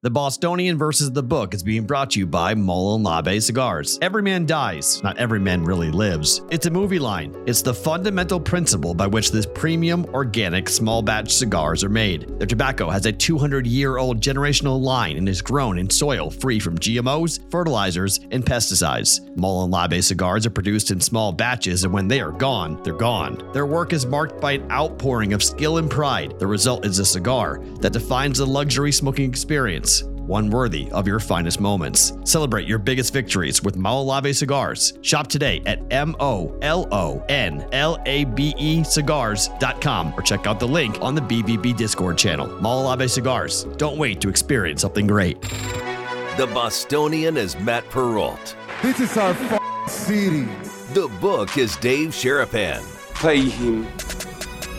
The Bostonian versus the Book is being brought to you by Molon Labe Cigars. Every man dies, not every man really lives. It's a movie line. It's the fundamental principle by which this premium, organic, small batch cigars are made. Their tobacco has a 200 year old generational line and is grown in soil free from GMOs, fertilizers, and pesticides. Molon Labe cigars are produced in small batches, and when they are gone, they're gone. Their work is marked by an outpouring of skill and pride. The result is a cigar that defines the luxury smoking experience one worthy of your finest moments. Celebrate your biggest victories with Molon Labe cigars. Shop today at M O L O N L A B E cigars.com or check out the link on the BBB Discord channel. Molon Labe cigars. Don't wait to experience something great. The Bostonian is Matt Perrault. This is our f- city. The book is Dave Sharapan. Pay him.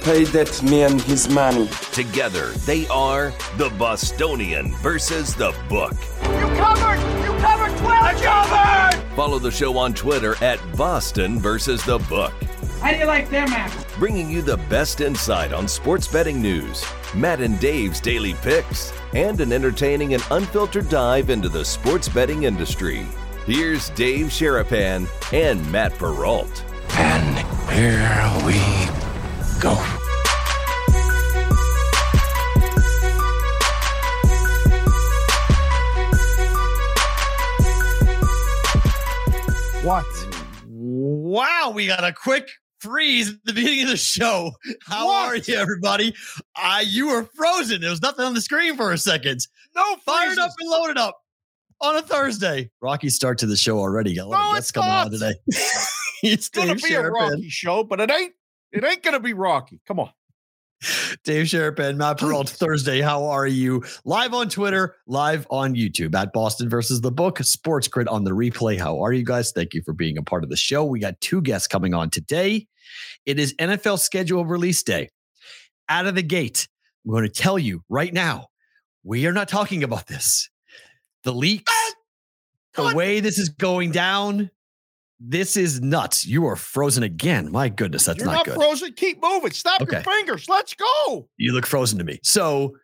Pay that man his money. Together, they are the Bostonian versus the book. You covered! You covered 12! I covered! Follow the show on Twitter at Boston versus the book. How do you like them apples? Bringing you the best insight on sports betting news, Matt and Dave's daily picks, and an entertaining and unfiltered dive into the sports betting industry. Here's Dave Sharapan and Matt Perrault. And here we go. What? Wow, we got a quick freeze at the beginning of the show. How What? are you, everybody? Uh, you were frozen. There was nothing on the screen for a second. No, Fired freezes. up and loaded up on a Thursday. Rocky start to the show already. Got a lot No, of guests coming on today. it's It's gonna Dave be a Sharapan. Rocky show, but it ain't. It ain't gonna be Rocky. Come on. Dave Sharapan, Matt Perrault, Thursday. How are you? Live on Twitter, live on YouTube at Boston versus the Book, Sports Grid on the replay. How are you guys? Thank you for being a part of the show. We got two guests coming on today. It is NFL schedule release day. Out of the gate, I'm going to tell you right now, we are not talking about this. The leaks, ah, the way this is going down, this is nuts. You are frozen again. My goodness, that's You're not not, good. frozen. Keep moving. Stop your fingers. Let's go. You look frozen to me. So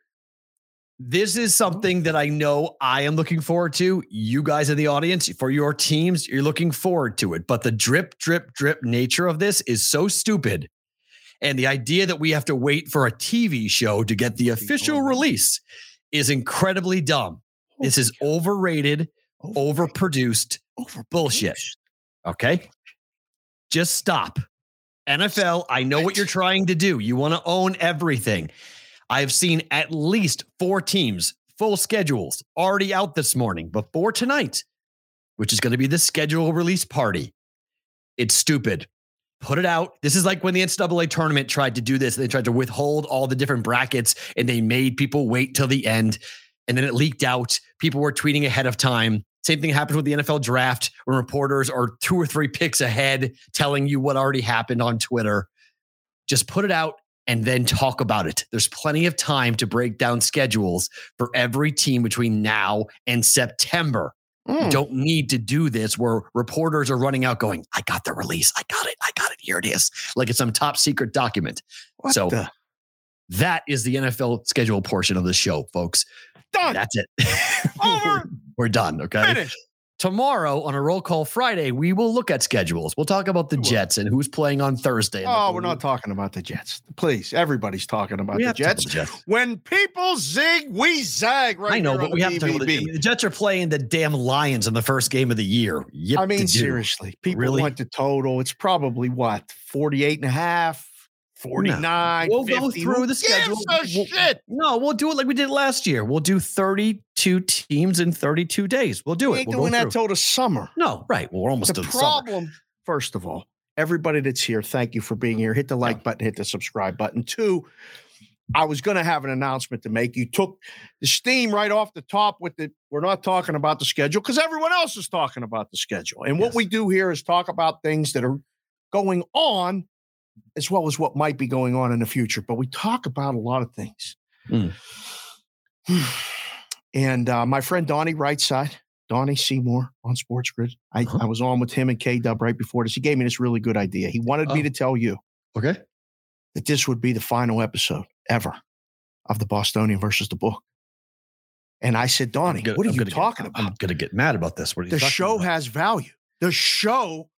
this is something that I know I am looking forward to. You guys in the audience, for your teams, you're looking forward to it. But the drip, drip, drip nature of this is so stupid. And the idea that we have to wait for a TV show to get the official release is incredibly dumb. This is overrated, overproduced bullshit. Okay. Just stop. NFL, I know what you're trying to do. You want to own everything. I've seen at least four teams, full schedules already out this morning before tonight, which is going to be the schedule release party. It's stupid. Put it out. This is like when the NCAA tournament tried to do this. They tried to withhold all the different brackets and they made people wait till the end. And then it leaked out. People were tweeting ahead of time. Same thing happens with the NFL draft when reporters are two or three picks ahead telling you what already happened on Twitter. Just put it out and then talk about it. There's plenty of time to break down schedules for every team between now and September. You mm. don't need to do this where reporters are running out going, I got the release. I got it. I got it. Here it is. Like it's some top secret document. What so the? that is the NFL schedule portion of the show, folks. Done. That's it. Over. We're done. Okay. Finished. Tomorrow on a roll call Friday, we will look at schedules. We'll talk about the Jets and who's playing on Thursday. Oh, we're not talking about the Jets. Please, everybody's talking about the have talk about Jets. the Jets. When people zig, we zag. Right I know, but we have to talk about the, I mean, the Jets are playing the damn Lions in the first game of the year. Yip I mean, seriously, people Really? want the total. It's probably what, 48 and a half, 49, We'll go through the schedule. We'll- shit. No, we'll do it like we did last year. We'll do 32 teams in 32 days. We'll do We it. ain't We'll go doing that through. till the summer. no, right. Well, we're almost The to the summer. problem, first of all, everybody that's here, thank you for being here. Hit the like button, hit the subscribe button. Two, I was going to have an announcement to make. You took the steam right off the top with the. We're not talking about the schedule because everyone else is talking about the schedule. And what we do here is talk about things that are going on, as well as what might be going on in the future. But we talk about a lot of things. Mm. and uh, my friend Donnie Rightside, Donnie Seymour on Sports Grid. I, Uh-huh. I was on with him and K Dub right before this. He gave me this really good idea. He wanted me Oh. to tell you Okay. that this would be the final episode ever of the Bostonian versus the book. And I said, Donnie, gonna- what are I'm you gonna get- talking about? I'm gonna get mad about this. What are you the show about? has value. The show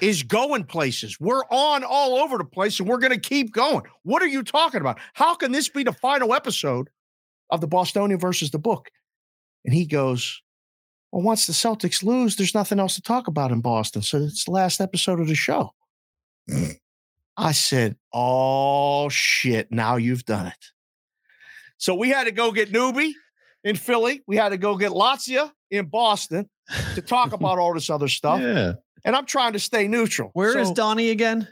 is going places. We're on all over the place and we're going to keep going. What are you talking about? How can this be the final episode of the Bostonian versus the book? And he goes, Well, once the Celtics lose, there's nothing else to talk about in Boston. So it's the last episode of the show. I said, Oh, shit. Now you've done it. So we had to go get Newbie in Philly. We had to go get Lotzia in Boston to talk about all this other stuff. Yeah. And I'm trying to stay neutral. Where is So Donnie again?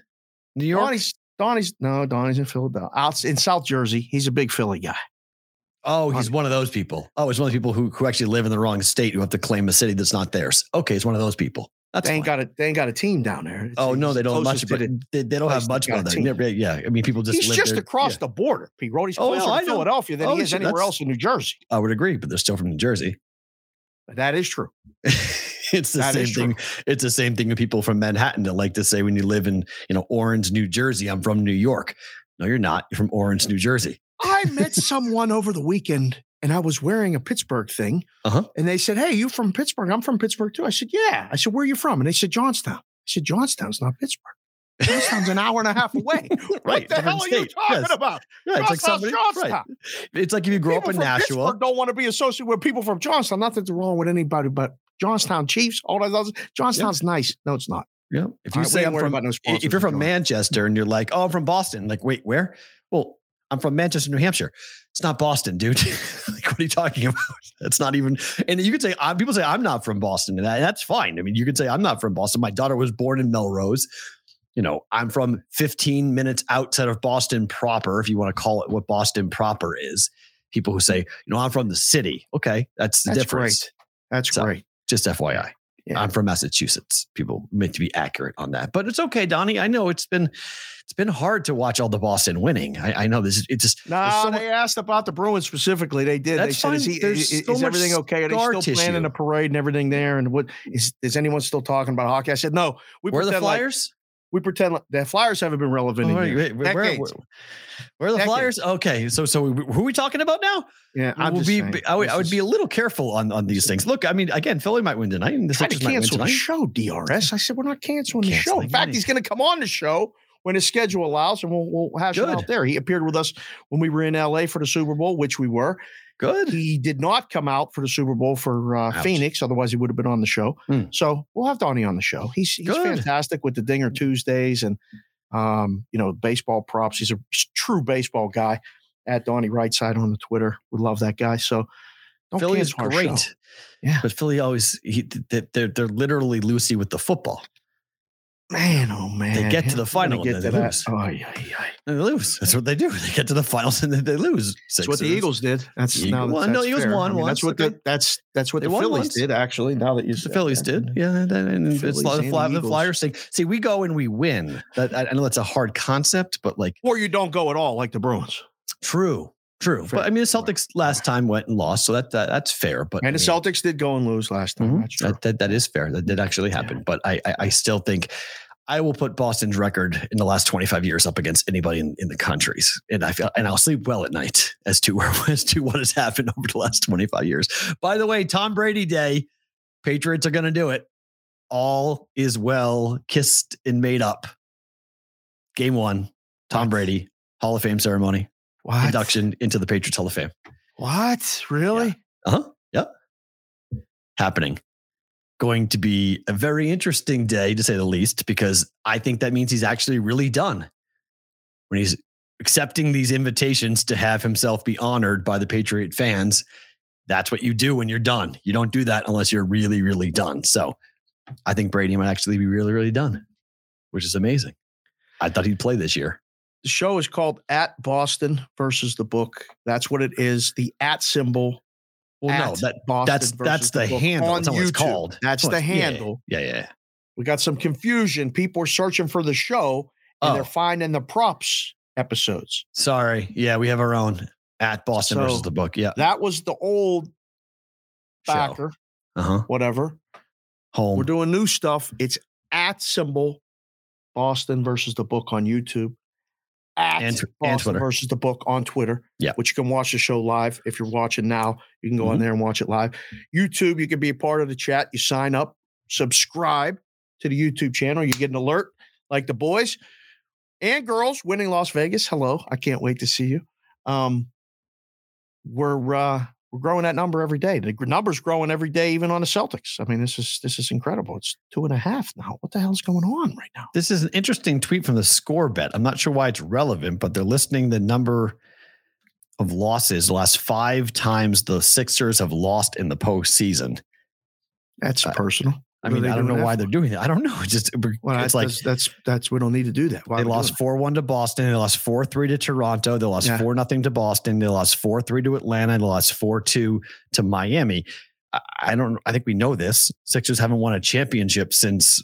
New York. Donnie's Donnie's no, Donnie's in Philadelphia. Out in South Jersey. He's a big Philly guy. Oh, he's one of those people. Oh, he's one of the people who, who actually live in the wrong state who have to claim a city that's not theirs. Okay, it's one of those people. That's They ain't fine. got a they ain't got a team down there. It's- Oh no, they don't have much, but to they, they don't have much got of a that. team. Yeah, I mean, people just He's live just there. across Yeah. the border. Pete Rode. He's Oh, no, I to know. Philadelphia than Oh, he is anywhere else in New Jersey. I would agree, but they're still from New Jersey. That is true. it's the That same thing. It's the same thing with people from Manhattan that like to say when you live in, you know, Orange, New Jersey, I'm from New York. No, you're not. You're from Orange, New Jersey. I met someone over the weekend and I was wearing a Pittsburgh thing. Uh-huh. And they said, Hey, you from Pittsburgh? I'm from Pittsburgh too. I said, Yeah. I said, Where are you from? And they said, Johnstown. I said, Johnstown's not Pittsburgh. Johnstown's an hour and a half away. Right, What the hell different are you talking Yes. about? Yeah, it's like somebody. Right. Johnstown. It's like if you grew up in Nashua. Pittsburgh don't want to be associated with people from Johnstown. Not that they're wrong with anybody, but Johnstown Chiefs, all that other Johnstown's nice. No, it's not. Yeah. If you right, we say ain't I'm from, no if you're from. Manchester and you're like, oh, I'm from Boston. Like, wait, where? Well, I'm from Manchester, New Hampshire. It's not Boston, dude. like, what are you talking about? That's not even. And you could say, uh, people say I'm not from Boston, and that, that's fine. I mean, you could say I'm not from Boston. My daughter was born in Melrose. You know, I'm from 15 minutes outside of Boston proper, if you want to call it what Boston proper is. People who say, you know, I'm from the city. Okay, that's the That's difference. great. That's So, great. Just FYI. Yeah. I'm from Massachusetts. People meant to be accurate on that, but it's okay, Donnie. I know it's been it's been hard to watch all the Boston winning. I, I know this. Is, it just No, so they asked about the Bruins specifically. They did. That's they said, "Is, he, is, so is everything okay? Are they still planning a parade and everything there? And what is is anyone still talking about hockey?" I said, "No, we where are the Flyers? We pretend the Flyers haven't been relevant Oh, in wait, wait, where, where, are the Decades. Flyers? Okay, so so who are we talking about now? Yeah, I'm We'll just be, I would, I would be a little careful on on these things. Look, I mean, again, Philly might win tonight, and the Sixers might win cancel the show, DRS. I said we're not canceling the show. In fact, he's going to come on the show when his schedule allows, and we'll, we'll hash it out there. He appeared with us when we were in LA for the Super Bowl, which we were. Good. He did not come out for the Super Bowl for uh, Phoenix, otherwise he would have been on the show. Hmm. So we'll have Donnie on the show. He's he's Good. fantastic with the Dinger Tuesdays and um, you know baseball props. He's a true baseball guy. At Donnie Right Side on the Twitter, we love that guy. So don't Philly is great. Yeah. but Philly always he, they- they're they're literally loosey with the football. Man, oh man, They get to the We're final and Get then to they that. lose. Oh, yeah, yeah. They lose. That's what they do. They get to the finals and then they lose. That's what the Eagles did. That's Eagle- now that- well, no, Eagles fair. won I mean, once, That's what the that's that's what They the Phillies once. did. Actually, now that you The said Phillies that. did. Yeah. And, and it's Phillies like the, Fly, the the Flyers thing. See, we go and we win. That I, I know that's a hard concept, but like Or you don't go at all, like the Bruins true. True. Fair. But I mean the Celtics last time went and lost, so that, that that's fair. But and the I mean, Celtics did go and lose last time. Mhm. That's true. That, that that is fair. That did actually happen. But I, I I still think I will put Boston's record in the last 25 years up against anybody in, in the countries. And I feel and I'll sleep well at night as to where as to what has happened over the last 25 years. By the way, Tom Brady Day, Patriots are gonna do it. All is well, kissed and made up. Game one, Tom Brady, Hall of Fame ceremony, what? induction into the Patriots Hall of Fame. What? Really? Uh huh. Yep. Happening. Going to be a very interesting day, to say the least, because I think that means he's actually really done. When he's accepting these invitations to have himself be honored by the Patriot fans, that's what you do when you're done. You don't do that unless you're really, really done. So I think Brady might actually be really, really done, which is amazing. I thought he'd play this year. The show is called At Boston versus the Book. That's what it is. The at symbol. Well, no, that Boston that's versus that's the Book handle. on That's not what it's YouTube. called. That's the handle. Yeah, yeah. yeah. We got some confusion. People are searching for the show and Oh. they're finding the props episodes. Sorry. Yeah, we have our own at Boston versus the book. Yeah. That was the old backer, Uh huh. whatever. Home. We're doing new stuff. It's at symbol Boston versus the book on YouTube. At And tw- and Boston versus the book on Twitter. Yeah. Which you can watch the show live. If you're watching now, you can go on Mhm. there and watch it live. YouTube, you can be a part of the chat. You sign up, subscribe to the YouTube channel. You get an alert like the boys and girls winning Las Vegas. Hello. I can't wait to see you. Um, we're uh we're growing that number every day. The number's growing every day, even on the Celtics. I mean, this is this is incredible. It's two and a half now. What the hell's going on right now? This is an interesting tweet from the score bet. I'm not sure why it's relevant, but they're listing the number of losses the last five times the Sixers have lost in the postseason. That's Uh, personal. I mean, I don't know why for? they're doing that. I don't know. It's just Well, it's that's, like that's that's we don't need to do that. Why they are we doing lost four one to Boston. They lost four three to Toronto. They lost Yeah. four nothing to Boston. They lost four three to Atlanta. They lost four two to Miami. I, I don't. I think we know this. Sixers haven't won a championship since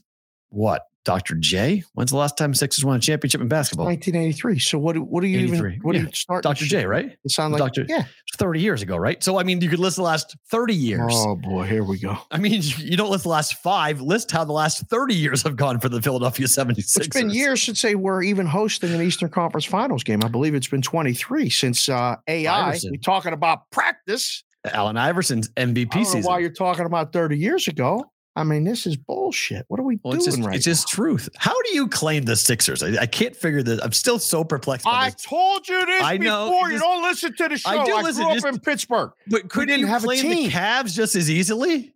what? Dr. J. When's the last time Sixers won a championship in basketball? 1983. So what? do- What do you 83. even? What Yeah. do you start? Dr. J. Right? It sounds like Dr. Yeah. It's 30 years ago, right? So I mean, you could list the last 30 years. Oh boy, here we go. I mean, you you don't list the last five. List how the last 30 years have gone for the Philadelphia 76ers. It's been years since they were even hosting an Eastern Conference Finals game. I believe it's been 23 since uh, AI. Iverson. We're talking about practice. Allen Iverson's MVP I don't know season. why you're talking about 30 years ago. I mean, this is bullshit. What are we Well, doing it's just, right it's just truth. How do you claim the Sixers? I, I can't figure this. I'm still so perplexed. By I this. told you this I know, before. You don't listen to the show. I I, do grew listen, up just- in Pittsburgh. But couldn't you have a claim team. the Cavs just as easily?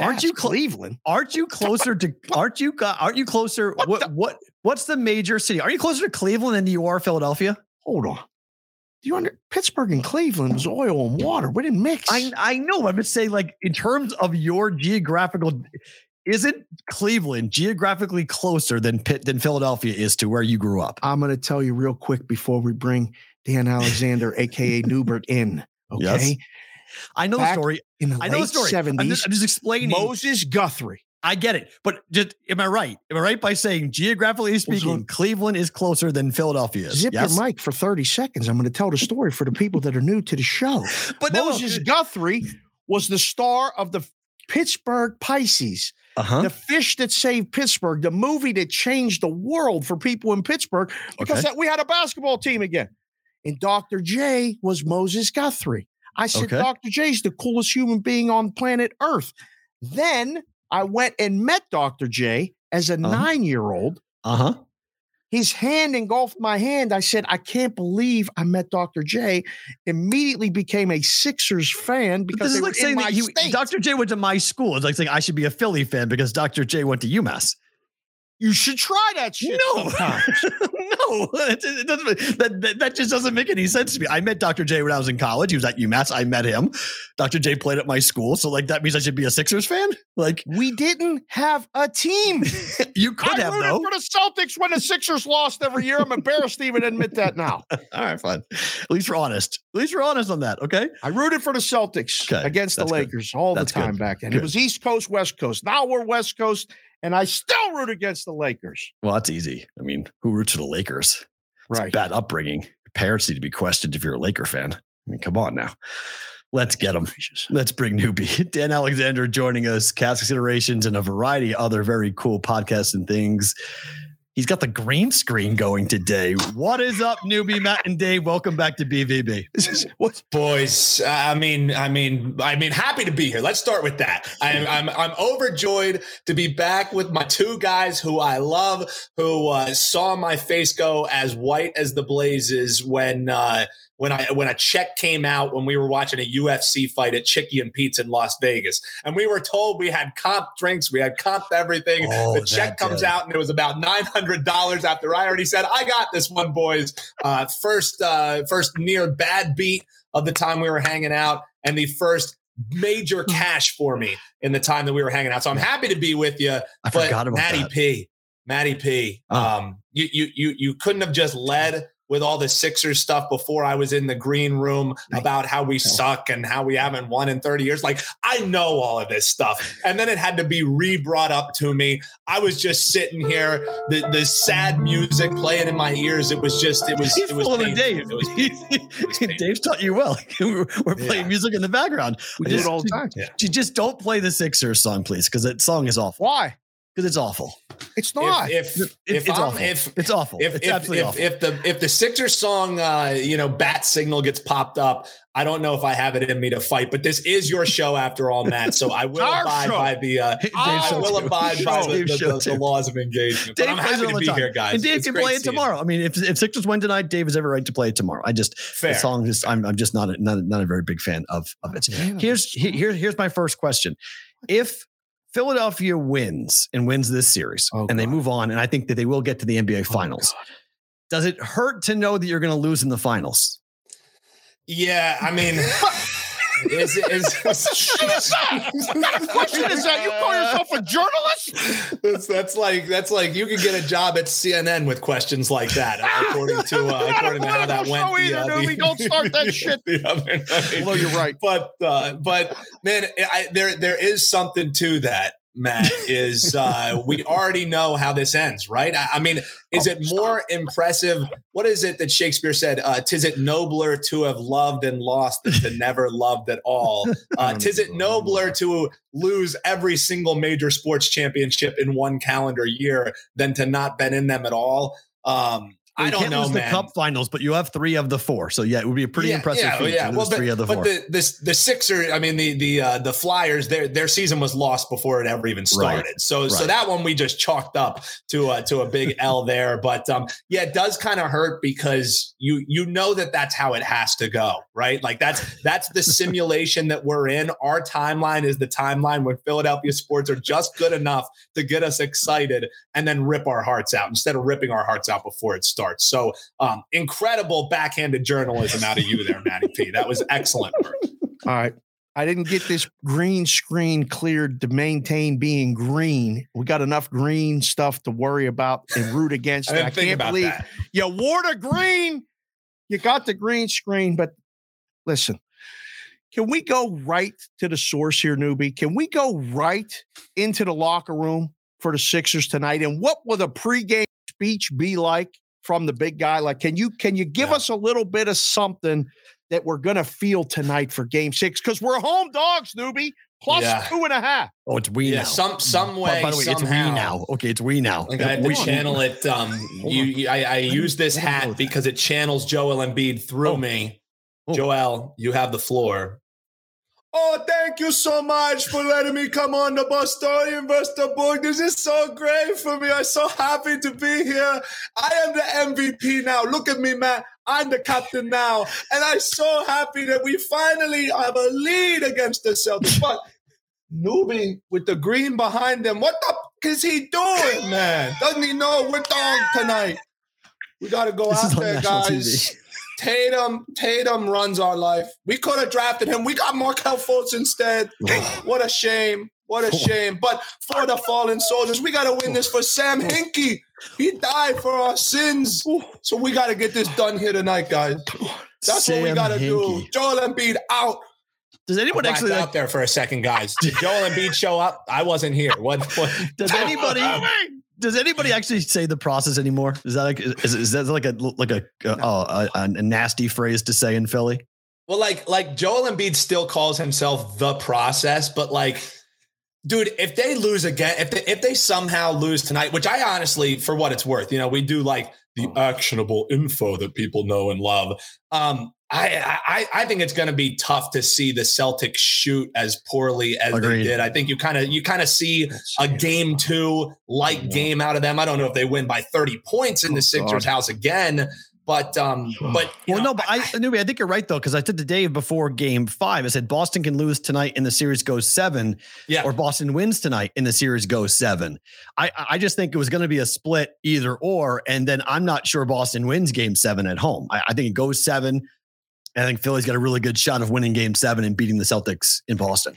Aren't you cl- Cleveland? Aren't you closer to? Aren't you? Aren't you closer? What What? the- What? What's the major city? Are you closer to Cleveland than you are Philadelphia? Hold on. You under Pittsburgh and Cleveland was oil and water. We didn't mix. I I know. I'm just saying, like in terms of your geographical, isn't Cleveland geographically closer than Pitt than Philadelphia is to where you grew up? I'm going to tell you real quick before we bring Dan Alexander, aka Newbert, in. Okay. Yes. I know Back the story. In the I know the late story. 70s, I'm just, I'm just explaining. Moses Guthrie. I get it, but just am I right? Am I right by saying geographically speaking, Cleveland is closer than Philadelphia is? Zip yes? your mic for 30 seconds. I'm going to tell the story for the people that are new to the show. But no, Moses Guthrie was the star of the Pittsburgh Pisces, uh-huh. the fish that saved Pittsburgh, the movie that changed the world for people in Pittsburgh because Okay. that we had a basketball team again. And Dr. J was Moses Guthrie. I said, Okay. Dr. is the coolest human being on planet Earth. Then I went and met Dr. J as a Uh-huh. nine year old. Uh-huh. His hand engulfed my hand. I said, I can't believe I met Dr. J. Immediately became a Sixers fan because this they is like were saying in my that you. Dr. J went to my school. It's like saying I should be a Philly fan because Dr. J went to UMass. You should try that shit. No, no, it, it doesn't, that, that, that just doesn't make any sense to me. I met Dr. J when I was in college. He was at UMass. I met him. Dr. J played at my school. So, like, that means I should be a Sixers fan? Like, we didn't have a team. you could have. I have, rooted though. for the Celtics when the Sixers lost every year. I'm embarrassed to even admit that now. All right, fine. At least we're honest. At least we're honest on that. Okay. I rooted for the Celtics Okay, against the that's good. Lakers all That's the time good. back then. Good. It was East Coast, West Coast. Now we're West Coast, and I still root against the Lakers. Well, that's easy. I mean, who roots for the Lakers? It's Right. Bad upbringing. Your parents need to be questioned if you're a Laker fan. I mean, come on now. Let's get them. Let's bring newbie Dan Alexander joining us, cash considerations, and a variety of other very cool podcasts and things. He's got the green screen going today. What is up, newbie Matt and Dave? Welcome back to BVB. This is what's Boys, I mean, I mean, I mean, happy to be here. Let's start with that. I'm, I'm, I'm overjoyed to be back with my two guys who I love, who uh, saw my face go as white as the blazes when uh, when I when a check came out when we were watching a UFC fight at Chicky and Pete's in Las Vegas, and we were told we had comp drinks, we had comp everything. Oh, the check comes out and it was about nine hundred dollars. After I already said I got this one, boys. Uh, first, uh, first near bad beat of the time we were hanging out, and the first major cash for me in the time that we were hanging out. So I'm happy to be with you. I But forgot about Matty that. P, Matty P, Oh. um, you you you you couldn't have just led with all the Sixers stuff before I was in the green room about how we suck and how we haven't won in 30 years. Like I know all of this stuff, and then it had to be re-brought up to me. I was just sitting here, the the sad music playing in my ears. It was just it was He's it was full of painful. Dave. It was painful. Dave's taught you well. we're we're playing Yeah. music in the background. we I do just- it all the time. Yeah. You just don't play the Sixers song, please, because that song is awful. Why? because it's awful. It's not. If if, if, it's awful. if it's awful. if it's if, absolutely awful. if the if the Sixers song uh you know bat signal gets popped up, I don't know if I have it in me to fight, but this is your show after all, Matt. So I will abide show. by the uh, I will too. abide by the, the, the, the laws of engagement. But Dave I'm happy to be time. here, guys. And Dave It's can play it tomorrow. I mean, if if Sixers win tonight, Dave has every right to play it tomorrow. I just Fair. the song just I'm I'm just not a, not a, not a very big fan of of it. Here's he- here here's my first question: If Philadelphia wins and wins this series, Oh, and they move on, and I think that they will get to the NBA Finals. does it hurt to know that you're going to lose in the finals? Yeah, I mean, is, is, what kind of question is that? You call yourself a journalist? that's, that's like that's like you could get a job at CNN with questions like that, uh, according to uh, according to how that Don't went. show the, either, uh, Newbie. Don't start that shit. the other night. Although you're right. but uh, but man, I, there there is something to that. Matt is uh, we already know how this ends, right? I, I mean, is Oh, it more impressive? What is it that Shakespeare said? Uh, Tis it nobler to have loved and lost than to never loved at all. Uh, Tis it nobler to lose every single major sports championship in one calendar year than to not been in them at all. Um, I don't know, man. the Cup Finals, but you have three of the four. So yeah, it would be a pretty Yeah, impressive yeah, feat yeah. to lose Well, but, three of the but four. the the the Sixer, I mean the the uh, the Flyers, their their season was lost before it ever even started. So so right. that one we just chalked up to uh, to a big L there. But um, yeah, it does kind of hurt because you you know that that's how it has to go, right? Like that's that's the simulation that we're in. Our timeline is the timeline when Philadelphia sports are just good enough to get us excited and then rip our hearts out instead of ripping our hearts out before it starts. So um, incredible backhanded journalism out of you there, Matty P. That was excellent work. All right. I didn't get this green screen cleared to maintain being green. We got enough green stuff to worry about and root against. I I, can't about believe that. you wore the green. You got the green screen, but listen, can we go right to the source here, newbie? Can we go right into the locker room for the Sixers tonight? And what will the pregame speech be like from the big guy? Like, can you can you give Yeah. us a little bit of something that we're gonna feel tonight for game six? Because we're home dogs, newbie, plus Yeah. two and a half. oh, it's we Yeah, now. some some By- way. by, the way, it's we somehow. now. Okay, it's we now. Like I had to We- channel it. Um, you, you- I, I use this hat because it channels Joel Embiid through Oh. me. Oh. Joel, you have the floor. Oh, thank you so much for letting me come on the Boston Investor Book. This is so great for me. I'm so happy to be here. I am the MVP now. Look at me, man. I'm the captain now. And I'm so happy that we finally have a lead against the Celtics. But Newbie with the green behind him, what the f- is he doing, man? Doesn't he know we're dog tonight? We got to go This is out there, guys. TV. Tatum, Tatum runs our life. We could have drafted him. We got Markelle Fultz instead. what a shame. What a shame. But for the fallen soldiers, we got to win this for Sam Hinkie. He died for our sins. So we got to get this done here tonight, guys. That's what we got to do. Hinkie. Joel Embiid out. Does anyone Blacked actually out like, there for a second, guys. Did Joel Embiid show up? I wasn't here. What? what? does anybody does anybody actually say the process anymore? Is that like is, is that like a like a uh, a, a nasty phrase to say in Philly? Well, like like Joel Embiid still calls himself the process, but like, dude, if they lose again, if they if they somehow lose tonight, which I honestly, for what it's worth, you know, we do like the actionable info that people know and love. Um, I I I think it's going to be tough to see the Celtics shoot as poorly as Agreed. they did. I think you kind of you kind of see a game two like game out of them. I don't know if they win by 30 points in the Sixers house again, but um, but Well, know, no, but I, Newbie, I think you're right though, because I said the day before Game Five, I said Boston can lose tonight and the series goes seven, yeah, or Boston wins tonight and the series goes seven. I I just think it was going to be a split either or, and then I'm not sure Boston wins Game Seven at home. I, I think it goes seven. I think Philly's got a really good shot of winning Game Seven and beating the Celtics in Boston.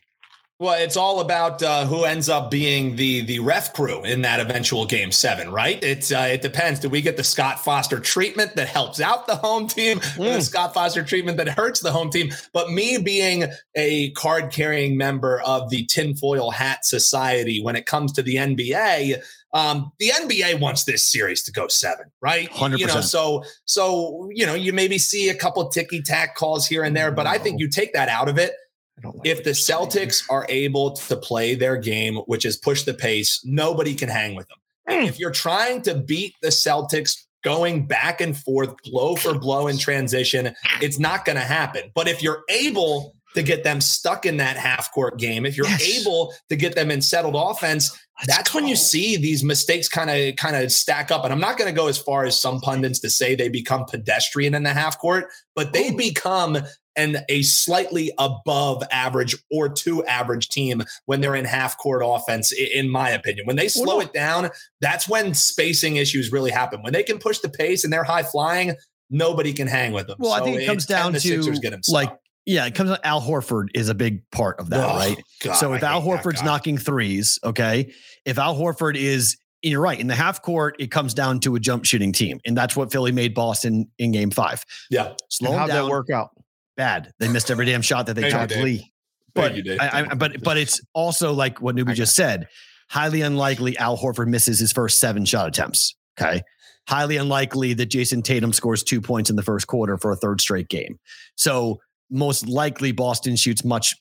Well, it's all about uh, who ends up being the the ref crew in that eventual game seven, right? It's uh, it depends. Do we get the Scott Foster treatment that helps out the home team, or the Scott Foster treatment that hurts the home team? But me being a card carrying member of the Tinfoil Hat Society, when it comes to the NBA, um, the NBA wants this series to go seven, right? You know, 100%. so so you know, you maybe see a couple ticky tack calls here and there, but I think you take that out of it like if the you're saying. Celtics are able to play their game, which is push the pace, nobody can hang with them. Mm. If you're trying to beat the Celtics going back and forth, blow for blow in transition, it's not going to happen. But if you're able to get them stuck in that half court game, if you're Yes. able to get them in settled offense, Let's that's when you see these mistakes kind of kind of stack up. And I'm not going to go as far as some pundits to say they become pedestrian in the half court, but they become an a slightly above average or two average team when they're in half court offense, in my opinion. When they slow it down, that's when spacing issues really happen. When they can push the pace and they're high flying, nobody can hang with them. Well, I think it comes can down to Sixers get 'em like, yeah, it comes. Al Horford is a big part of that, Oh, right? God, so if I Al Horford's knocking threes, okay, if Al Horford is, you're right, in the half court, it comes down to a jump shooting team, and that's what Philly made Boston in Game Five. yeah, Slow And how'd down. that work out? Bad. They missed every damn shot that they Thank you, tried. Dave. Lee. But you, I, I, but but it's also like what Newbie just said. Highly unlikely Al Horford misses his first seven shot attempts. Okay. Highly unlikely that Jayson Tatum scores two points in the first quarter for a third straight game. So most likely Boston shoots much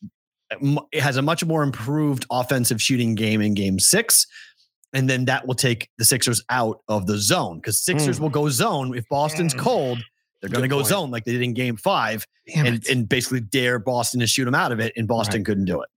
it has a much more improved offensive shooting game in game six. And then that will take the Sixers out of the zone because Sixers Mm. will go zone. If Boston's Mm. cold, they're going to go point. zone like they did in game five Damn and, it. and basically dare Boston to shoot them out of it. And Boston couldn't do it.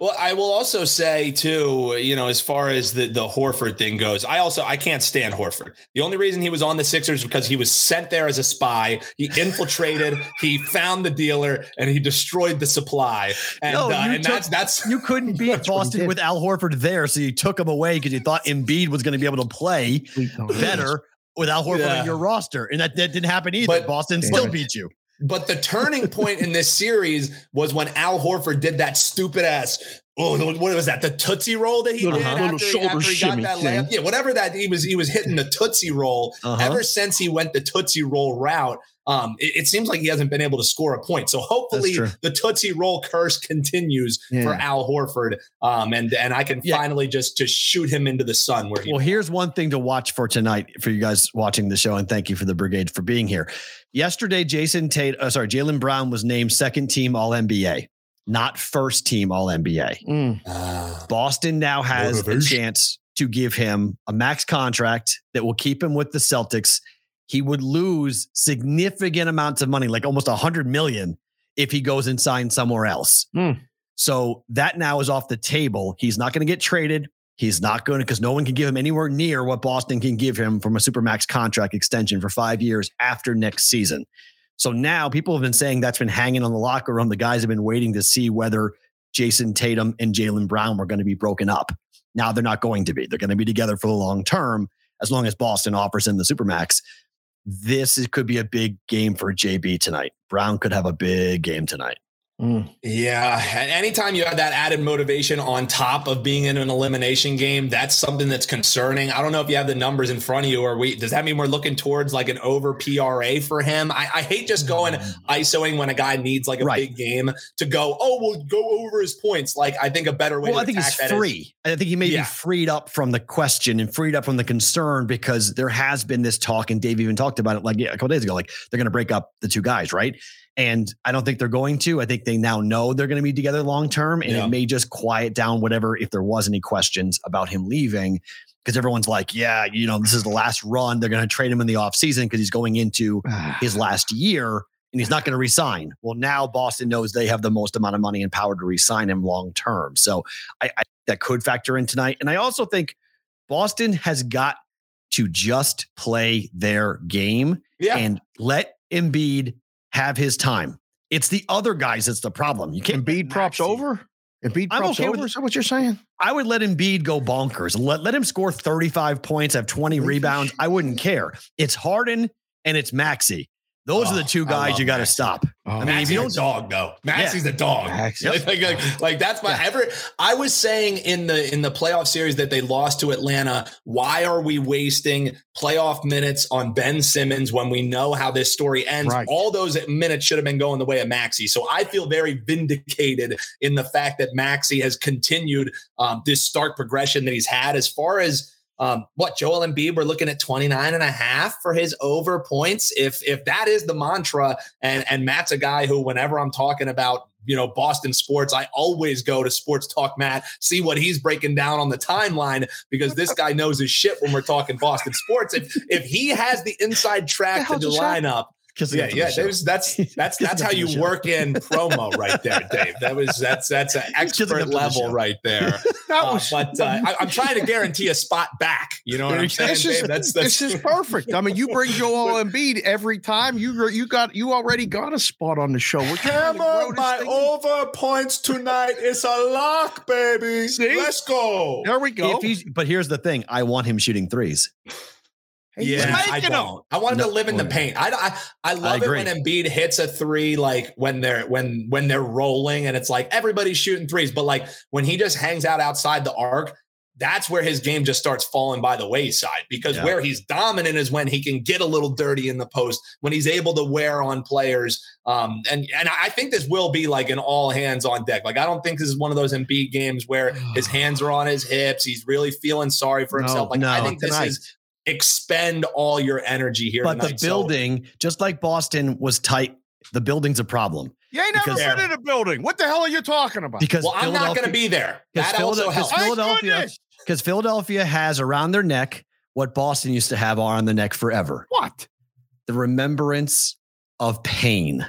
Well, I will also say too, you know, as far as the the Horford thing goes, I also I can't stand Horford. The only reason he was on the Sixers because he was sent there as a spy. He infiltrated, he found the dealer, and he destroyed the supply. And, No, uh, you and took- that's that's You couldn't beat That's Boston with Al Horford there, so you took him away because you thought Embiid was going to be able to play Please don't. better with Al Horford Yeah. on your roster, and that, that didn't happen either. But- Boston Damn still it. beat you. But the turning point in this series was when Al Horford did that stupid ass. Oh, what was that? The Tootsie Roll that he Little- did little after, shoulder after he shimmy got that thing. layup. Yeah, whatever that he was, he was hitting the Tootsie Roll. Uh-huh. Ever since he went the Tootsie Roll route, um, it, it seems like he hasn't been able to score a point. So hopefully the Tootsie Roll curse continues for Al Horford, um, and and I can Yeah. finally just just shoot him into the sun where he. Well, here's one thing to watch for tonight for you guys watching the show, and thank you for the brigade for being here. Yesterday, Jason Tate, uh, sorry, Jaylen Brown was named second team All NBA, not first team All NBA. Mm. Ah. Boston now has a chance to give him a max contract that will keep him with the Celtics. He would lose significant amounts of money, like almost a hundred million, if he goes and signs somewhere else. Hmm. So that now is off the table. He's not going to get traded. He's not going to because no one can give him anywhere near what Boston can give him from a supermax contract extension for five years after next season. So now people have been saying that's been hanging on the locker room. The guys have been waiting to see whether Jayson Tatum and Jaylen Brown were going to be broken up. Now they're not going to be. They're going to be together for the long term as long as Boston offers him the supermax. This is, could be a big game for JB tonight. Brown could have a big game tonight. Mm. Yeah. And anytime you have that added motivation on top of being in an elimination game, that's something that's concerning. I don't know if you have the numbers in front of you or we does that mean we're looking towards like an over PRA for him? I, I hate just going ISOing when a guy needs like a Right. big game to go, oh, we'll go over his points. Like I think a better way Well, to I think he's that is- free. I think he may Yeah. be freed up from the question and freed up from the concern because there has been this talk, and Dave even talked about it like yeah, a couple days ago. Like they're going to break up the two guys, right? And I don't think they're going to. I think they now know they're going to be together long term, and Yeah. it may just quiet down whatever if there was any questions about him leaving. Because everyone's like, yeah, you know, this is the last run. They're going to trade him in the offseason because he's going into his last year and he's not going to resign. Well, now Boston knows they have the most amount of money and power to resign him long term. So I, I that could factor in tonight. And I also think Boston has got to just play their game Yeah. and let Embiid have his time. It's the other guys that's the problem. You can't Embiid props over. Embiid I'm props okay with over. it. Is that what you're saying? I would let Embiid go bonkers. Let, let him score 35 points, have 20 rebounds. I wouldn't care. It's Harden and it's Maxey. Those are the two guys you got to stop. Oh, I mean, if Maxey's you a don't dog though. Maxey's a dog. Maxey. Like, like, like, like, that's my ever. I was saying in the in the playoff series that they lost to Atlanta. Why are we wasting playoff minutes on Ben Simmons when we know how this story ends? Right. All those minutes should have been going the way of Maxey. So I feel very vindicated in the fact that Maxey has continued um, this stark progression that he's had as far as. Um, what Joel Embiid, we're looking at 29 and a half for his over points. If if that is the mantra, and and Matt's a guy who, whenever I'm talking about you know Boston sports, I always go to Sports Talk Matt, see what he's breaking down on the timeline because this guy knows his shit when we're talking Boston sports. If if he has the inside track to the lineup. Yeah, yeah, there's, that's that's that's how you work in promo right there, Dave. That was that's that's an expert level right there. Uh, but uh, I, am trying to guarantee a spot back. You know what I'm saying, this is, Dave? That's, that's this is perfect. I mean, you bring Joel Embiid every time. You you got you already got a spot on the show. We're Hammer my over points tonight. It's a lock, baby. See? Let's go. There we go. If he's, but here's the thing: I want him shooting threes. He's yeah, I making don't. I want him No, to live in the paint. I, I I love it when Embiid hits a three, like when they're when when they're rolling, and it's like everybody's shooting threes. But like when he just hangs out outside the arc, that's where his game just starts falling by the wayside. Because Yeah. where he's dominant is when he can get a little dirty in the post, when he's able to wear on players. Um, and and I think this will be like an all hands on deck. Like I don't think this is one of those Embiid games where his hands are on his hips. He's really feeling sorry for No, himself. Like I think this tonight. is expend all your energy here. But the tonight. So- building, just like Boston was tight, the building's a problem You ain't never been in a building. What the hell are you talking about? because well, I'm not going to be there. because That also Philadelphia- helps. Oh, Philadelphia- because Philadelphia has around their neck what Boston used to have on the neck forever: What? the remembrance of pain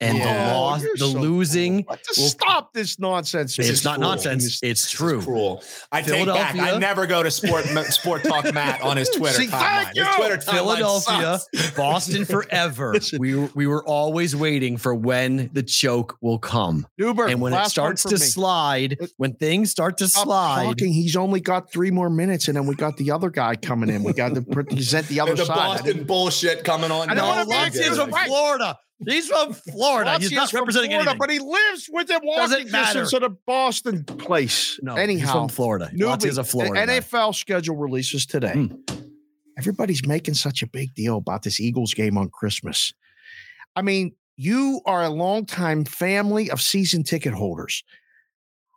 and Yeah. the loss, the so losing. Will- stop this nonsense. This it's not cruel. nonsense. It's is true. Cruel. I take back. I never go to Sport Sport Talk Matt on his Twitter See, timeline. thank His. Twitter Philadelphia, sucks. Boston forever. We were, we were always waiting for when the choke will come. Newberg, and when it starts to me. slide, when things start to Stop slide, talking. He's only got three more minutes, and then we got the other guy coming in. We got to present the other And the side. I Boston bullshit coming on. I don't no, be Lutz Lutz is is from. Florida. He's from Florida. He's Lutz not from representing Florida, anything. but he lives within walking distance of the Boston place. no, he's anyhow, from Florida. Newbie, is a Florida. The guy. NFL schedule releases today. Hmm. Everybody's making such a big deal about this Eagles game on Christmas. I mean, you are a longtime family of season ticket holders.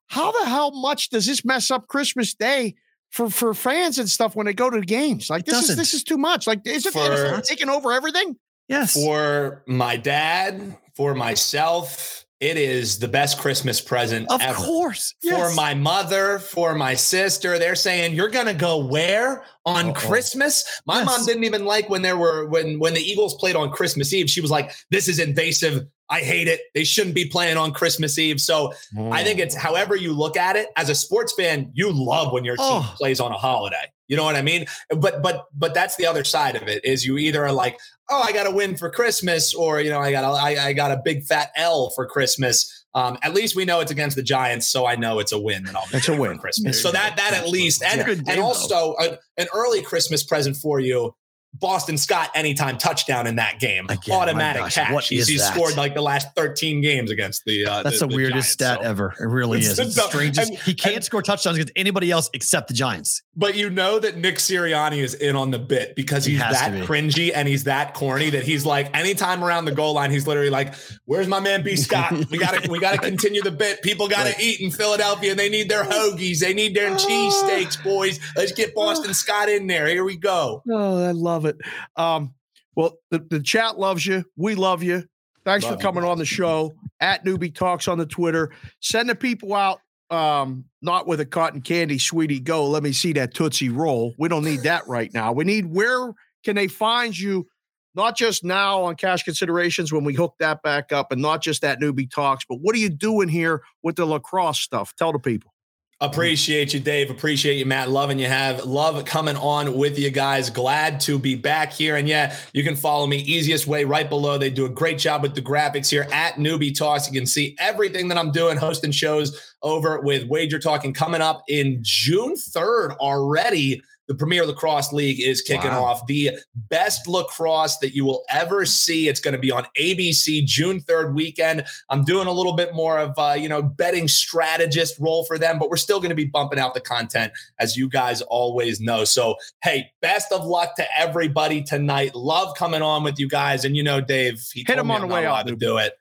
How the hell much does this mess up Christmas Day for, for fans and stuff when they go to the games? Like It this is doesn't. this is too much. Like is it For- taking over everything? Yes. for my dad, for myself, it is the best Christmas present of ever. course. For my mother, for my sister, they're saying you're gonna go where on Uh-oh. Christmas. My Yes. mom didn't even like when there were when when the Eagles played on Christmas Eve. She was like, "This is invasive. I hate it. They shouldn't be playing on Christmas Eve." So I think it's however you look at it. As a sports fan, you love when your team Oh. plays on a holiday. You know what I mean? But but but that's the other side of it is you either are like, oh, I got to win for Christmas, or you know, I got a, I, I got a big fat L for Christmas. Um, at least we know it's against the Giants, so I know it's a win. That I'll be It's a win. Christmas. So that that at least, and It's a good game, and also a, an early Christmas present for you. Boston Scott anytime touchdown in that game, Again, automatic gosh, catch. he's he's scored like the last 13 games against the. Uh, That's the, the, the weirdest Giants, stat so. ever. It really It's is. the It's the strangest. and- he can't and- score touchdowns against anybody else except the Giants. But you know that Nick Sirianni is in on the bit because he's has that cringy and he's that corny that he's like anytime around the goal line, he's literally like, Where's my man B Scott? We gotta we gotta continue the bit. People gotta Right. eat in Philadelphia. They need their hoagies, they need their cheesesteaks, boys. Let's get Boston Scott in there. Here we go. Oh, I love it. Um, well, the, the chat loves you. We love you. Thanks Love for you. coming on the show. At Newbie Talks on the Twitter. Send the people out, um, not with a cotton candy, sweetie. Go. Let me see that Tootsie Roll. We don't need that right now. We need where can they find you? Not just now on cash considerations when we hook that back up, and not just that newbie talks, but what are you doing here with the lacrosse stuff? Tell the people. Appreciate you, Dave. Appreciate you, Matt. Loving you have love coming on with you guys. Glad to be back here. And yeah, you can follow me easiest way right below. They do a great job with the graphics here at Newbie Talks. You can see everything that I'm doing, hosting shows over with Wager Talking coming up in June 3rd already. The Premier Lacrosse League is kicking Wow. off the best lacrosse that you will ever see. It's going to be on ABC June 3rd weekend. I'm doing a little bit more of uh, you know betting strategist role for them, but we're still going to be bumping out the content as you guys always know. So hey, best of luck to everybody tonight. Love coming on with you guys, and you know Dave, he Hit him on I'm the way out, to do it.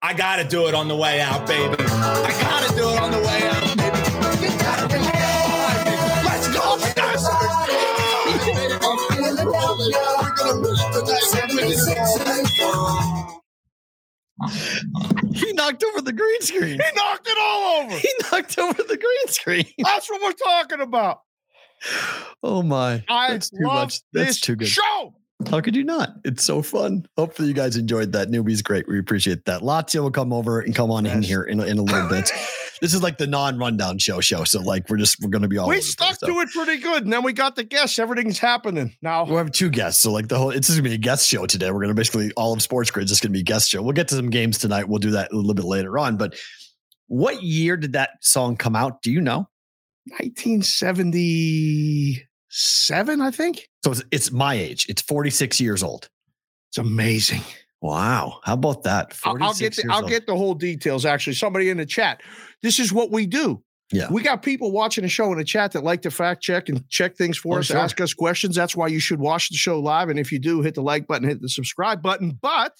I got to do it on the way out, baby. I got to do it on the way out, he knocked over the green screen. He knocked it all over. He knocked over the green screen. That's what we're talking about. Oh my. I That's too love much. That's too good. show. How could you not? It's so fun. Hopefully, you guys enjoyed that. Newbie's great. We appreciate that. Lotzia will come over and come on in here in, in a little bit. this is like the non-rundown show show. So like we're just we're gonna be all we stuck place, so. to it pretty good, and then we got the guests. Everything's happening now. We have two guests, so like the whole it's just gonna be a guest show today. We're gonna basically all of Sports Grid is just gonna be a guest show. We'll get to some games tonight. We'll do that a little bit later on. But what year did that song come out? Do you know? 1977, I think. So it's, it's my age. It's 46 years old. It's amazing. Wow. How about that? I'll, I'll 46 get the, I'll old. get the whole details. Actually, somebody in the chat. This is what we do. Yeah. We got people watching the show in the chat that like to fact check and check things for Oh, us, sure. ask us questions. That's why you should watch the show live. And if you do, hit the like button, hit the subscribe button. But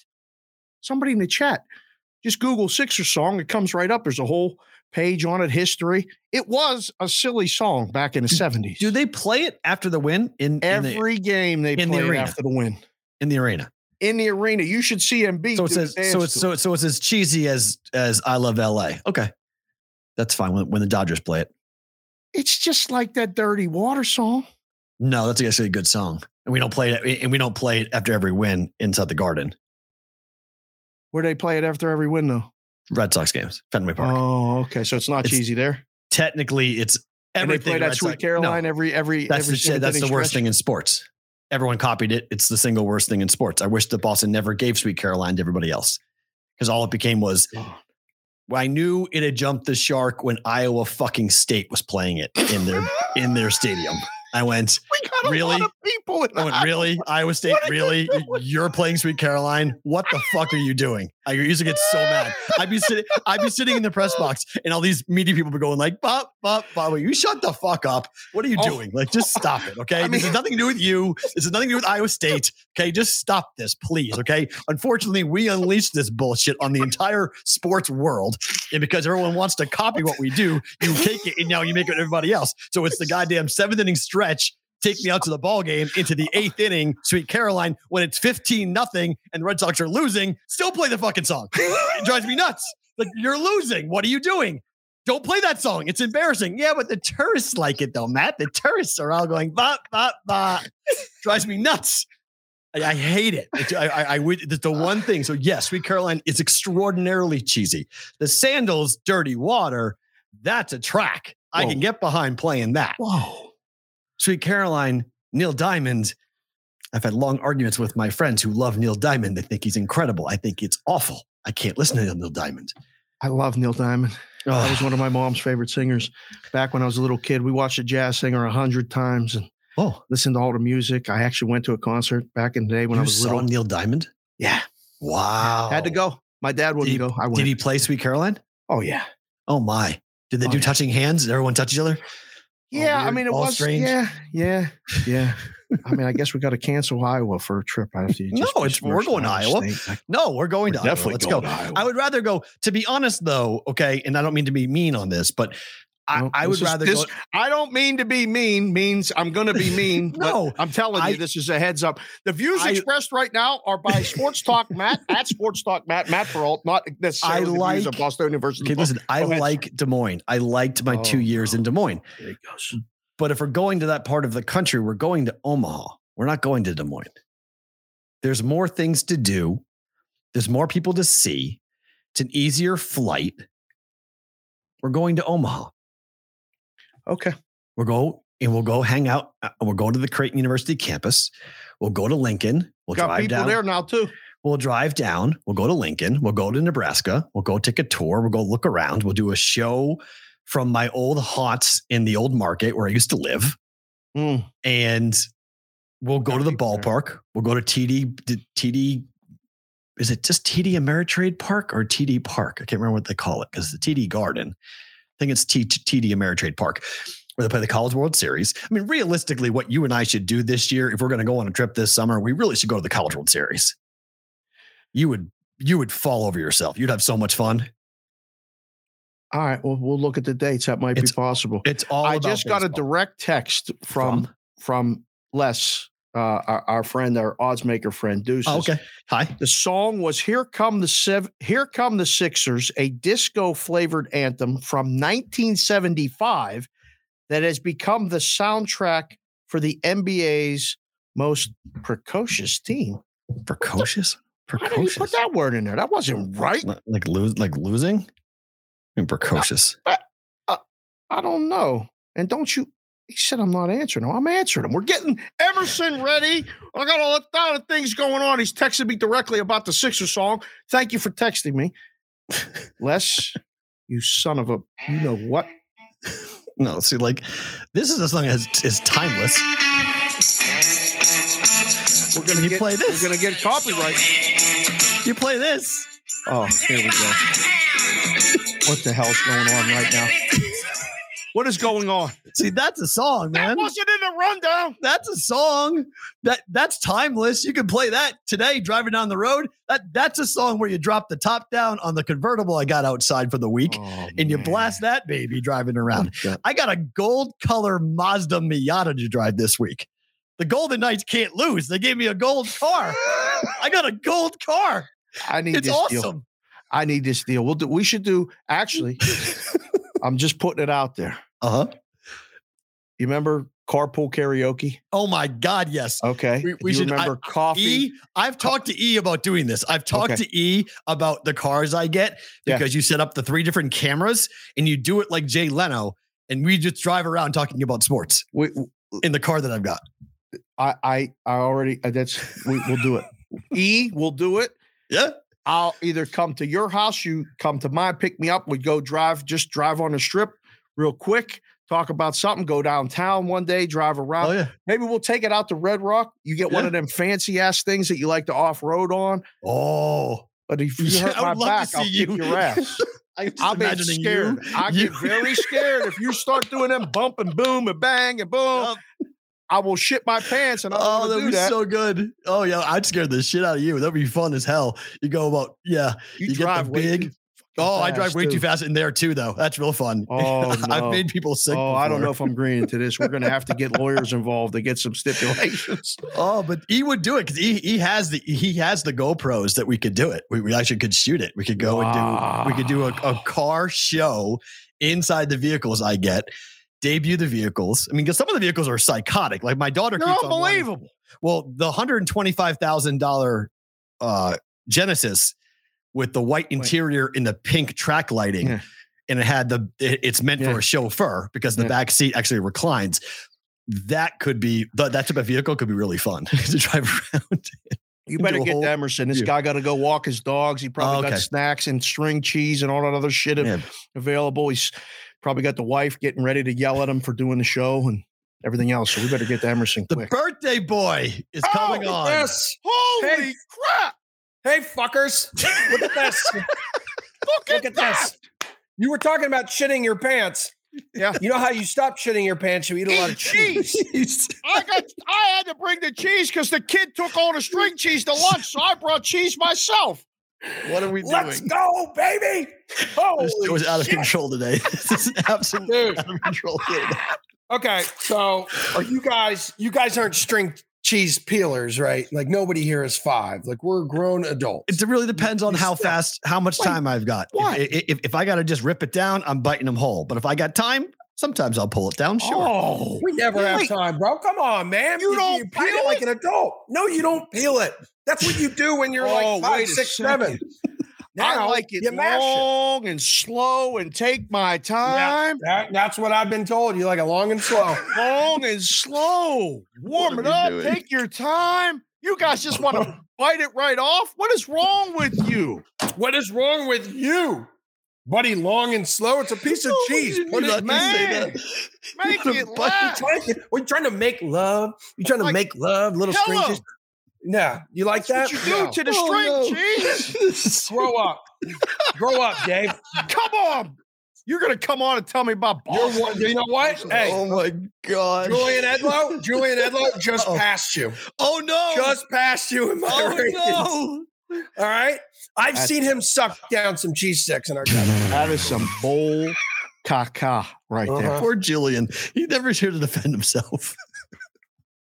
somebody in the chat, just Google Sixer song. It comes right up. There's a whole page on it, history. It was a silly song back in the 70s. Do they play it after the win in, in the Every game they in the play it after the win. in the arena? In the arena, you should see Embiid. So it do says the so it's so so it's as cheesy as as I love LA. Okay. That's fine when, when the Dodgers play it. it's just like that dirty water song. No, that's actually a good song. And we don't play it and we don't play it after every win inside the garden. Where they play it after every win, though. Red Sox games, Fenway Park. Oh, okay. So it's not It's cheesy there. Technically, it's And they everything. play that Sweet Sox- Caroline No, every every. that's every the that's the worst thing in sports. Everyone copied it. It's the single worst thing in sports. I wish that Boston never gave Sweet Caroline to everybody else because all it became was. I knew it had jumped the shark when Iowa fucking State was playing it in their in their stadium. I went, We got a Really? people I went, really? Iowa State, really? You're playing Sweet Caroline? What the fuck are you doing? I used to get so mad. I'd be sitting, I'd be sitting in the press box, and all these media people be going like, "Bob, Bob, Bob, you shut the fuck up? What are you Oh. doing? Like, just stop it, okay? I this mean- has nothing to do with you. This has nothing to do with Iowa State. Okay, just stop this, please. Okay. Unfortunately, we unleashed this bullshit on the entire sports world, and because everyone wants to copy what we do, you take it and now you make it everybody else. So it's the goddamn seventh inning stretch take me out to the ball game into the eighth inning, Sweet Caroline, when it's 15 nothing and the Red Sox are losing, still play the fucking song. It drives me nuts. Like, you're losing. What are you doing? Don't play that song. It's embarrassing. Yeah, but the tourists like it though, Matt. The tourists are all going, bah, bah, bah. Drives me nuts. I, I hate it. I, I, I would, the one thing. So, yes, Sweet Caroline is extraordinarily cheesy. The Standells, Dirty Water, that's a track. I can get behind playing that. Whoa. Sweet Caroline, Neil Diamond. I've had long arguments with my friends who love Neil Diamond. They think he's incredible. I think it's awful. I can't listen to Neil Diamond. I love Neil Diamond. That Oh, was one of my mom's favorite singers. Back when I was a little kid, we watched a jazz singer a hundred times and oh listened to all the music. I actually went to a concert back in the day when you I was saw little. Neil Diamond? Yeah, Wow. had to go. My dad wouldn't Did go. I went. did he play Sweet Caroline? oh yeah, Oh my. Did they Oh, do yeah. touching hands? Did everyone touch each other? Yeah. I mean, it was strange? yeah, yeah, yeah. I mean, I guess we got to cancel Iowa for a trip after you. No, it's- we're going to Iowa. State. No, we're going we're to Iowa. definitely Let's going go. Iowa. I would rather go, to be honest though, okay, and I don't mean to be mean on this, but I, I would rather this- go. I don't mean to be mean. Means I'm going to be mean. but No, I'm telling I- you, this is a heads up. The views I- expressed right now are by Sports Talk Matt at Sports Talk Matt Matt Perrault, not necessarily the views of like- Boston University. Okay, listen, I like Des Moines. I liked my two Oh, years in Des Moines. There he goes. But if we're going to that part of the country, we're going to Omaha. We're not going to Des Moines. There's more things to do. There's more people to see. It's an easier flight. We're going to Omaha. Okay. We'll go and we'll go hang out. uh, We'll go to the Creighton University campus. We'll go to Lincoln. We'll Got drive people down. there now too. We'll drive down. We'll go to Lincoln. We'll go to Nebraska. We'll go take a tour. We'll go look around. We'll do a show from my old haunts in the old market where I used to live. Mm. And we'll go Got to the people there. ballpark. We'll go to TD, TD. Is it just TD Ameritrade Park or TD Park? I can't remember what they call it because the TD Garden. I think it's T- TD Ameritrade Park where they play the College World Series. I mean, realistically, what you and I should do this year, if we're going to go on a trip this summer, we really should go to the College World Series. You would you would fall over yourself. You'd have so much fun. All right. Well, we'll look at the dates. That might It's be possible. It's all. I just got a direct text from from Les uh, our, our friend, our odds maker friend, Deuce. Oh, okay. Hi. The song was "Here Come the Sev- Here Come the Sixers," a disco flavored anthem from 1975 that has become the soundtrack for the NBA's most precocious team. Precocious. Why did you Precocious. put that word in there? That wasn't right. Like- Like lose, like losing. I mean, precocious. I don't know. And don't you? He said I'm not answering him. I'm answering him. We're getting Emerson ready. I got a lot of things going on. He's texting me directly about the Sixer song. Thank you for texting me. Les, you son of a, you know what? No, see, like this is a song that is, is timeless. We're gonna You get, play this. We're gonna get copyright. You play this. Oh, here we go. What the hell's going on right now? What is going on? See, that's a song, That man. wasn't in the rundown. That's a song. That that's timeless. You can play that today driving down the road. That that's a song where you drop the top down on the convertible I got outside for the week Oh, and you blast that baby driving around. that. I got a gold color Mazda Miata to drive this week. The Golden Knights can't lose. They gave me a gold car. I got a gold car. I need It's this deal. I need this deal. We'll do. We should do. Actually, I'm just putting it out there. Uh huh. You remember carpool karaoke? Oh my God, yes. Okay. We- we you should- I- remember coffee. E, I've talked to E about doing this. I've talked Okay. to E about the cars I get Yeah. because you set up the three different cameras and you do it like Jay Leno, and we just drive around talking about sports We, in the car that I've got. I, I, I already. uh, That's we, we'll do it. E, we'll do it. Yeah. I'll either come to your house, you come to mine, pick me up. We go drive, just drive on the strip real quick, talk about something, go downtown one day, drive around. Oh yeah. Maybe we'll take it out to Red Rock. You get one of them fancy ass things that you like to off road on. Oh, But if you hurt I my would love to back, I'll see kick your ass. I'm imagining scared. you. I get very scared if you start doing them bump and boom and bang and boom. Yup. I will shit my pants and I don't Oh, that'd do be that. so good. Oh yeah, I'd scare the shit out of you. That'd be fun as hell. You go about yeah. you, you get the drive way big- too Oh, I drive way too too. fast in there too, though. That's real fun. Oh, I've made people sick. Oh, I don't know if I'm agreeing to this. We're going to have to get lawyers involved to get some stipulations. Oh, but he would do it because he he has the he has the GoPros that we could do it. We, we actually could shoot it. We could go and do we could do a, a car show inside the vehicles I get, debut the vehicles. I mean, because some of the vehicles are psychotic. Like my daughter, They're keeps on unbelievable. Well, the hundred and twenty five thousand dollar uh, Genesis with the white interior and the pink track lighting. Yeah. And it had the, it- it's meant Yeah. for a chauffeur because the Yeah. back seat actually reclines. That could be, that that type of vehicle could be really fun to drive around. You better get whole- Emerson. This Yeah. guy got to go walk his dogs. He probably okay. got snacks and string cheese and all that other shit Yeah. available. He's probably got the wife getting ready to yell at him for doing the show and everything else. So we better get to Emerson The quick. birthday boy is coming Oh, on. Yes. Holy Hey. crap! Hey, fuckers. Look at this. Look, Look at this. You were talking about shitting your pants. Yeah. You know how you stop shitting your pants? You eat a lot of cheese. cheese. I got. I had to bring the cheese because the kid took all the string cheese to lunch, so I brought cheese myself. What are we doing? Let's go, baby. Holy This show is out of shit. control today. this is absolutely out of control. Today. Okay, so are you guys? You guys aren't string cheese peelers, right? Like nobody here is five. Like we're grown adults. It really depends on how fast, how much time I've got. If- what? If, if, if I got to just rip it down, I'm biting them whole. But if I got time, sometimes I'll pull it down. Sure. Oh, We never have Wait. time, bro. Come on, man. You don't bite peel like an adult. No, you don't peel it. That's what you do when you're Oh, like five, wait a six, second. seven. I like it you mash it. long and slow and take my time. That, that's what I've been told. You like it long and slow. Long and slow. Warm What it up. doing? Take your time. You guys just want to bite it right off. What is wrong with you? what is wrong with you, buddy? Long and slow. It's a piece of cheese. Put it, man. Make it trying to- We're trying to make love. You're trying to Like, make love, little hello. strangers. Yeah, you like That's that? what you do No. to the Oh, string no. cheese. Grow up. Grow up, Dave. Come on. You're going to come on and tell me about Boston. one. You know what? Hey, oh my god. Julian Edlow. Julian Edlow just Uh-oh. passed you. Oh no. Just passed you in my oh no. All right. I've That's- seen him suck down some cheese sticks in our cabin. That is some bull caca right there. Uh-huh. Poor Julian. He never here to defend himself.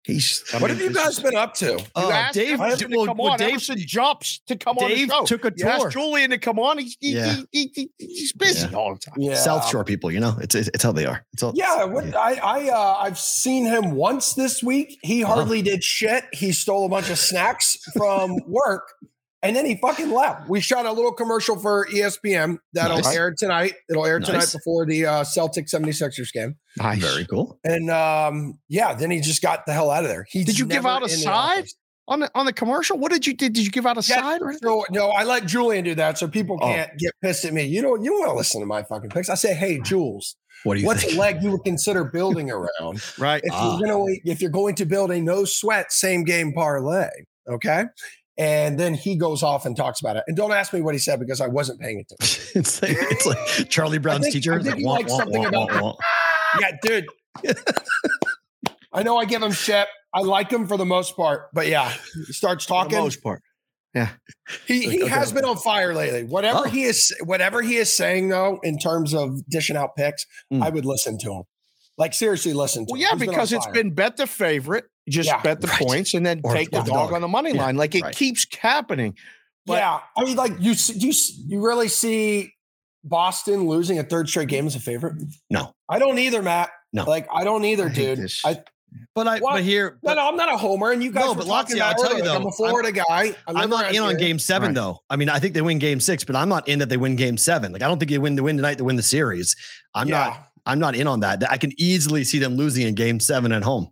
He's. I What mean, have you guys is- been up to? You Uh, asked Dave- Emerson to well, come well, on. Dave- Emerson jumps to come on Dave took a You asked. Julian to come on. He's, he, Yeah. he, he, he- he's busy Yeah. all the time. Yeah. South Shore people, you know, it's it's, it's how they are. It's all, Yeah, what, I I uh, I've seen him once this week. He Uh-huh. hardly did shit. He stole a bunch of snacks from work, and then he fucking left. We shot a little commercial for ESPN that'll Nice. air tonight. It'll air tonight Nice. before the uh, Celtics 76ers game. Nice. very cool. And um, yeah, then he just got the hell out of there. He Did you give out a side? on the on the commercial. What did you did? Did you give out a Yeah, side? Or? No, no, I let Julian do that so people Oh. can't get pissed at me. You don't you don't want to listen to my fucking picks. I say, hey, Jules, What do you what's think? a leg you would consider building around? Right. if Ah. you're gonna if you're going to build a no sweat same game parlay, okay? And then he goes off and talks about it. And don't ask me what he said because I wasn't paying attention. it's like it's like Charlie Brown's think- teacher. I It's think like, he wah, wah, something wah, about- yeah, dude. I know I give him shit. I like him for the most part, but yeah, he starts For the talking. most part. Yeah. He he Okay. has been on fire lately. Whatever Oh. he is, whatever he is saying though, in terms of dishing out picks, Mm. I would listen to him. Like seriously, listen to Well, him. yeah, He's been because it's fire. been bet the favorite, just Yeah, bet the right. points, and then Or- take the the dog dog. on the money Yeah, line. Like it right. keeps happening. but- yeah. I mean, like you, you, you really see Boston losing a third straight game as a favorite? No. I don't either, Matt. No. like I don't either, I dude. this. I But I What? but here no, but no, I'm not a homer, and you guys No, but talking Lazio, I'll tell you earlier, like, I'm a Florida guy. I I'm not in on game seven Right. though. I mean, I think they win game six, but I'm not in that they win game seven. Like I don't think they win to win tonight to win the series. I'm Yeah. not I'm not in on that. I can easily see them losing in game seven at home.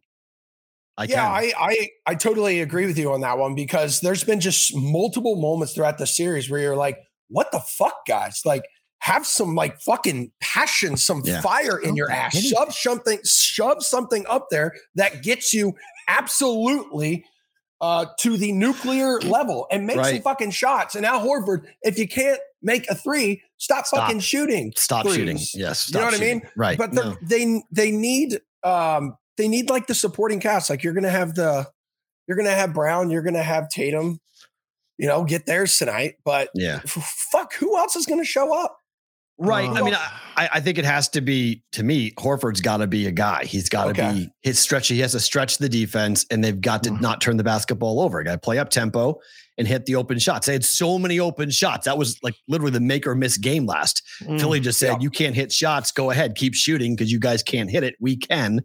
I yeah, can. I, I I totally agree with you on that one because there's been just multiple moments throughout the series where you're like, what the fuck, guys? Like, have some like fucking passion, some Yeah. fire in your ass. Anything. Shove something, shove something up there that gets you absolutely uh to the nuclear level and make some fucking shots. And now Horford, if you can't make a three, stop, Stop. fucking shooting. Stop threes. shooting. Yes. You know stop what I mean? Right. But no. they're they they need um they need like the supporting cast. Like you're gonna have the you're gonna have Brown, you're gonna have Tatum, you know, get theirs tonight. But yeah. f- fuck, who else is gonna show up? Right. I mean, I, I think it has to be to me. Horford's got to be a guy. He's got to Okay. be his stretch. He has to stretch the defense, and they've got to Mhm. not turn the basketball over. Got to play up tempo and hit the open shots. They had so many open shots. That was like literally the make or miss game last. Mm. Philly just said, yeah. "You can't hit shots. Go ahead, keep shooting because you guys can't hit it. We can."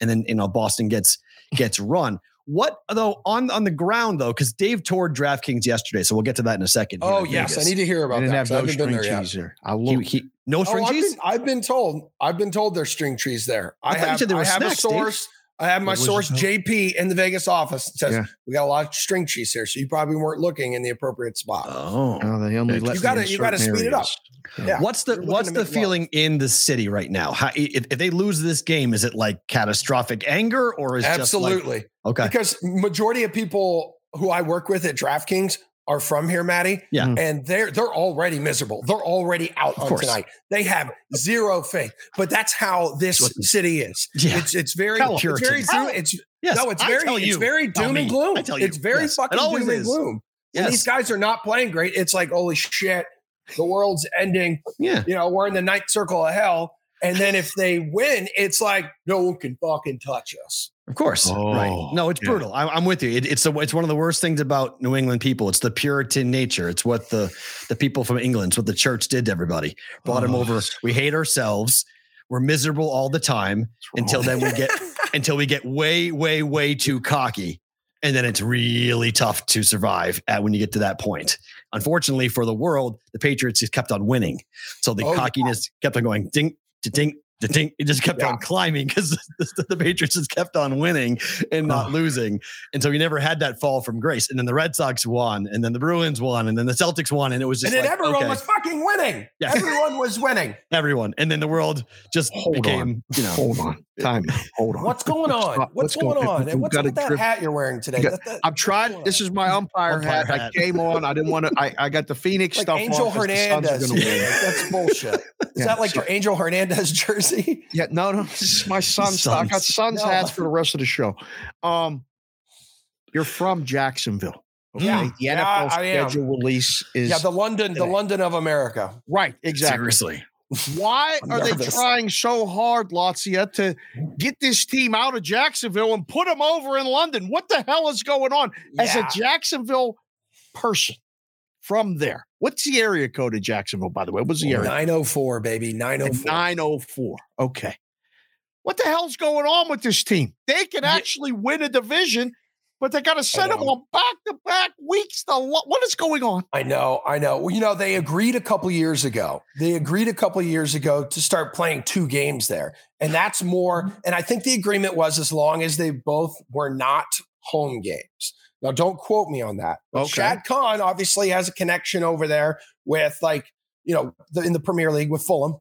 And then you know Boston gets gets run. What though on on the ground though? Because Dave toured DraftKings yesterday, so we'll get to that in a second. Oh in yes, I need to hear about that. have 'cause I no haven't been string there yet. cheese there. I He, he, no Oh, string I've cheese. been, I've been told. I've been told there's string trees there. I I, thought you have. said there I have snacks, a Dave. Source. I have my source? JP in the Vegas office. It says Yeah. we got a lot of string cheese here, so you probably weren't looking in the appropriate spot. Oh, Oh, they only let You gotta- you gotta certain speed it up. Yeah. What's the what's the make love. feeling in the city right now? How, if, if they lose this game, is it like catastrophic anger or is Absolutely. just like okay? because majority of people who I work with at DraftKings are from here, Maddie. Yeah. Mm. And they're they're already miserable. They're already out Of on course. tonight. They have zero faith. But that's how this city is. Yeah. It's it's very Tell it's very doom. It's Yes, no, it's I very it's very Tell doom and gloom. I tell you. It's very Yes. Fucking always doom and is. gloom. When Yes. these guys are not playing great, it's like, holy shit, the world's ending. yeah. You know, we're in the ninth circle of hell. And then if they win, it's like no one can fucking touch us. Of course. right. Oh, No, it's yeah. brutal. I, I'm with you. It, it's a, it's one of the worst things about New England people. It's the Puritan nature. It's what the the people from England, it's what the church did to everybody. Brought them Oh, over. We hate ourselves. We're miserable all the time until then we get until we get way, way, way too cocky. And then it's really tough to survive at when you get to that point. Unfortunately for the world, the Patriots just kept on winning. So the Oh, yeah. cockiness kept on going ding, ding, to ding. It just kept Yeah. on climbing because the, the Patriots just kept on winning and not Oh. losing. And so we never had that fall from grace. And then the Red Sox won, and then the Bruins won, and then the Celtics won. And it was just And like, everyone okay, was fucking winning. Yeah. Everyone was winning. everyone. And then the world just Hold became, on. you know, Hold on. Time. Hold on. What's going on? Stop. What's Let's going on? We And what's gotta with that drip- hat you're wearing today? Yeah. That- that- I'm trying. This is my umpire, Umpire hat. hat. I came on. I didn't want to. I, I got the Phoenix like stuff Angel on 'cause the Suns are Hernandez. Yeah, like, that's bullshit. Is Yeah, that like so- your Angel Hernandez jersey? Yeah, no, no. This is my son's. stuff. I got Suns. son's No. hats for the rest of the show. Um, you're from Jacksonville. Okay. Yeah. The Yeah, NFL I am. schedule release is yeah, the London, the. London of America. right. Exactly. seriously. Why are they trying so hard, Lotzia, to get this team out of Jacksonville and put them over in London? What the hell is going on? As a Jacksonville person from there, what's the area code of Jacksonville, by the way? What's the area? 904, baby. 904. 904. Okay. What the hell's going on with this team? They can actually win a division, but they got to send them on back to back weeks. The lo- what is going on? I know, I know. Well, you know, they agreed a couple years ago. They agreed a couple years ago to start playing two games there. And that's more, and I think the agreement was as long as they both were not home games. Now, don't quote me on that. But Okay. Shad Khan obviously has a connection over there with like, you know, the, in the Premier League with Fulham.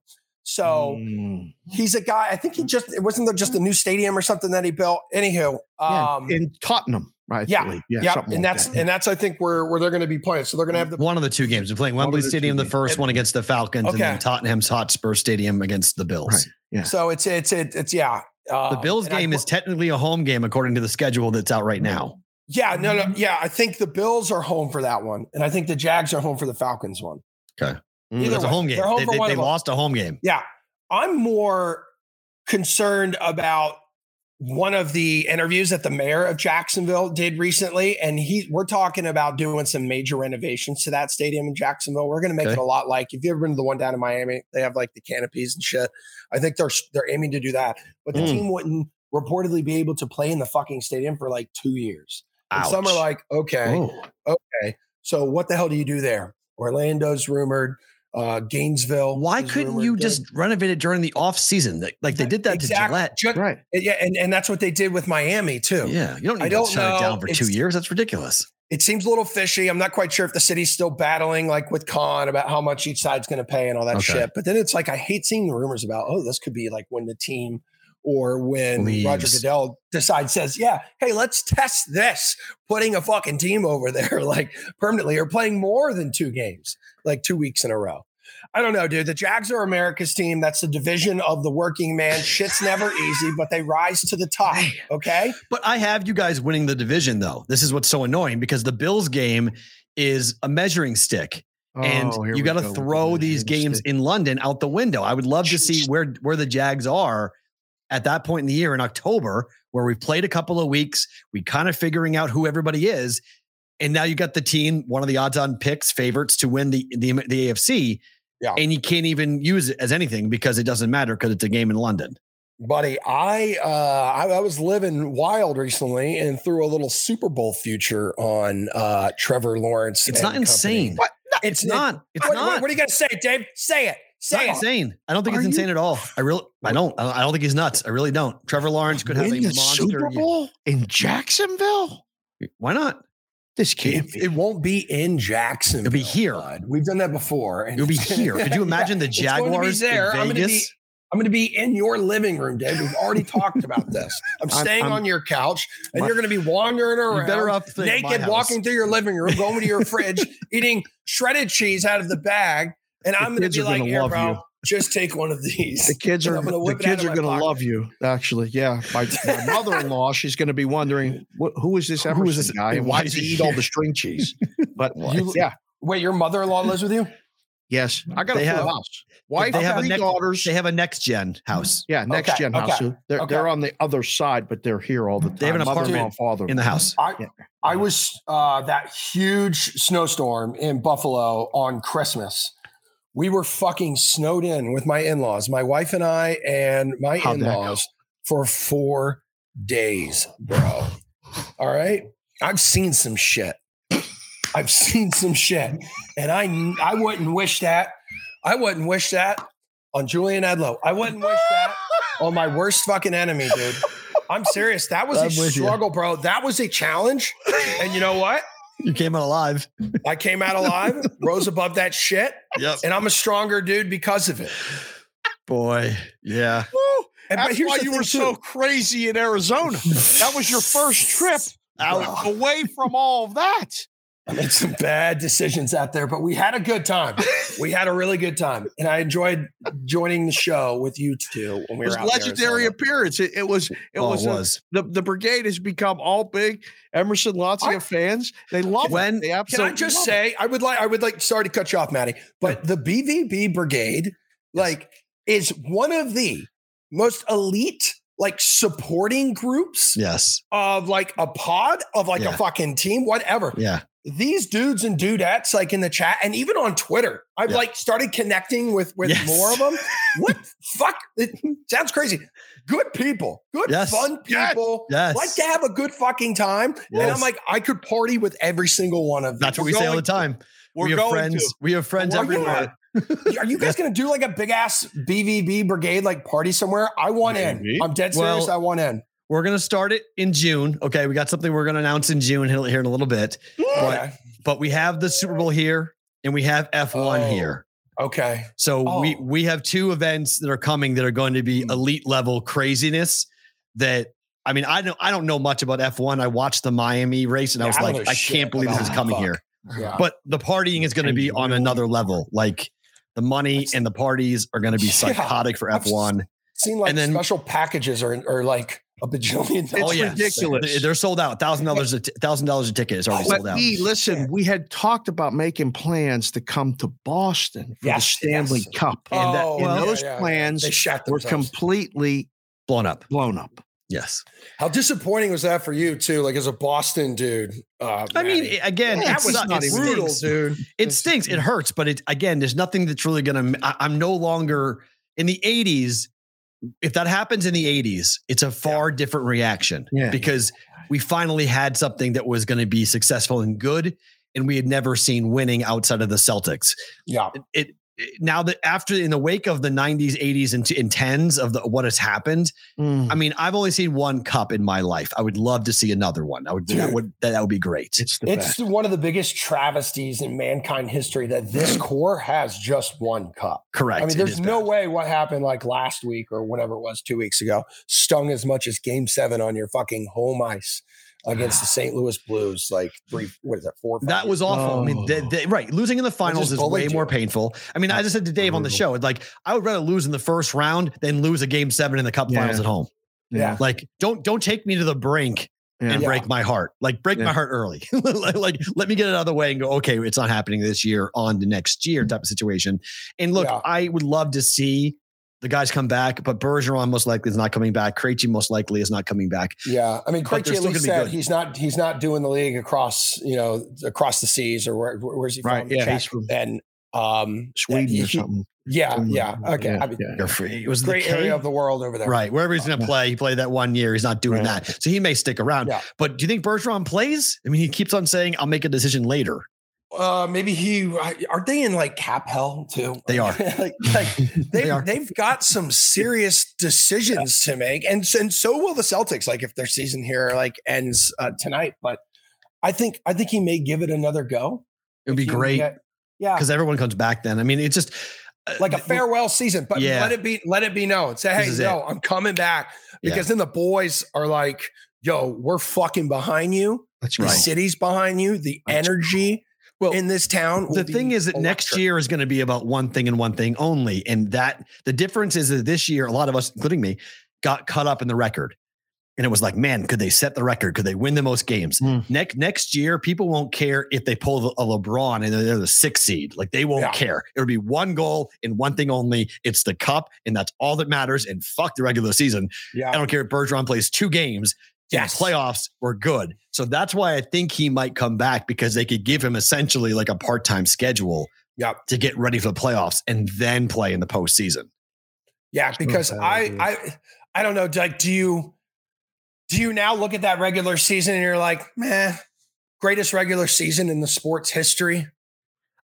So Mm. he's a guy. I think he just it wasn't there just a new stadium or something that he built. Anywho, Yeah, um, in Tottenham, right? yeah, yeah, yeah, and like that's that. and that's I think where where they're going to be playing. So they're going to have the One of the two games. They're playing Wembley the Stadium, the games. first one against the Falcons, and then Okay. Tottenham's Hotspur Stadium against the Bills. Right. Yeah. So it's it's it's, it's yeah. The um, Bills and I game is technically a home game according to the schedule that's out right now. yeah no no yeah. I think the Bills are home for that one, and I think the Jags are home for the Falcons one. Okay. Mm. Either It's a home game. they're home They, they- they lost a home game. Yeah, I'm more concerned about one of the interviews that the mayor of Jacksonville did recently, and he we're talking about doing some major renovations to that stadium in Jacksonville. We're going to make Okay. it a lot like if you ever been to the one down in Miami, they have like the canopies and shit. I think they're they're aiming to do that, but the Mm. team wouldn't reportedly be able to play in the fucking stadium for like two years. And some are like, okay, Oh. okay, so what the hell do you do there? Orlando's rumored. Uh, Gainesville. Why couldn't you They're- just renovate it during the off season? Like, like they did that Exact- to Gillette. ju- right. Yeah, and, and that's what they did with Miami too. Yeah, you don't I need don't to shut it down for two years. That's ridiculous. It seems a little fishy. I'm not quite sure if the city's still battling like with Khan about how much each side's going to pay and all that Okay. shit. But then it's like I hate seeing the rumors about oh this could be like when the team or when Roger Goodell decides says yeah hey let's test this putting a fucking team over there like permanently or playing more than two games like two weeks in a row. I don't know, dude. The Jags are America's team. That's the division of the working man. Shit's never easy, but they rise to the top. Okay. But I have you guys winning the division, though. This is what's so annoying because the Bills game is a measuring stick. and Oh, here you got to go throw these games stick. in London out the window. I would love to see where where the Jags are at that point in the year in October, where we've played a couple of weeks, we kind of figuring out who everybody is, and now you got the team, one of the odds-on picks, favorites to win the the, the AFC, Yeah. and you can't even use it as anything because it doesn't matter because it's a game in London. buddy i uh I, I was living wild recently and threw a little super bowl future on uh trevor lawrence It's not company. insane. What? No, It's not. It's what, not. what, what are you gonna say dave say it It's say not it insane. I don't think Are it's you- insane at all. I really, I don't. I don't think he's nuts. I really don't. Trevor Lawrence could have Win a the monster. Super year. Bowl in Jacksonville. Why not? This can't it, be. it won't be in Jackson. It'll be here. We've done that before. and It'll be here. Could you imagine the It's going to be Jaguars there. in I'm gonna be- Vegas? I'm going to be in your living room, Dave. We've already talked about this. I'm I'm- staying I'm- on your couch, and My- you're going to be wandering around, better off staying at my naked, walking through your living room, going to your fridge, eating shredded cheese out of the bag, and I'm going to kids be like, gonna "Here, love bro, you." just take one of these." The kids are gonna the whip it out kids are going to pocket. love you. Actually, yeah. My, my mother-in-law, she's going to be wondering who is this Emerson is this- guy? and why Why does he he eat all the string cheese? But You- yeah, Wait, your mother-in-law lives with you? yes, I got They a full have- house. Wife, they have a three next- daughters. They have a next gen house yeah, next Okay, gen okay, house. So they're okay. they're on the other side, but they're here all the time. They have an Mother-in-law apartment and father in the house. I Yeah. I was uh, that huge snowstorm in Buffalo on Christmas. We were fucking snowed in with my in-laws, my wife and I, and my How'd in-laws for four days, bro. All right, I've seen some shit. I've seen some shit, and I I wouldn't wish that. I wouldn't wish that on Julian Edlow. I wouldn't wish that on my worst fucking enemy, dude. I'm serious. That was I'm a with you. struggle, bro. That was a challenge. And you know what? You came out alive. I came out alive, rose above that shit, Yep. and I'm a stronger dude because of it. Boy. Yeah. Woo! And That's why you thing, were so crazy in Arizona. that was your first trip out away from all of that. I made some bad decisions out there, but we had a good time. We had a really good time, and I enjoyed joining the show with you two when we It was were out legendary Arizona. appearance. It, it was. It Oh, was. it a- the the brigade has become all big Emerson Lotzia I- fans. They love When- it. They Can absolutely I just love it. say, I would like, I would like, sorry to cut you off, Maddie, but the BVB brigade like is one of the most elite like supporting groups Yes. of like a pod of like Yeah. a fucking team, whatever. Yeah. These dudes and dudettes, like in the chat and even on Twitter, I've Yeah. like started connecting with with Yes. more of them. What fuck? It sounds crazy. Good people, good Yes. fun people. Yes. Like to have a good fucking time. And I'm like, I could party with every single one of them. That's what We're we say all the going time. We're we have going friends. to. We have friends Why everywhere. Are you guys gonna do like a big ass BVB brigade like party somewhere? I want in. I'm dead serious. Well, I want in. We're gonna start it in June. Okay, we got something we're gonna announce in June here in a little bit. But but we have the Super Bowl here and we have F1 Oh. here. Okay. So we Oh. we have two events that are coming that are going to be Hmm. elite level craziness. That I mean, I don't I don't know much about F1. I watched the Miami race and I Yeah, was I don't like, I can't believe this is coming fuck. here. Yeah. But the partying is going to be on another level. Like the money and the parties are going to be Yeah. psychotic for I've F1. Seen like And then- special packages or or like a bajillion. It's dollars. ridiculous. They- They're sold out. Thousand dollars a thousand dollars a ticket is already sold out. E, listen, we had talked about making plans to come to Boston for Yes, the Stanley yes. Cup. And that- Oh, and yeah, those yeah, yeah. plans They shot were completely Blown up. blown up. Yes. How disappointing was that for you too? Like as a Boston dude. Uh, I mean, again, Yeah, it that was sucks. not It brutal, stinks. dude. It stinks. It hurts, but it again, there's nothing that's really gonna. I, I'm no longer in the 80s. If that happens in the 80s, it's a far different reaction Yeah. because we finally had something that was going to be successful and good, and we had never seen winning outside of the Celtics. Yeah. It now that after in the wake of the 90s, 80s, and, and 10s of the what has happened, Mm. I mean, I've only seen one cup in my life. I would love to see another one. I would. That would that, that would be great. It's the It's one of the biggest travesties in mankind history that this core has just one cup. Correct. I mean, there's no bad. way what happened like last week or whenever it was two weeks ago stung as much as game seven on your fucking home ice against the ah. St. Louis Blues. Like three, what is that, four? five That years was ago? awful. I mean, they, Oh. they- right. Losing in the finals is way bullied more painful. I mean, I just said to Dave on the show, like, I would rather lose in the first round than lose a game seven in the cup Yeah. finals at home. Yeah. Like, don't don't take me to the brink Yeah. and Yeah. break my heart. Like, break Yeah. my heart early. like, like, let me get it out of the way and go, okay, it's not happening this year, on to next year type of situation. And look, Yeah. I would love to see the guys come back, but Bergeron most likely is not coming back. Krejci most likely is not coming back. Yeah, I mean, But they're Krejci at least said good. he's not he's not doing the league across you know across the seas or where where's he from? Right, yeah, he's Czech. from and um Sweden he- or something. Yeah, yeah, okay. Yeah, I mean, yeah. Free. It was the great K- area of the world over there. Right. Wherever he's going to play, he played that one year. He's not doing Right. that. So he may stick around. Yeah. But do you think Bergeron plays? I mean, he keeps on saying, I'll make a decision later. Uh, maybe he are they in like cap hell too? They are. like, like They they are. they've got some serious decisions to make, and and so will the Celtics. Like if their season here like ends uh, tonight, but I think I think he may give it another go. It would be great get- yeah, because everyone comes back then. I mean, it's just uh, like a farewell season, but Yeah. let it be let it be known. Say, hey, no, I'm coming back Yeah. because then the boys are like, yo, we're fucking behind you. That's The Right. city's behind you. The That's energy Well, in this town. the thing is that next year is going to be about one thing and one thing only. And that the difference is that this year, a lot of us, including me, got caught up in the record. And it was like, man, could they set the record? Could they win the most games? Hmm. Next next year, people won't care if they pull a LeBron and they're the sixth seed. Like they won't Yeah. care. It'll be one goal and one thing only. It's the cup, and that's all that matters. And fuck the regular season. Yeah. I don't care if Bergeron plays two games. In Yes. playoffs were good. So that's why I think he might come back because they could give him essentially like a part-time schedule Yep. to get ready for the playoffs and then play in the postseason. Yeah, because bad I idea. I I don't know. Like, do you do you now look at that regular season and you're like, man, greatest regular season in the sports history?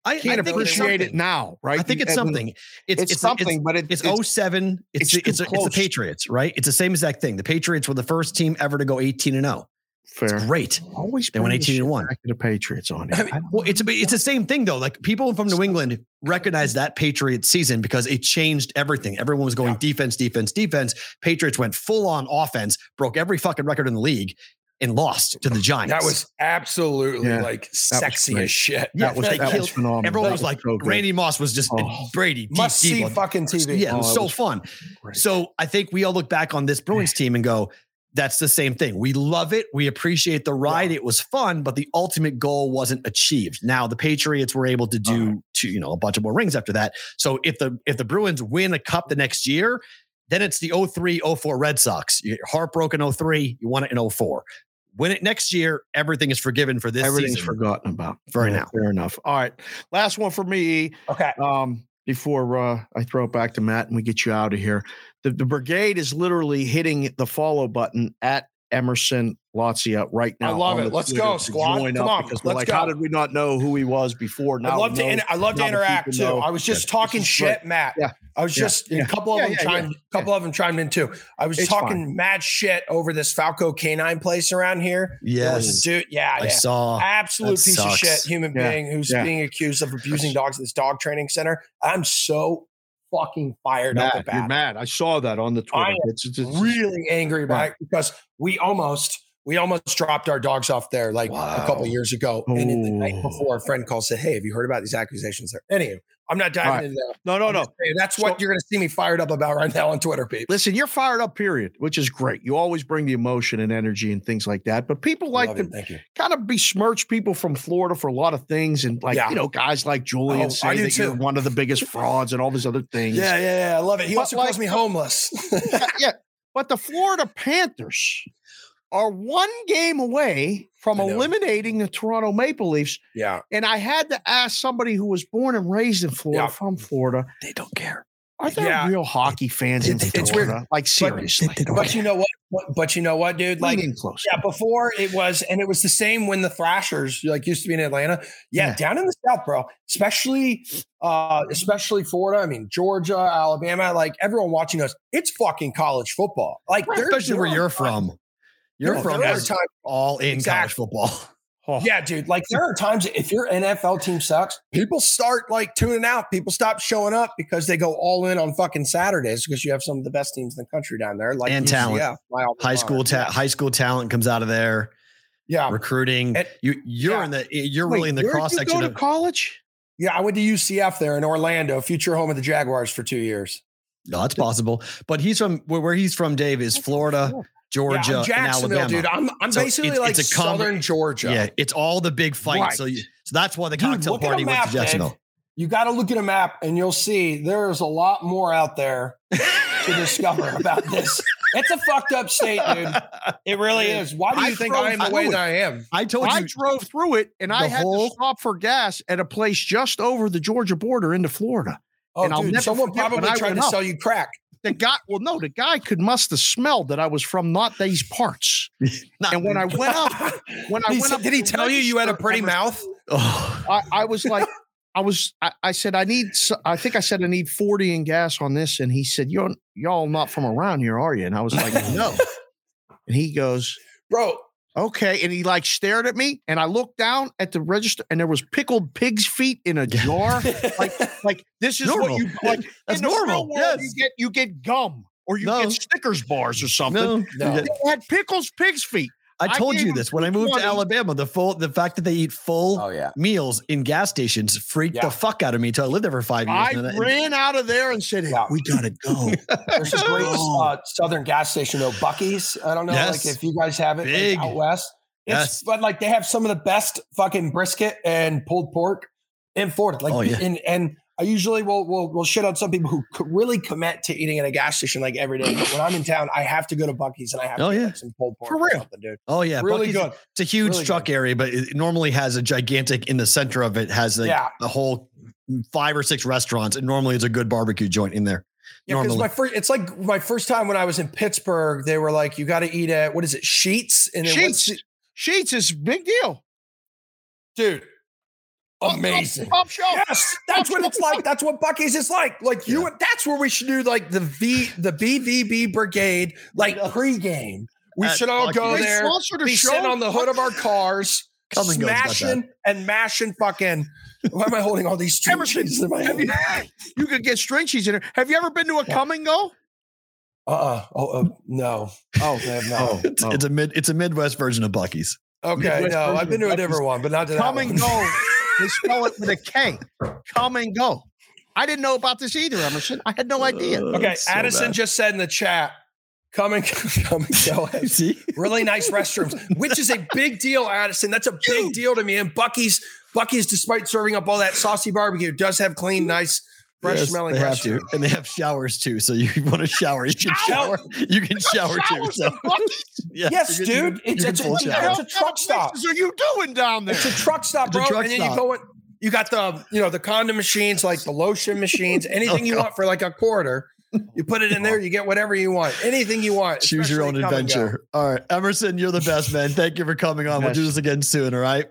I Can't I it's appreciate it now, right? I think it's something. It's It's, it's something, but it, It's, it's, it's 07. It's it's it's, it's, it's the. Patriots, right? It's the same exact thing. The Patriots were the first team ever to go 18 and 0. fair. Great. Always They went 18 and 1. The Patriots on it. I mean, Well, it's it's the same thing though. Like people from New England recognize that Patriots season because it changed everything. Everyone was going Yeah. defense, defense, defense. Patriots went full on offense, broke every fucking record in the league, and lost to the Giants. That was absolutely Yeah, like sexy as shit. Yeah, that was, they that was phenomenal. everyone That was like so. Randy Moss was just Oh. Brady deep, Must see deep. fucking TV. Yeah, it was Oh, it so was fun. Great. So I think we all look back on this Bruins team and go, that's the same thing. We love it. We appreciate the ride. It was fun, but the ultimate goal wasn't achieved. Now the Patriots were able to do uh-huh. to you know a bunch of more rings after that. So if the if the Bruins win a cup the next year, then it's the 03 04 Red Sox. You're heartbroken 03, you won it in 04. Win it next year, everything is forgiven for this Everything's season. forgotten about For Yeah, now. Fair enough. All right. Last one for me. Okay. Um, before uh, I throw it back to Matt and we get you out of here, the, the brigade is literally hitting the follow button at Emerson Lotzia right now. I love it. Let's Twitter go, to squad. Come up on, because we're let's like, go. how did we not know who he was before? I Now love to know. inter- I love to interact too. know. I was just Good. talking shit, great. Matt. Yeah. I was Yeah. just Yeah. a couple of them yeah, chimed, a couple of them chimed in too. I was It's talking fine. mad shit over this Falco canine place around here. There was a Yes. dude, yeah, I saw Absolute That piece sucks. of shit human Yeah. being who's Yeah. being accused of abusing dogs at this dog training center. I'm so fucking fired up Mad. about You're mad. I saw that on the Twitter. It's- it's- it's- really angry about because we almost we almost dropped our dogs off there like a couple Wow. years ago. And in the night before, a friend called said, "Hey, have you heard about these accusations?" There. Anyway, I'm not diving right. into that. No, no, I'm no. saying, That's what you're going to see me fired up about right now on Twitter, Pete. Listen, you're fired up, period, which is great. You always bring the emotion and energy and things like that. But people like to it. Kind of besmirch people from Florida for a lot of things. And like, Yeah. you know, guys like Julian Oh, say that you're one of the biggest frauds and all these other things. Yeah, yeah, yeah. I love it. He But also like- calls me homeless. yeah, yeah. But the Florida Panthers are one game away from eliminating the Toronto Maple Leafs. yeah. And I had to ask somebody who was born and raised in Florida, Yeah. from Florida, they don't care. are there Yeah. real hockey fans in It's- it's Florida? weird. Like seriously, But you know what? But, but you know what, dude? Like, close. yeah, before it was, and it was the same when the Thrashers like used to be in Atlanta. Yeah, Yeah. down in the South, bro. Especially, uh, especially Florida. I mean, Georgia, Alabama. Like everyone watching us, it's fucking college football. Like, there- Especially where you're from. You're there- from there are is times- all in college football. Oh. Yeah, dude. Like there are times if your NFL team sucks, people start like tuning out. People stop showing up because they go all in on fucking Saturdays because you have some of the best teams in the country down there, like And talent. UCF, my alma High school mater. ta- high school talent comes out of there. Yeah, Recruiting. And- you you're yeah. in the you're Wait, really in the cross section go to of college? yeah. I went to UCF there in Orlando, future home of the Jaguars for two years. No, that's possible. But he's from where, where he's from, Dave, is Florida, Georgia, yeah, Jacksonville, Alabama. dude. I'm I'm So basically it's- like it's a combi- Southern Georgia. Yeah, it's all the big fights. Right. So, you, so that's why the cocktail a party went to Jacksonville. You got to look at a map and you'll see there's a lot more out there to discover about this. It's a fucked up state, dude. It really is. Why do I you think drove I am the way it. that I am? I told I you I drove through it and I had whole- to stop for gas at a place just over the Georgia border into Florida. Oh, And I'll dude, never someone probably I tried to up. sell you crack. The guy, well, no, the guy could must have smelled that I was from not these parts. Not- And when I went up, when I went up, did he tell you you had a pretty I was- mouth? I, I was like, I was, I, I said, I need, I think I said I need 40 in gas on this. And he said, You're, y'all not from around here, are you? And I was like, No. And he goes, Bro, Okay. And he like stared at me and I looked down at the register and there was pickled pig's feet in a jar. like, like this is Normal. what you like. That's in the real normal. world, Yes. You get, you get gum or you No. get Snickers bars or something. no, No. They had pickles pig's feet. I I told gave you this when I moved to Alabama. The full the fact that they eat full Oh yeah. meals in gas stations freaked Yeah. the fuck out of me until I lived there for five years. I And then- ran out of there and said, Yeah. We gotta go. There's this great uh, southern gas station though, Buc-ee's. I don't know, Yes. like if you guys have it like, Big. out west. It's Yes. but like they have some of the best fucking brisket and pulled pork in Florida. Like Oh, yeah. and and I usually will will will shit on some people who really commit to eating at a gas station like every day. But when I'm in town, I have to go to Buc-ee's and I have Oh, to get yeah. like, some pulled pork For or real. something, dude. oh yeah, really Buc-ee's- good. It's a huge Really truck good. area, but it normally has a gigantic in the center of it has like Yeah. a whole mm, five or six restaurants, and normally it's a good barbecue joint in there. Yeah, because my first it's like my first time when I was in Pittsburgh, they were like, you got to eat at what is it, Sheetz? And Sheetz. Sheetz is big deal. dude. Amazing. Top shelf. Yes, that's what it's like. That's what Buc-ee's is like. Like you, that's where we should do like the V, the BVB brigade, like pregame. We At should all go there, sponsored a be show. sitting on the hood of our cars, Come and go's got that. smashing and mashing fucking. Why am I holding all these string Emerson, cheeses in my Have you, you could get string cheese in there. Have you ever been to a Kum & Go? Uh-uh. Oh, uh, no. Oh, I have not. It's, it's a mid it's a Midwest version of Buc-ee's. Okay, Midwest no, I've been to of a different one, but not to that come one. and go. They spell it with a K. Come and go. I didn't know about this either, Emerson. I had no idea. Uh, okay, so Addison bad. just said in the chat, Come and come and go. See, really nice restrooms, which is a big deal, Addison. That's a big deal to me. And Buc-ee's, Buc-ee's, despite serving up all that saucy barbecue, does have clean, nice, fresh Yes, smelling they have to, and they have showers too. So you want to shower, you can shower. You can shower too. So yes, Yes, you can- you dude. can- It's, you it's, can full it's, shower. it's a truck stop. What are you doing down there? It's a truck stop, bro. truck and then stop. you go in, you got the, you know, the condom machines, like the lotion machines, oh, anything you want for like a quarter. You put it in there, you get whatever you want. Anything you want. Choose your own come and go. adventure. All right, Emerson, you're the best man. Thank you for coming on. We'll do this again soon. All right.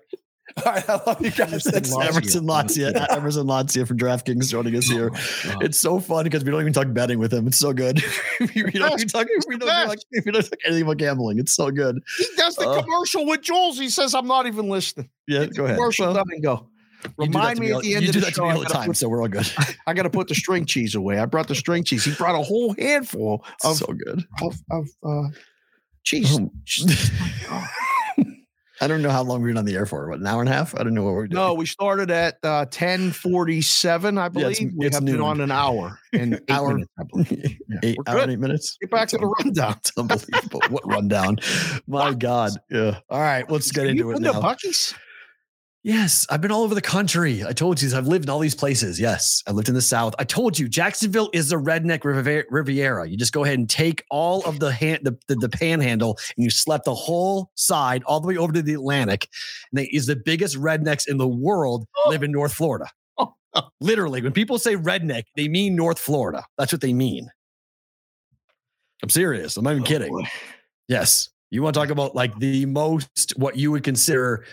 All right, I love you guys. It's Thanks. Emerson Lotzia, Emerson Lotzia from DraftKings joining us here. It's so fun because we don't even talk betting with him. It's so good. we don't even talk. We don't, like, we don't talk anything about gambling. It's so good. He does the Uh, commercial with Jules. He says, I'm not even listening. Yeah, Get go ahead. Commercial Well, and go. you Remind to me all- at the end you of do the that to show. me all the time, put- so we're all good. I got to put the string cheese away. I brought the string cheese. He brought a whole handful of, so good. of, of uh, cheese. Oh. I don't know how long we've been on the air for. What, an hour and a half? I don't know what we're doing. No, we started at uh, 1047, I Yeah, believe. it's- we it's have been on an hour and eight Hour. minutes, I believe. Yeah, eight hour and eight minutes. Get back to the rundown. It's unbelievable. what rundown? My God. Yeah. All right, let's get Have into you it been to now. Buc-ee's? Yes, I've been all over the country. I told you I've lived in all these places. Yes, I lived in the South. I told you Jacksonville is the redneck Riviera. You just go ahead and take all of the hand, the, the, the panhandle, and you slap the whole side all the way over to the Atlantic. And they is the biggest rednecks in the world oh. live in North Florida. Oh. Literally, when people say redneck, they mean North Florida. That's what they mean. I'm serious. I'm not even Oh, kidding. Yes. You want to talk about like the most what you would consider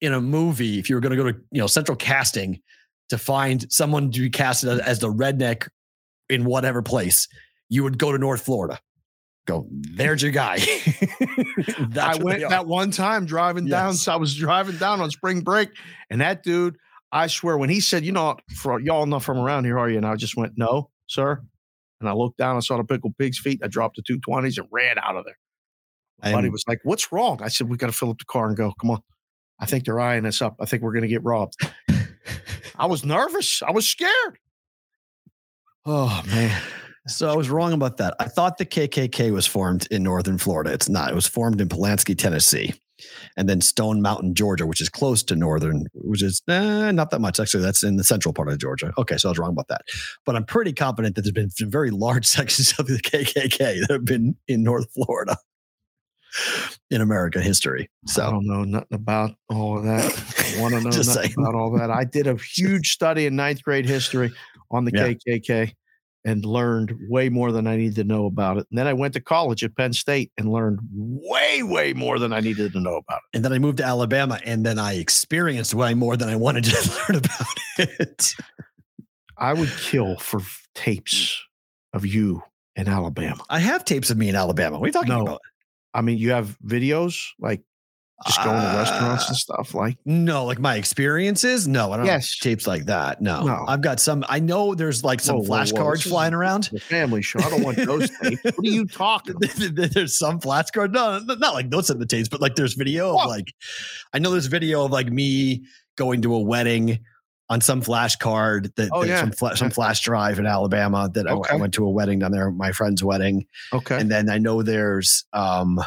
in a movie if you were going to go to, you know, central casting to find someone to be casted as, as the redneck in whatever place, you would go to North Florida. Go, there's your guy. I went that one time driving down. So I was driving down on spring break, and that dude, I swear, when he said, "You know, for y'all not from around here, are you?" and I just went, "No, sir." And I looked down, I saw the pickled pig's feet. I dropped the two twenties and ran out of there. My buddy was like, "What's wrong?" I said, "We got to fill up the car and go. Come on." I think they're eyeing us up. I think we're going to get robbed. I was nervous. I was scared. Oh man. So I was wrong about that. I thought the KKK was formed in northern Florida. It's not. It was formed in Pulaski, Tennessee, and then Stone Mountain, Georgia, which is close to northern, which is eh, not that much actually. That's in the central part of Georgia. Okay, so I was wrong about that. But I'm pretty confident that there's been some very large sections of the KKK that have been in North Florida in American history. So I don't know nothing about all of that. I want to know nothing saying. about all that. I did a huge study in ninth grade history on the Yeah. KKK and learned way more than I needed to know about it. And then I went to college at Penn State and learned way, way more than I needed to know about it. and then I moved to Alabama, and then I experienced way more than I wanted to learn about it. it. I would kill for tapes of you in Alabama. I have tapes of me in Alabama. What are you talking No. about? I mean, you have videos like just going to restaurants uh, and stuff. Like, No, like my experiences. No, I don't Yes. have tapes like that. No. No. I've got some. I know there's like some flashcards flying around. the family show. I don't want those tapes. What are you talking about? there's some flashcard. No, not like those type of tapes, but like there's video What? of like, I know there's video of like me going to a wedding on some flashcard that Oh, that yeah. some, fla- some flash drive in Alabama that I- I, went to a wedding down there, my friend's wedding. Okay. And then I know there's, um,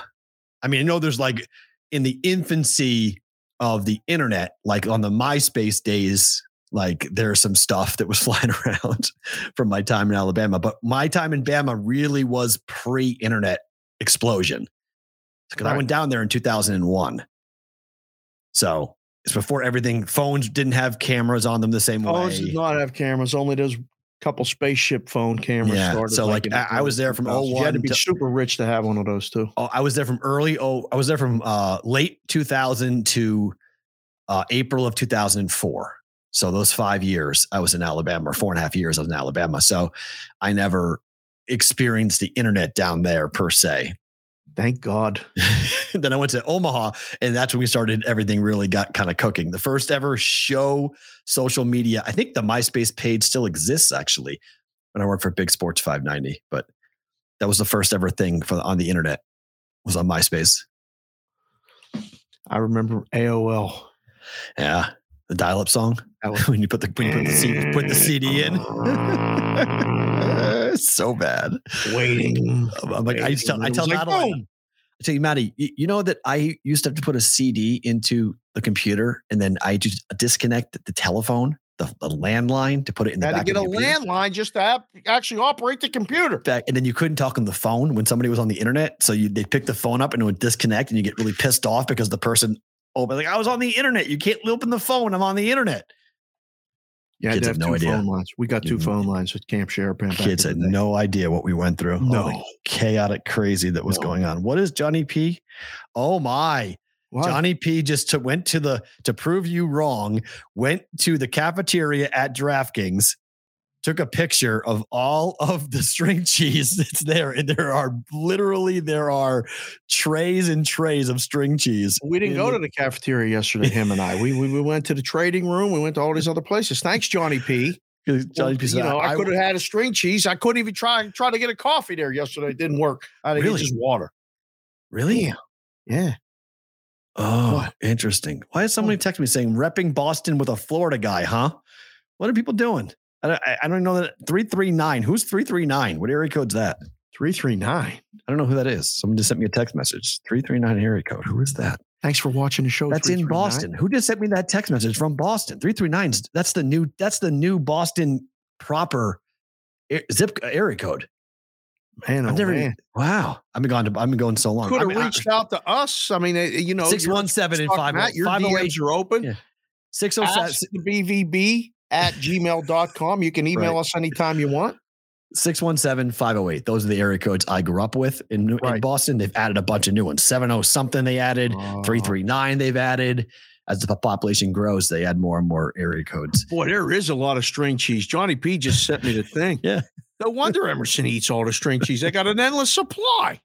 I mean, I know there's like in the infancy of the internet, like on the MySpace days, like there's some stuff that was flying around from my time in Alabama. But my time in Bama really was pre-internet explosion because I went down there in 2001. So it's before everything. Phones didn't have cameras on them the same Phones way. Phones did not have cameras. Only those couple spaceship phone cameras. Yeah, Started so, like, I- I was there from 2000s. You had to 01 be to- super rich to have one of those too. Oh, I was there from early. Oh, I was there from uh, late 2000 to uh, April of 2004. So those five years I was in Alabama, or four and a half years I was in Alabama. So I never experienced the internet down there per se. Thank God. then I went to Omaha, and that's when we started. Everything really got kind of cooking. The first ever show social media. I think the MySpace page still exists actually. When I worked for Big Sports 590, but that was the first ever thing for on the internet. Was on MySpace. I remember AOL. Yeah, the dial-up song That was- when you put the when you put the CD, put the CD in. It's so bad. Waiting. I'm like, I waiting. tell, I tell like, Madeline. I tell you, Maddie, you, know that I used to have to put a CD into the computer and then I just disconnect the telephone, the, the landline to put it in the Had to get a landline just to have, actually operate the computer. back, and then you couldn't talk on the phone when somebody was on the internet. So you they pick the phone up and it would disconnect, and you get really pissed off because the person oh, but like I was on the internet. You can't open the phone. I'm on the internet. Yeah, Kids have have no two idea. phone lines. We got two Mhm. phone lines with Camp Sherapan. back Kids had no idea what we went through. No. chaotic crazy that was No. going on. What is Johnny P? Oh my. Johnny P just to, went to the to prove you wrong, went to the cafeteria at DraftKings, took a picture of all of the string cheese that's there, and there are literally there are trays and trays of string cheese. We didn't go to the cafeteria yesterday, him and I. We, we we went to the trading room. We went to all these other places. Thanks, Johnny P. Johnny P. said, you know, I, I- could have had a string cheese. I couldn't even try try to get a coffee there yesterday. It didn't work. I had Really? just water. really. Yeah. Oh, What? interesting. Why is somebody oh. text me saying repping Boston with a Florida guy, huh? What are people doing? I don't, I, I don't know that 339. Who's 339? What area code's that? 339. I don't know who that is. Someone just sent me a text message. 339 area code. Who is that? Thanks for watching the show. That's in Boston. Who just sent me that text message from Boston? 339. That's the new that's the new Boston proper zip area code. Man, oh, I've never man. Wow. I've been gone to I've been going so long. Could I have mean, I- reached out to us. I mean, uh, you know, you're 617 and stuck, 50 Your 508. DMs are open. Yeah. 607 Ask the BVB at gmail.com. You can email Right. us anytime you want. 617 508. Those are the area codes I grew up with in, in Boston. They've added a bunch of new ones. 70 something they added, Oh. 339 they've added. As the population grows, they add more and more area codes. Boy, there is a lot of string cheese. Johnny P just sent me the thing. Yeah. No wonder Emerson eats all the string cheese. They got an endless supply.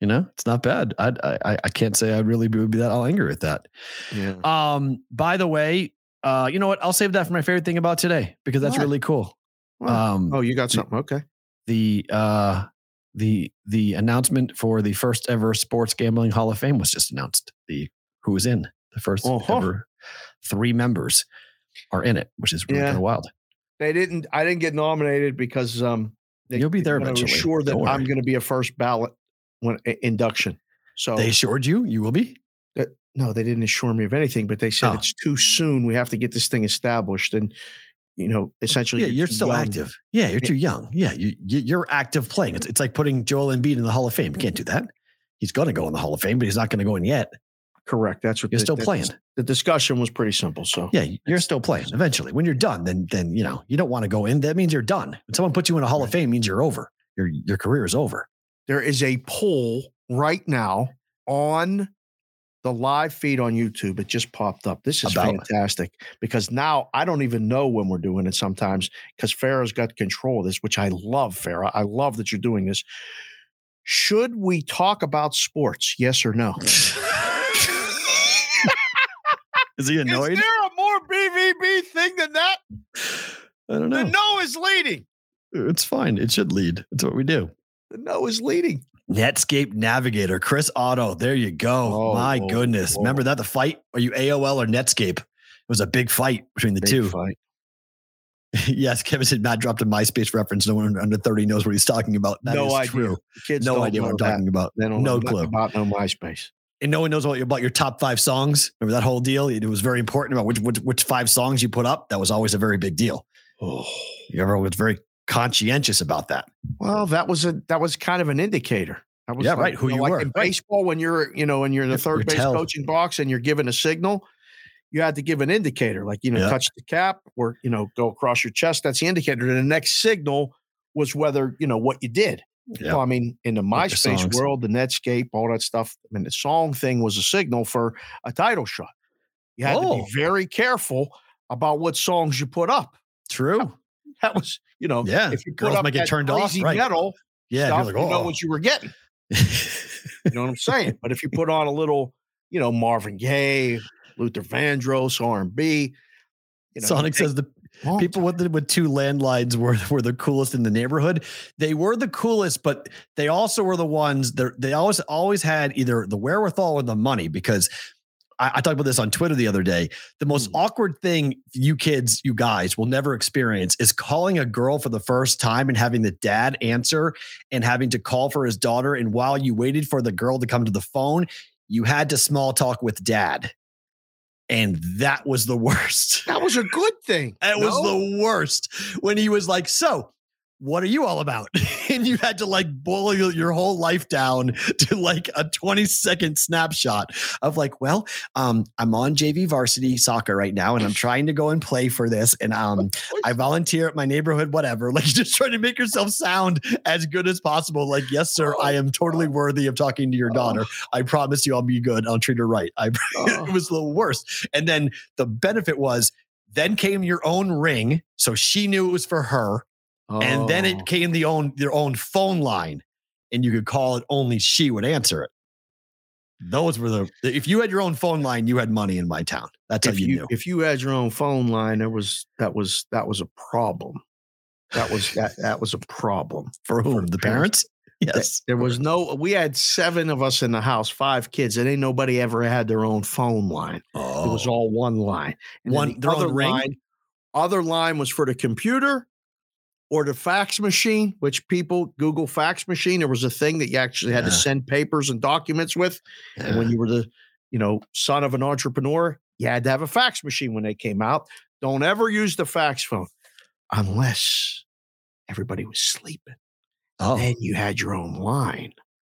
You know, it's not bad. I I, I can't say I really would be that all angry at that. Yeah. Um, by the way, uh, you know what? I'll save that for my favorite thing about today because that's What? really cool. What? Um, Oh, you got something. Okay. the uh the the announcement for the first ever sports gambling hall of fame was just announced the who is in the 1st Uh-huh. ever three members are in it which is really Yeah. kind of wild They didn't, I didn't get nominated because um they, You'll be there I was eventually. sure that I'm going to be a first ballot when i- induction. So they assured you you will be no, they didn't assure me of anything, but they said Oh. it's too soon. We have to get this thing established. And, you know, essentially, yeah you're too still young. active yeah you're too young yeah you, you you're active playing it's, it's like putting joel Embiid in the hall of fame you can't do that he's going to go in the hall of fame but he's not going to go in yet Correct. That's what you're the- still playing The discussion was pretty simple. So, yeah you're still playing eventually when you're done then then you know you don't want to go in that means you're done when someone puts you in a hall of fame means you're over your your career is over there is a poll right now on the live feed on YouTube. It just popped up. This is About- fantastic because now I don't even know when we're doing it sometimes because Farah's got control of this, which I love, Farah. I love that you're doing this. Should we talk about sports? Yes or no? is he annoyed Is there a more BVB thing than that? i don't know. The no is leading. it's fine it should lead it's what we do The no is leading. Netscape Navigator, Chris Otto. There you go. Oh, My whoa, goodness. whoa. Remember that the fight? Are you AOL or Netscape? It was a big fight between the Big two. fight. yes, Kevin said Matt dropped a MySpace reference. No one under 30 knows what he's talking about. That is no idea. true. Kids No idea what I'm that. talking about. They don't No know clue. about no MySpace. And no one knows about your top five songs. Remember that whole deal? It was very important about which, which which five songs you put up. That was always a very big deal. Oh. Everyone was very conscientious about that. Well, that was a that was kind of an indicator. That was Yeah, like, right, who know, you like were, in baseball when you're you know when you're in the third your base tell. coaching box and you're given a signal, you had to give an indicator, like you know, Yeah. touch the cap or you know, go across your chest. That's the indicator. And the next signal was whether you know what you did. Yeah. Well, I mean, in the Like the MySpace world, the Netscape, all that stuff. I mean, the song thing was a signal for a title shot. You had to Oh. be very careful about what songs you put up. True. That was, you know, Yeah. if you put Girls up might get that turned off, crazy right. metal, Yeah. stuff, like, you know oh. what you were getting. You know what I'm saying? But if you put on a little, you know, Marvin Gaye, Luther Vandross, R&B, you know, Sonic says the people with the, with two landlines were were the coolest in the neighborhood. They were the coolest, but they also were the ones that they always always had either the wherewithal or the money because I, I talked about this on Twitter the other day. The most Hmm. awkward thing you kids, you guys will never experience is calling a girl for the first time and having the dad answer and having to call for his daughter. And while you waited for the girl to come to the phone, you had to small talk with dad. And that was the worst. That was a good thing. It was the worst when he was like, So, what are you all about? and you had to like boil your, whole life down to like a 20 second snapshot of like, well, um, I'm on JV varsity soccer right now and I'm trying to go and play for this. And um, I volunteer at my neighborhood, whatever. Like, just trying to make yourself sound as good as possible. Like, yes, sir, I am totally worthy of talking to your daughter. I promise you I'll be good. I'll treat her right. I, it was the worst. And then the benefit was, then came your own ring. So she knew it was for her and then Oh. it came the own their own phone line and you could call it only she would answer it those were the if you had your own phone line you had money in my town that's how if you, you knew if you had your own phone line, there was that was that was a problem. That was that that was a problem. for whom the parents yes There was no. We had seven of us in the house, five kids, and ain't nobody ever had their own phone line. oh. It was oh. all one line. And One- the other ring? line, other line was for the computer or the fax machine, which people Google fax machine. There was a thing that you actually had to send papers and documents with. And when you were the, you know, son of an entrepreneur, you had to have a fax machine when they came out. Don't ever use the fax phone unless everybody was sleeping. oh Then you had your own line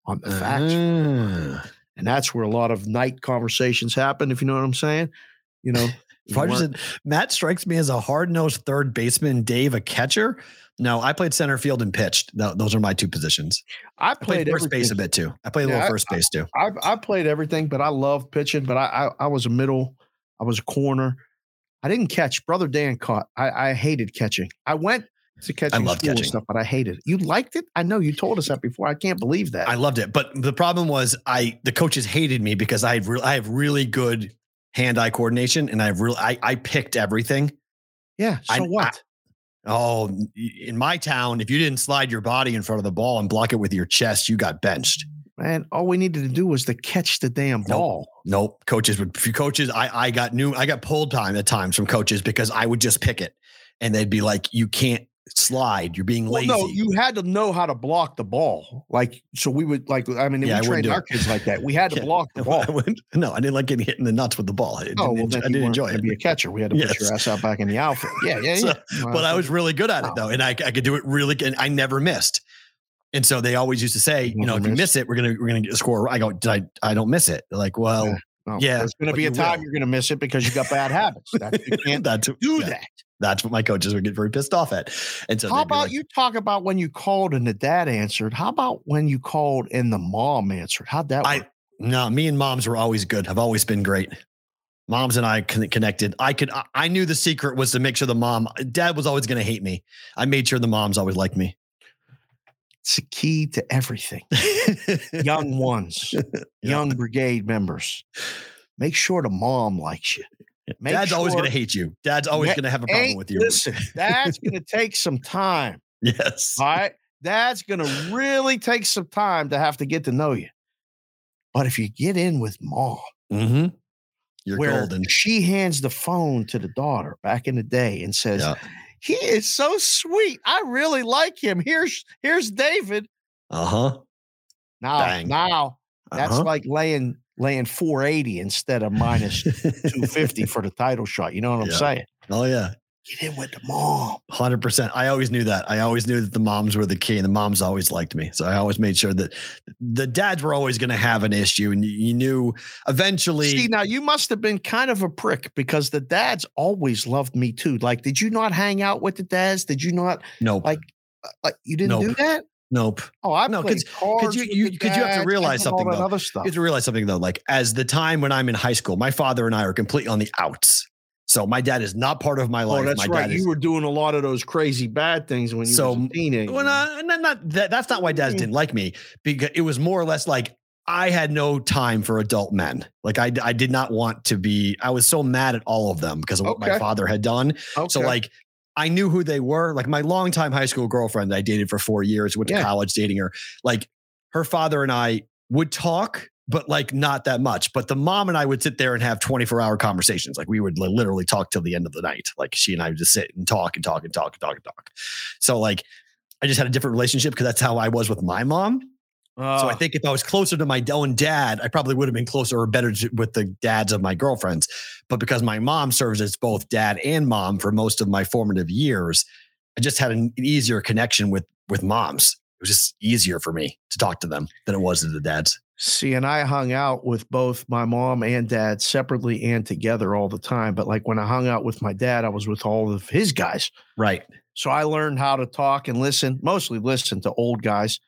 on the fax. Ah. And that's where a lot of night conversations happen, if you know what I'm saying. You know, you Roger weren't- said, Matt strikes me as a hard-nosed third baseman Dave a catcher no I played center field and pitched Tho- those are my two positions I I played played first base a bit too I played a little I- first base too I I played everything, but I love pitching. But I, I I was a middle. I was a corner. I didn't catch. Brother Dan caught. I I hated catching. I went to catching love school and catching. stuff, but I hated it. You liked it? I know you told us that before. I can't believe that. I loved it, but the problem was I the coaches hated me because I had re- I have really good hand-eye coordination and I have real I I picked everything. yeah. So I- what? Oh, in my town, if you didn't slide your body in front of the ball and block it with your chest, you got benched. Man, all we needed to do was to catch the damn ball. Nope, coaches would. Few coaches, I I got new. I got pulled time at times from coaches because I would just pick it, and they'd be like, "You can't slide. You're being Well, lazy." no, you had to know how to block the ball. Like, so we would like. I mean, Yeah, we wouldn't trained our it. kids like that. We had to Yeah. block the ball. I no, I didn't like getting hit in the nuts with the ball. I didn't, Oh, well, enjoy, then I you didn't enjoy gonna it. Be a catcher. We had to put Yes. your ass out back in the outfield. Yeah, yeah, So- yeah. but I was really good at it though, and I, I could do it really good. and I never missed. And so they always used to say, you know, Never if you miss it, we're gonna we're gonna get a score. I go, did I? I don't miss it. They're like, well, Yeah. No, Yeah, there's going to be a time will. you're going to miss it because you got bad habits. That, you can't that's do yeah, that. That's what my coaches would get very pissed off at. And so How about like, you talk about when you called and the dad answered? How about when you called and the mom answered? How'd that I- work? No, me and moms were always good. I've always been great. Moms and I connected. I could. I- knew the secret was to make sure the mom. Dad was always going to hate me. I made sure the moms always liked me. It's the key to everything. Young ones, young brigade members. Make sure the mom likes you. Make Dad's always going to hate you. Dad's always going to have a problem with you. Listen, that's going to take some time. Yes. All right. That's going to really take some time to have to get to know you. But if you get in with mom, Mm-hmm. You're where golden. she hands the phone to the daughter back in the day and says, Yeah. He is so sweet. I really like him. Here's here's David. Uh huh. Now, now that's Uh-huh. like laying laying 480 instead of minus 250 for the title shot. You know what I'm saying? oh yeah. Get in with the mom. Hundred percent. I always knew that. I always knew that the moms were the key, and the moms always liked me. So I always made sure that the dads were always going to have an issue, and you, knew eventually. See, now you must have been kind of a prick because the dads always loved me too. Like, did you not hang out with the dads? Did you not nope. like uh, like you didn't do that? Nope. Oh, I No, played 'cause- cards you- you- the 'cause you have to realize something, though. Other stuff. You have to realize something though. Like as the time when I'm in high school, my father and I are completely on the outs. So my dad is not part of my oh, life. Oh, that's my right. You is, were doing a lot of those crazy bad things when you So, were a teenager. well, no, not, not that. That's not why dads didn't like me because it was more or less like I had no time for adult men. Like I, I did not want to be. I was so mad at all of them because of what my father had done. So like I knew who they were. Like my longtime high school girlfriend that I dated for four years, went to Yeah. college dating her. Like her father and I would talk, but like not that much. But the mom and I would sit there and have 24 hour conversations. Like we would literally talk till the end of the night. Like she and I would just sit and talk and talk and talk and talk and talk. So like I just had a different relationship because that's how I was with my mom. So I Uh, think if I was closer to my own dad, I probably would have been closer or better to, with the dads of my girlfriends. But because my mom serves as both dad and mom for most of my formative years, I just had an easier connection with with moms. It was just easier for me to talk to them than it was to the dads. See, and I hung out with both my mom and dad separately and together all the time. But like when I hung out with my dad, I was with all of his guys. Right. So I learned how to talk and listen, mostly listen to old guys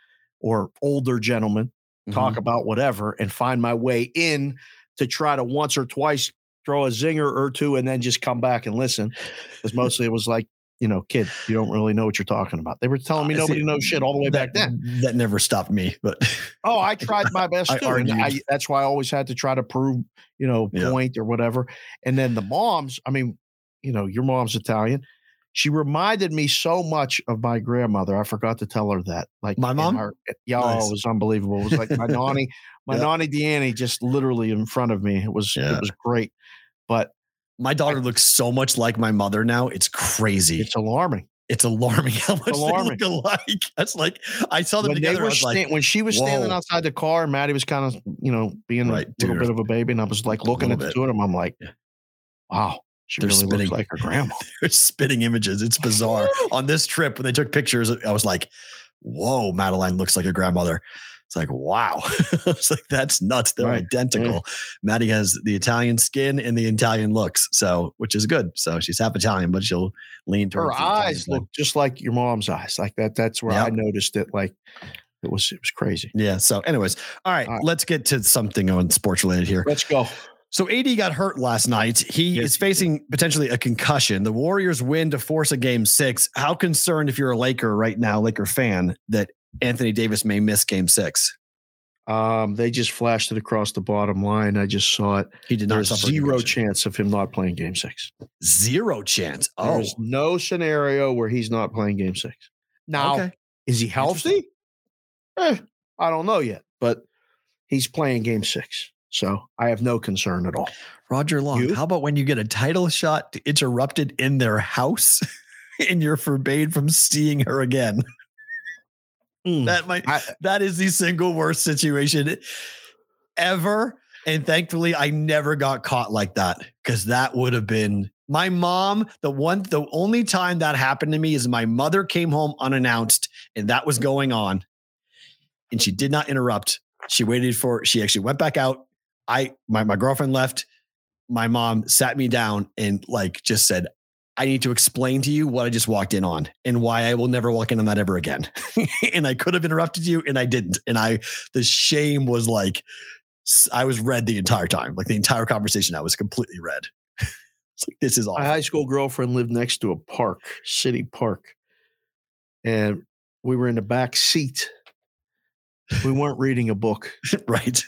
or older gentlemen talk Mhm. about whatever and find my way in to try to once or twice throw a zinger or two and then just come back and listen. Because mostly it was like, you know, kid, you don't really know what you're talking about. They were telling me Uh, see, nobody knows shit all the way back then. That never stopped me, but Oh, I tried my best I too. I, that's why I always had to try to prove, you know, Yeah. point or whatever. And then the moms, I mean, you know, your mom's Italian. She reminded me so much of my grandmother. I forgot to tell her that. Like My mom? her- eh, yeah, Nice. oh, it was unbelievable. It was like my nanny, my Yeah. nanny Deanne just literally in front of me. It was Yeah. it was great. But my daughter looks so much like my mother now. It's crazy. it's alarming. It's alarming how much alarming. they look alike. That's like I saw them When they together. I were was like, when she was standing outside the car Maddie was kind of, you know, being Right, a little dude. bit of a baby, and I was like looking at the bit. two of them. I'm like, wow, she They're really spitting. looks like her grandma. they're spitting images. It's bizarre. On this trip, when they took pictures, I was like, whoa, Madeline looks like a grandmother. It's like, wow. it's like, that's nuts. They're Right. Mm. identical. Maddie has the Italian skin and the Italian looks. So, which is good. So she's half Italian, but she'll lean her towards the eyes look just like your mom's eyes like that that's where i noticed it like it was it was crazy Yeah. So, anyways, all right, All right. let's get to something on sports related here. let's go So AD got hurt last night. He Yes, is facing potentially a concussion. The Warriors win to force a game six. How concerned, if you're a Laker right now, Laker fan, that Anthony Davis may miss game six? um they just flashed it across the bottom line i just saw it He did not there's zero chance of him not playing game six Zero chance. Oh, there's no scenario where he's not playing game six now okay. is he healthy Eh, i don't know yet but he's playing game six so i have no concern at all Roger Long, You? how about when you get a title shot interrupted in their house and you're forbade from seeing her again? Mm. That might I- that is the single worst situation ever. And thankfully, I never got caught like that because that would have been my mom. The one, the only time that happened to me is my mother came home unannounced, and that was going on, and she did not interrupt. She waited for. She actually went back out. I my my girlfriend left. My mom sat me down and like just said, I need to explain to you what I just walked in on and why I will never walk in on that ever again. and I could have interrupted you and I didn't. And I, the shame was like, I was red the entire time. Like the entire conversation, I was completely red. it's like, this is all. My high school girlfriend lived next to a park, city park. And we were in the back seat. We weren't reading a book. right.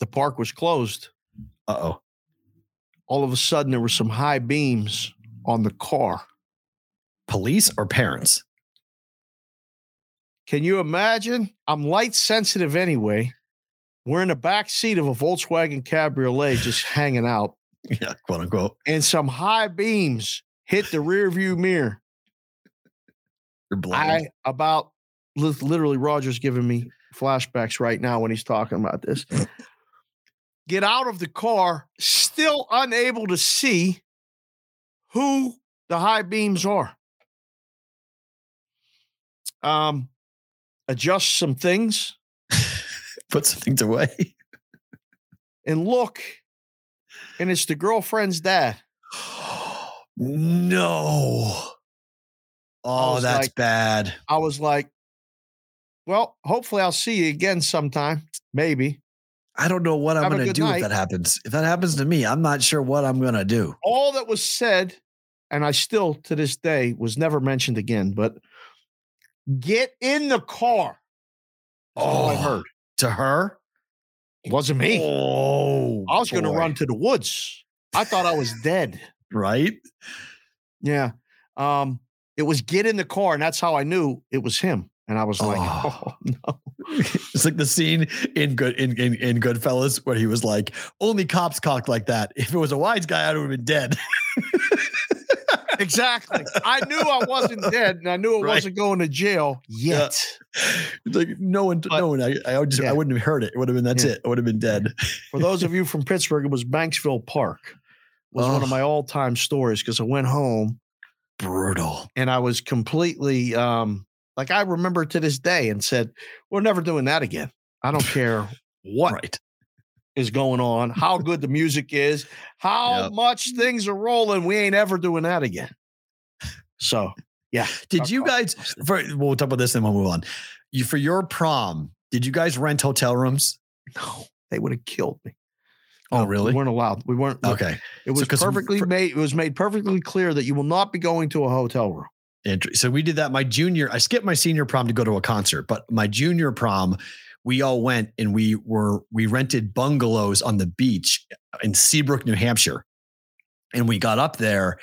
The park was closed. Uh oh. All of a sudden, there were some high beams on the car. Police or parents? Can you imagine? I'm light sensitive anyway. We're in the back seat of a Volkswagen Cabriolet just hanging out, Yeah, quote unquote. and some high beams hit the rear view mirror. You're blind. I about literally Roger's giving me flashbacks right now when he's talking about this. Get out of the car, still unable to see who the high beams are. Um, adjust some things Put some things away. and look, and it's the girlfriend's dad. no. Oh, that's like- bad. I was like, well, hopefully I'll see you again sometime, maybe. I don't know what I'm going to do night. if that happens. If that happens to me, I'm not sure what I'm going to do. all that was said, and I still to this day was never mentioned again, but get in the car. That's all I Oh. heard. To her? It wasn't me. Oh, I was going to run to the woods. I thought I was dead. Right? Yeah. Um, it was get in the car, and that's how I knew it was him. And I was like, Oh. oh no. It's like the scene in good in, in in Goodfellas where he was like, "Only cops cock like that. If it was a wise guy, I would have been dead." exactly. I knew I wasn't dead, and I knew I Right. wasn't going to jail yet. It's like no one, But- no one. I, I would just, Yeah. I wouldn't have heard it. It would have been that's Yeah. it. I would have been dead. For those of you from Pittsburgh, it was Banksville Park. Was one of my all-time stories because I went home Brutal. and I was completely um like I remember to this day and said, We're never doing that again. I don't care what is Right. going on, how good the music is, how Yep. much things are rolling. We ain't ever doing that again. So yeah. Did you guys? For, we'll talk about this and we'll move on. You for your prom? Did you guys rent hotel rooms? No, they would have killed me. Oh, really? We weren't allowed. We weren't Okay. It was 'cause perfectly for- made. It was made perfectly clear that you will not be going to a hotel room. So we did that. My junior, I skipped my senior prom to go to a concert, but my junior prom, we all went and we were we rented bungalows on the beach in Seabrook, New Hampshire, and we got up there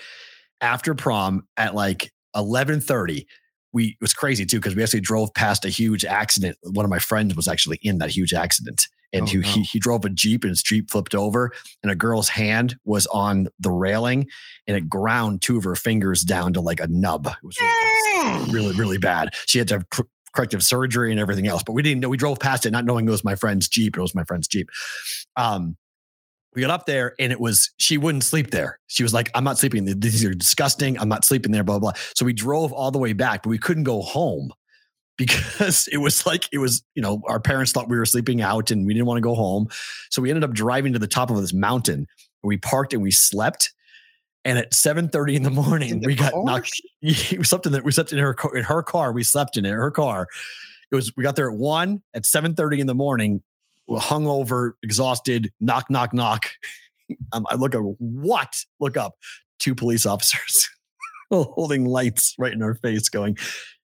after prom at like eleven thirty. We it was crazy too because we actually drove past a huge accident. One of my friends was actually in that huge accident, and Oh, he, no. he he drove a jeep and his jeep flipped over, and a girl's hand was on the railing, and it ground two of her fingers down to like a nub. It was really, really, really bad. She had to have cor- corrective surgery and everything else, but we didn't know. We drove past it, not knowing it was my friend's Jeep. It was my friend's Jeep. Um, we got up there and it was, she wouldn't sleep there. She was like, I'm not sleeping. These are disgusting. I'm not sleeping there, blah, blah. So we drove all the way back, but we couldn't go home because it was like, it was, you know, our parents thought we were sleeping out and we didn't want to go home. So we ended up driving to the top of this mountain. We parked and we slept. And at 7:30 in the morning, In the we got knocked. in the, we slept in her car, in her car. We slept in it, her car. It was we got there at one at 7:30 in the morning, hungover, exhausted, knock, knock, knock. Um, I look up what? Look up two police officers holding lights right in our face, going,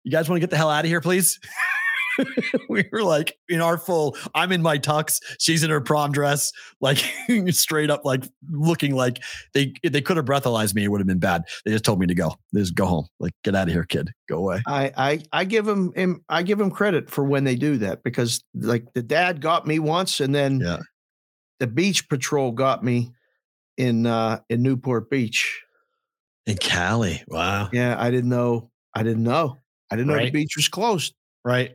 You guys want to get the hell out of here, please? we were like in our full, I'm in my tux, she's in her prom dress, like straight up, like looking like they they could have breathalyzed me, it would have been bad. They just told me to go. They just go home. Like, get out of here, kid. Go away. I, I I give him I give him credit for when they do that because like the dad got me once and then Yeah. the beach patrol got me in uh in Newport Beach. In Cali. Wow. Yeah, I didn't know. I didn't know. I didn't know the beach was closed. Right.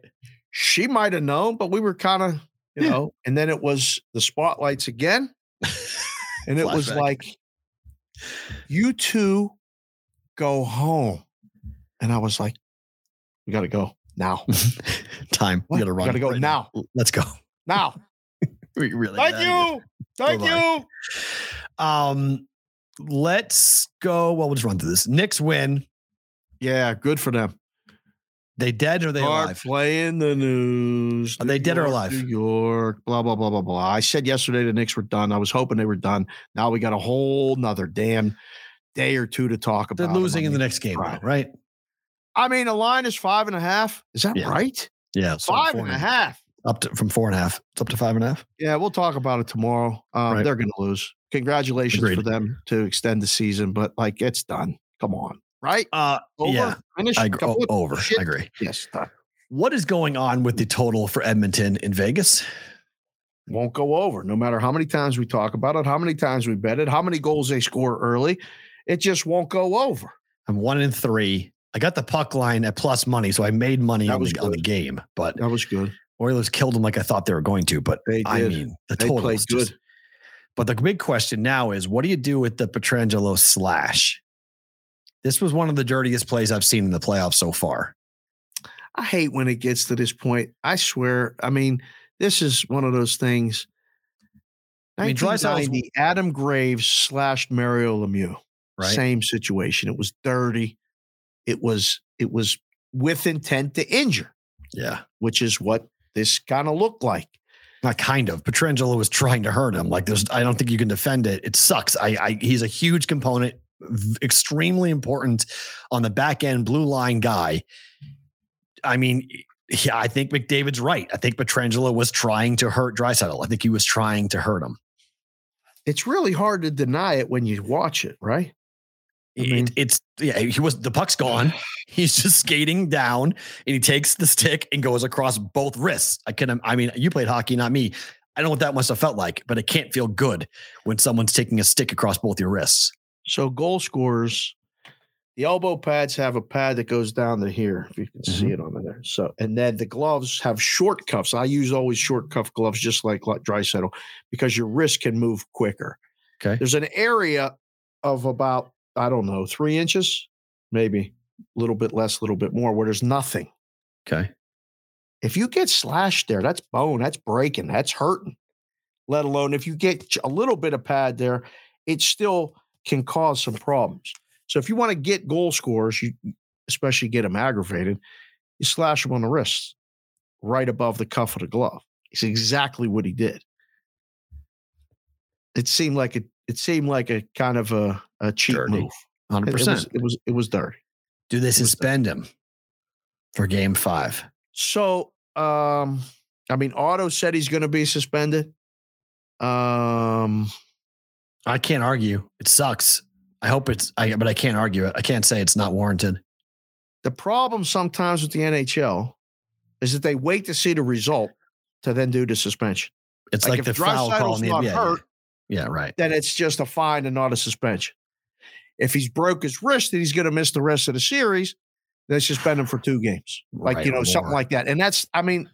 She might have known, but we were kind of, you know, and then it was the spotlights again. And it was like, you two go home. And I was like, we got to go now. Time. We gotta run. Gotta go right now. Let's go. Now. We really Thank you. Thank you. Um, let's go. Well, we'll just run through this. Knicks win. Yeah, good for them. They dead or they Start alive? playing the news. Are they New dead or alive? New York, blah, blah, blah, blah, blah. I said yesterday the Knicks were done. I was hoping they were done. Now we got a whole nother damn day or two to talk about. They're losing in the next game, though, right. I mean, the line is five and a half. Is that Yeah. right? Yeah, so Five and a half. Up to from four and a half. It's up to five and a half. Yeah, we'll talk about it tomorrow. Um, Right. They're going to lose. Congratulations for them to extend the season, but like it's done. Come on, right? Uh, Over. yeah, Finish. I agree. Couple over. shit. I agree. Yes. What is going on with the total for Edmonton in Vegas? won't go over no matter how many times we talk about it, how many times we bet it, how many goals they score early. It just won't go over. I'm one in three. I got the puck line at plus money, so I made money on the, on the game. But That was good. Oilers killed them like I thought they were going to. But They I did. mean, the They total played is just- good. But the big question now is, what do you do with the Pietrangelo slash? This was one of the dirtiest plays I've seen in the playoffs so far. I hate when it gets to this point. I swear. I mean, this is one of those things. I mean, Draisaitl's- 1990, Adam Graves slashed Mario Lemieux. Right. Same situation. It was dirty. It was it was with intent to injure, Yeah. which is what this kind of looked like. Not kind of. Pietrangelo was trying to hurt him. Like there's, I don't think you can defend it. It sucks. I, I he's a huge component, extremely important on the back end blue line guy. I mean, yeah, I think McDavid's right. I think Pietrangelo was trying to hurt Draisaitl. I think he was trying to hurt him. It's really hard to deny it when you watch it, right? I It- mean- it's yeah, he was the puck's gone. He's just skating down and he takes the stick and goes across both wrists. I can, I mean, you played hockey, not me. I don't know what that must have felt like, but it can't feel good when someone's taking a stick across both your wrists. So goal scorers, the elbow pads have a pad that goes down to here, if you can see Mhm. it on there. So, and then the gloves have short cuffs. I use always short cuff gloves, just like Draisaitl, because your wrist can move quicker. Okay. There's an area of about, I don't know, three inches, maybe a little bit less, a little bit more, where there's nothing. Okay. If you get slashed there, that's bone, that's breaking, that's hurting. Let alone if you get a little bit of pad there, it's still can cause some problems. So if you want to get goal scorers, you especially get them aggravated, you slash them on the wrists, right above the cuff of the glove. It's exactly what he did. It seemed like a it seemed like a kind of a, a cheap Dirty. move. 100%. It was, it was it was dirty. Do they suspend him for game five? So, um, I mean, Otto said he's going to be suspended. Um, I can't argue. It sucks. I hope it's, I, but I can't argue it. I can't say it's not warranted. the problem sometimes with the NHL is that they wait to see the result to then do the suspension. It's Like, like, if the foul call in the NBA. hurt, Yeah, right. then it's just a fine and not a suspension. If he's broke his wrist and he's going to miss the rest of the series, they suspend him for two games, like Right, you know something like that. And that's, I mean,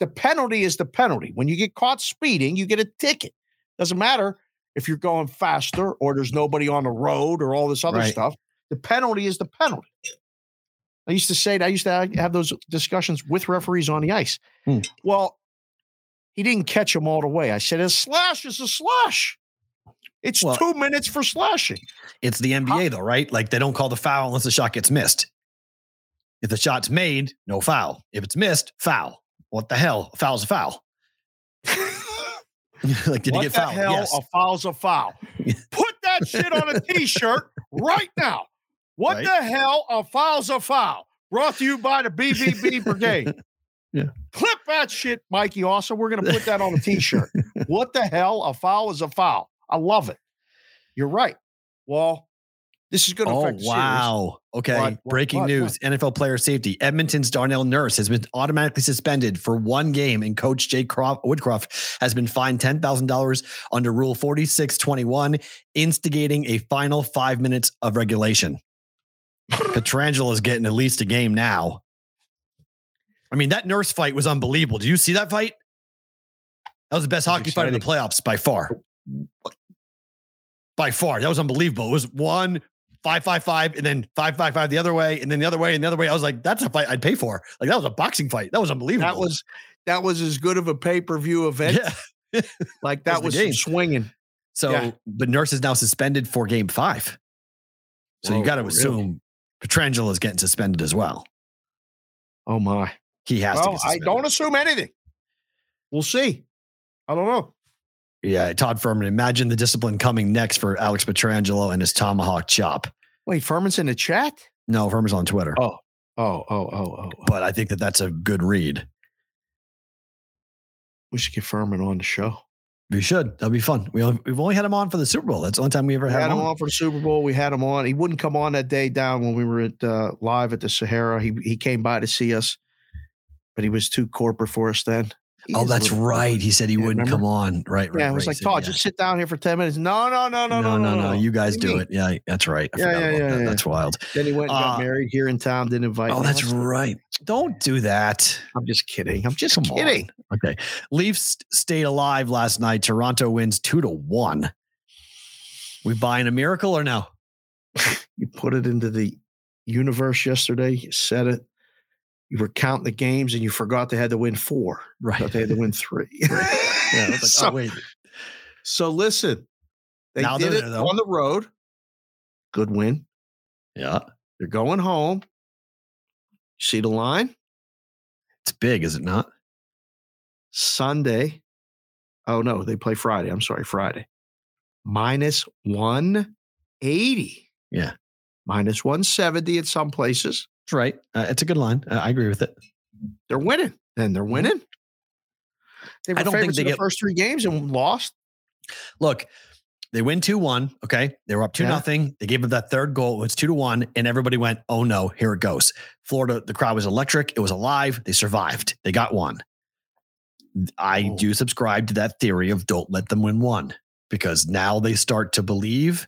the penalty is the penalty. When you get caught speeding, you get a ticket. Doesn't matter if you're going faster or there's nobody on the road or all this other Right. stuff. The penalty is the penalty. I used to say that I used to have those discussions with referees on the ice. Hmm. Well, he didn't catch him all the way. I said, a slash is a slash. It's Well- two minutes for slashing. It's the NBA though, right? Like they don't call the foul unless the shot gets missed. If the shot's made, no foul. If it's missed, foul. What the hell? A foul's a foul. like, did what he get the fouled? hell? Yes. A foul's a foul. Put that shit on a t-shirt right now. What Right. the hell? A foul's a foul. Brought to you by the BVB Brigade. Yeah. Clip that shit, Mikey. Also, we're gonna put that on a t-shirt. what the hell? A foul is a foul. I love it. You're right. Well, this is going to Oh affect the series. wow! Okay, What, what, breaking what, news: NFL player safety Edmonton's Darnell Nurse has been automatically suspended for one game, and Coach Jay Croft, Woodcroft has been fined ten thousand dollars under Rule Forty Six Twenty One, instigating a final five minutes of regulation. Pietrangelo is getting at least a game now. I mean, that nurse fight was unbelievable. Did you see that fight? That was the best was hockey fight in the playoffs by far. By far. That was unbelievable. It was one, five, five, five, and then five, five, five the other way, and then the other way, and the other way. I was like, that's a fight I'd pay for. Like, that was a boxing fight. That was unbelievable. That was that was as good of a pay-per-view event. yeah. Like that was swinging. So Yeah. the nurse is now suspended for game five. So you got to really? assume Pietrangelo is getting suspended as well. Oh my. He has to. Well, Get I don't assume anything. We'll see. I don't know. Yeah, Todd Fuhrman. Imagine the discipline coming next for Alex Pietrangelo and his tomahawk chop. Wait, Fuhrman's in the chat? No, Fuhrman's on Twitter, Oh, oh, oh, oh, oh. oh. but I think that that's a good read. We should get Fuhrman on the show. We should. That'll be fun. We only, we've only had him on for the Super Bowl. That's the only time we ever We had, had him him on. on for the Super Bowl. We had him on. He wouldn't come on that day down when we were at uh, live at the Sahara. He he came by to see us, but he was too corporate for us then. Oh, that's right. He said he wouldn't come on. Right, right. Yeah, I was like, Todd, just sit down here for 10 minutes. No, no, no, no, no, no, no, You guys do it. Yeah, that's right. Yeah, yeah, yeah, that. yeah. That's wild. Then he went and got Uh, married here in town, didn't invite Oh, that's I was like, right. Don't do that. I'm just kidding. I'm just kidding. Okay. Leafs stayed alive last night. Toronto wins two to one. We buying a miracle or no? You put it into the universe yesterday. You said it. You were counting the games and you forgot they had to win four. Right. But they had to win three. Yeah, like, so, oh, wait. so listen, they Now did it there, on the road. Good win. Yeah. They're going home. See the line? It's big, is it not? Sunday. Oh no, they play Friday. I'm sorry, Friday. Minus 180. Yeah. Minus 170 at some places. That's right. Uh, it's a good line. Uh, I agree with it. They're winning. Then they're winning. They were Mm-hmm. I don't think they in the get- first three games and lost. Look, They win 2 1. Okay. They were up 2 Yeah. nothing. They gave up that third goal. It's 2 to 1. And everybody went, oh no, here it goes. Florida, the crowd was electric. It was alive. They survived. They got one. I Oh. do subscribe to that theory of don't let them win one because now they start to believe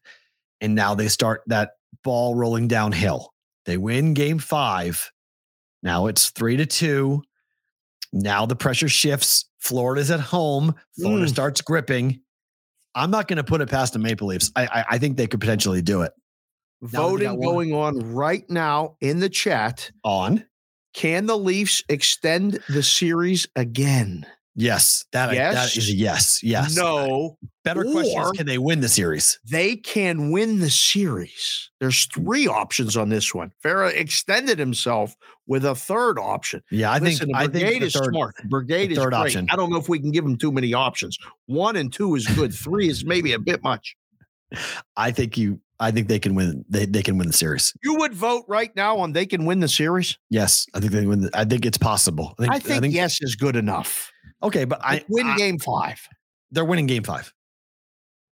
and now they start that ball rolling downhill. They win game five. Now it's three to two. Now the pressure shifts. Florida's at home. Florida Mm. starts gripping. I'm not going to put it past the Maple Leafs. I, I I think they could potentially do it. Voting going on right now in the chat. On Can the Leafs extend the series again? Yes, that that Yes. is a yes. Yes. No, Better question is can they win the series? they can win the series. There's three options on this one. Farah extended himself with a third option. Yeah, I Listen, think I think the is third, smart. Brigade is great. option. I don't know if we can give them too many options. One and two is good. Three is maybe a bit much. I think you I think they can win they, they can win the series. You would vote right now on they can win the series. Yes, I think they win. The, I think it's possible. I think, yes is good enough. Okay, but I win I- game five. they're winning game five.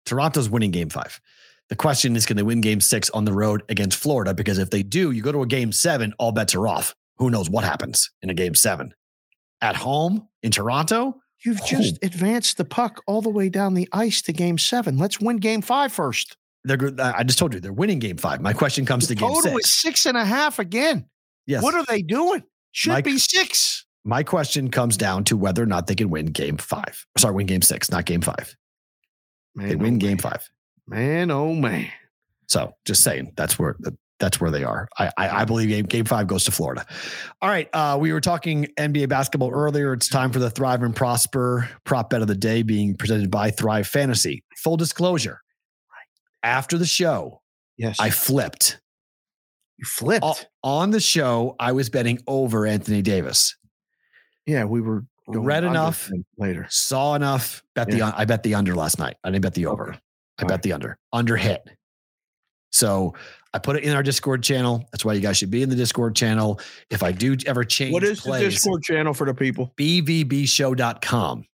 Toronto's winning game five. The question is, can they win game six on the road against Florida? Because if they do, you go to a game seven, all bets are off. Who knows what happens in a game seven? At home in Toronto? You've just advanced the puck all the way down the ice to game seven. Let's win game five first. They're good. I just told you they're winning game five. My question comes to The game total six. is six and a half again. Yes. What are they doing? Should be six. My question comes down to whether or not they can win game five. Sorry, win game six, not game five. Man, They oh win game man. five. Man, oh man. So just saying, that's where that's where they are. I I, I believe game game five goes to Florida. All right, uh, we were talking NBA basketball earlier. It's time for the Thrive and Prosper prop bet of the day, being presented by Thrive Fantasy. Full disclosure: after the show, Yes. I flipped. you flipped. O- on the show, I was betting over Anthony Davis. Yeah, we were going Read enough. later. Saw enough. Bet the I bet the under last night. I didn't bet the over. Okay. I All bet right. the under. Under hit. So I put it in our Discord channel. That's why you guys should be in the Discord channel. If I do ever change What is plays, the Discord channel for the people? bvbshow.com.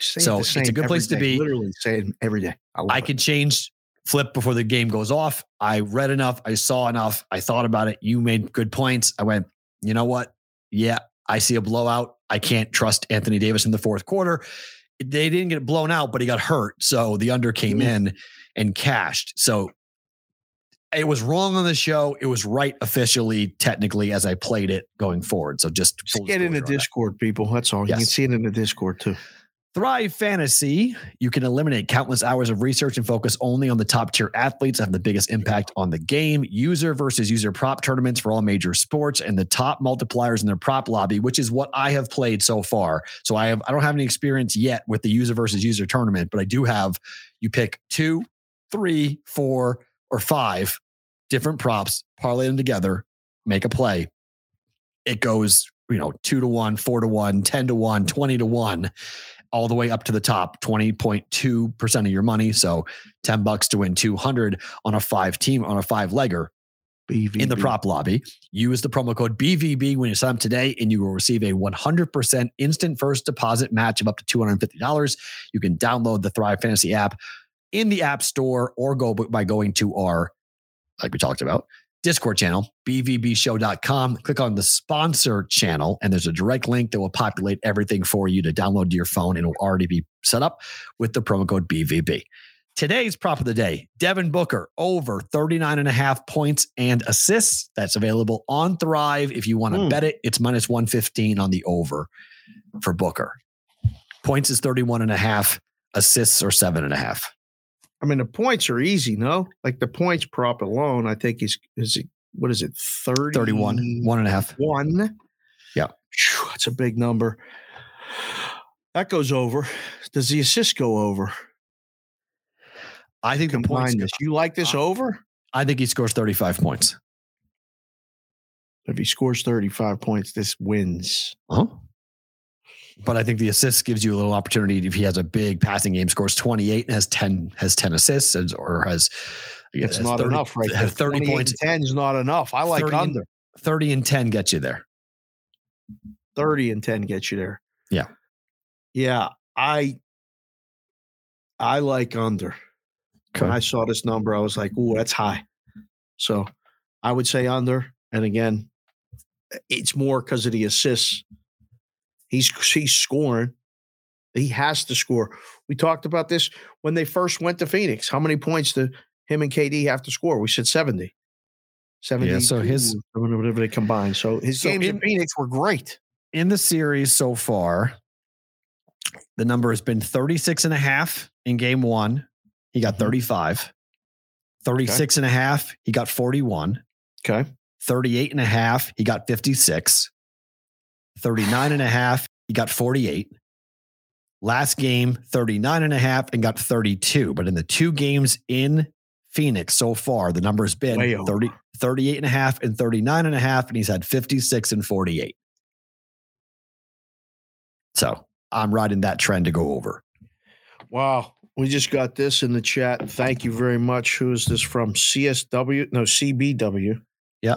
Say So it's a good place to be. Literally say it every day. I, I can change flip before the game goes off. I read enough. I saw enough. I thought about it. You made good points. I went, you know what? Yeah, I see a blowout. I can't trust Anthony Davis in the fourth quarter. They didn't get blown out, but he got hurt. So the under came Mhm. in and cashed. So it was wrong on the show. It was right officially, technically, as I played it going forward. So just, Just get in the disclosure on that. Discord, people. That's all. You can see it in the Discord too. Thrive Fantasy, you can eliminate countless hours of research and focus only on the top tier athletes that have the biggest impact on the game. User versus user prop tournaments for all major sports and the top multipliers in their prop lobby, which is what I have played so far. So I have I don't have any experience yet with the user versus user tournament, but I do have you pick two, three, four, or five different props, parlay them together, make a play. It goes, you know, two to one, four to one, 10 to one, 20 to one all the way up to the top 20.2% of your money. So 10 bucks to win 200 on a five team on a five legger BVB. in the prop lobby. Use the promo code bvb when you sign up today and you will receive a 100% instant first deposit match of up to $250 you can download the thrive fantasy app in the app store or go by going to our like we talked about Discord channel, bvbshow.com. Click on the sponsor channel, and there's a direct link that will populate everything for you to download to your phone, and it will already be set up with the promo code BVB. Today's prop of the day Devin Booker over 39 and a half points and assists. That's available on Thrive. If you want to Hmm. bet it, it's minus 115 on the over for Booker. Points is 31 and a half, assists are seven and a half. I mean, the points are easy, no? Like the points prop alone, I think is is it what is it, 30? 31, one and a half. One. Yeah. Phew, That's a big number. That goes over. Does the assist go over? I think the points. This. You like this over? I think he scores 35 points. If he scores 35 points, this wins. Huh? But I think the assist gives you a little opportunity if he has a big passing game, scores 28 and has 10 has 10 assists and- or has It's has not 30 enough, right? has 30 points. 10 is not enough. I like 30 and- under. 30 and 10 gets you there. 30 and 10 gets you there. Yeah. Yeah. I I like under. When I saw this number, I was like, "Ooh, that's high." So I would say under. And again, it's more because of the assists. He's he's scoring. He has to score. We talked about this when they first went to Phoenix. How many points do him and KD have to score? We said 70. 70 Yeah, so his- whatever they combine. So his So games in in- Phoenix were great. in the series so far, the number has been 36 and a half in game one. He got Mhm. 35. 36 and a half, he got 41. Okay. 38 and a half, he got 56. 39 and a half, he got 48. Last game, 39 and a half and got 32. But in the two games in Phoenix so far, the number has been Way 30, 38 and a half and 39 and a half, and he's had 56 and 48. So I'm riding that trend to go over. Wow. We just got this in the chat. Thank you very much. Who is this from? CSW? No, CBW. Yeah.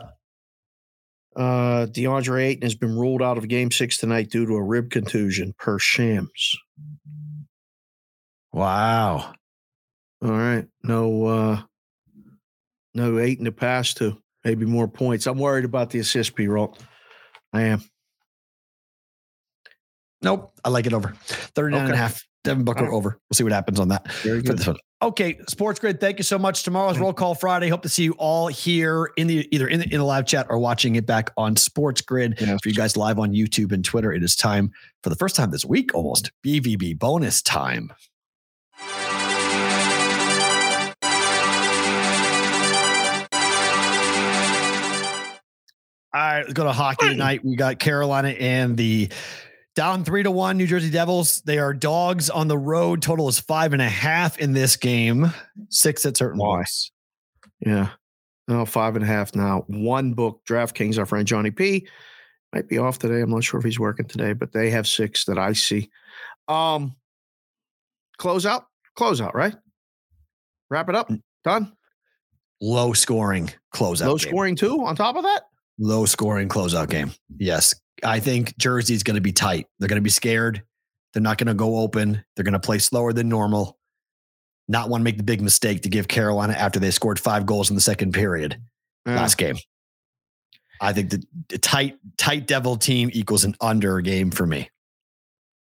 Uh, DeAndre Ayton has been ruled out of game six tonight due to a rib contusion per Shams. Wow. All right. No uh no Ayton to pass to. Maybe more points. I'm worried about the assist P roll. I am. Nope. I like it over. 39 and a half. Devin Booker right. over. We'll see what happens on that. Very for good. this one. Okay, Sports Grid. Thank you so much. Tomorrow's Roll Call Friday. Hope to see you all here in the either in the, in the live chat or watching it back on Sports Grid. Yes. For you guys live on YouTube and Twitter, it is time for the first time this week, almost BVB bonus time. All right, let's go to hockey tonight. We got Carolina and the down three to one New Jersey Devils. They are dogs on the road. Total is five and a half in this game. Six at certain Why? books. Yeah. No, five and a half now. One book, DraftKings, our friend Johnny P. Might be off today. I'm not sure if he's working today, but they have six that I see. Um close out, close out, right? Wrap it up. Done. Low scoring closeout. Low game. scoring too on top of that. Low scoring closeout game. Yes. I think Jersey's going to be tight. They're going to be scared. They're not going to go open. They're going to play slower than normal. Not want to make the big mistake to give Carolina after they scored five goals in the second period Yeah. last game. I think the, the tight, tight devil team equals an under game for me.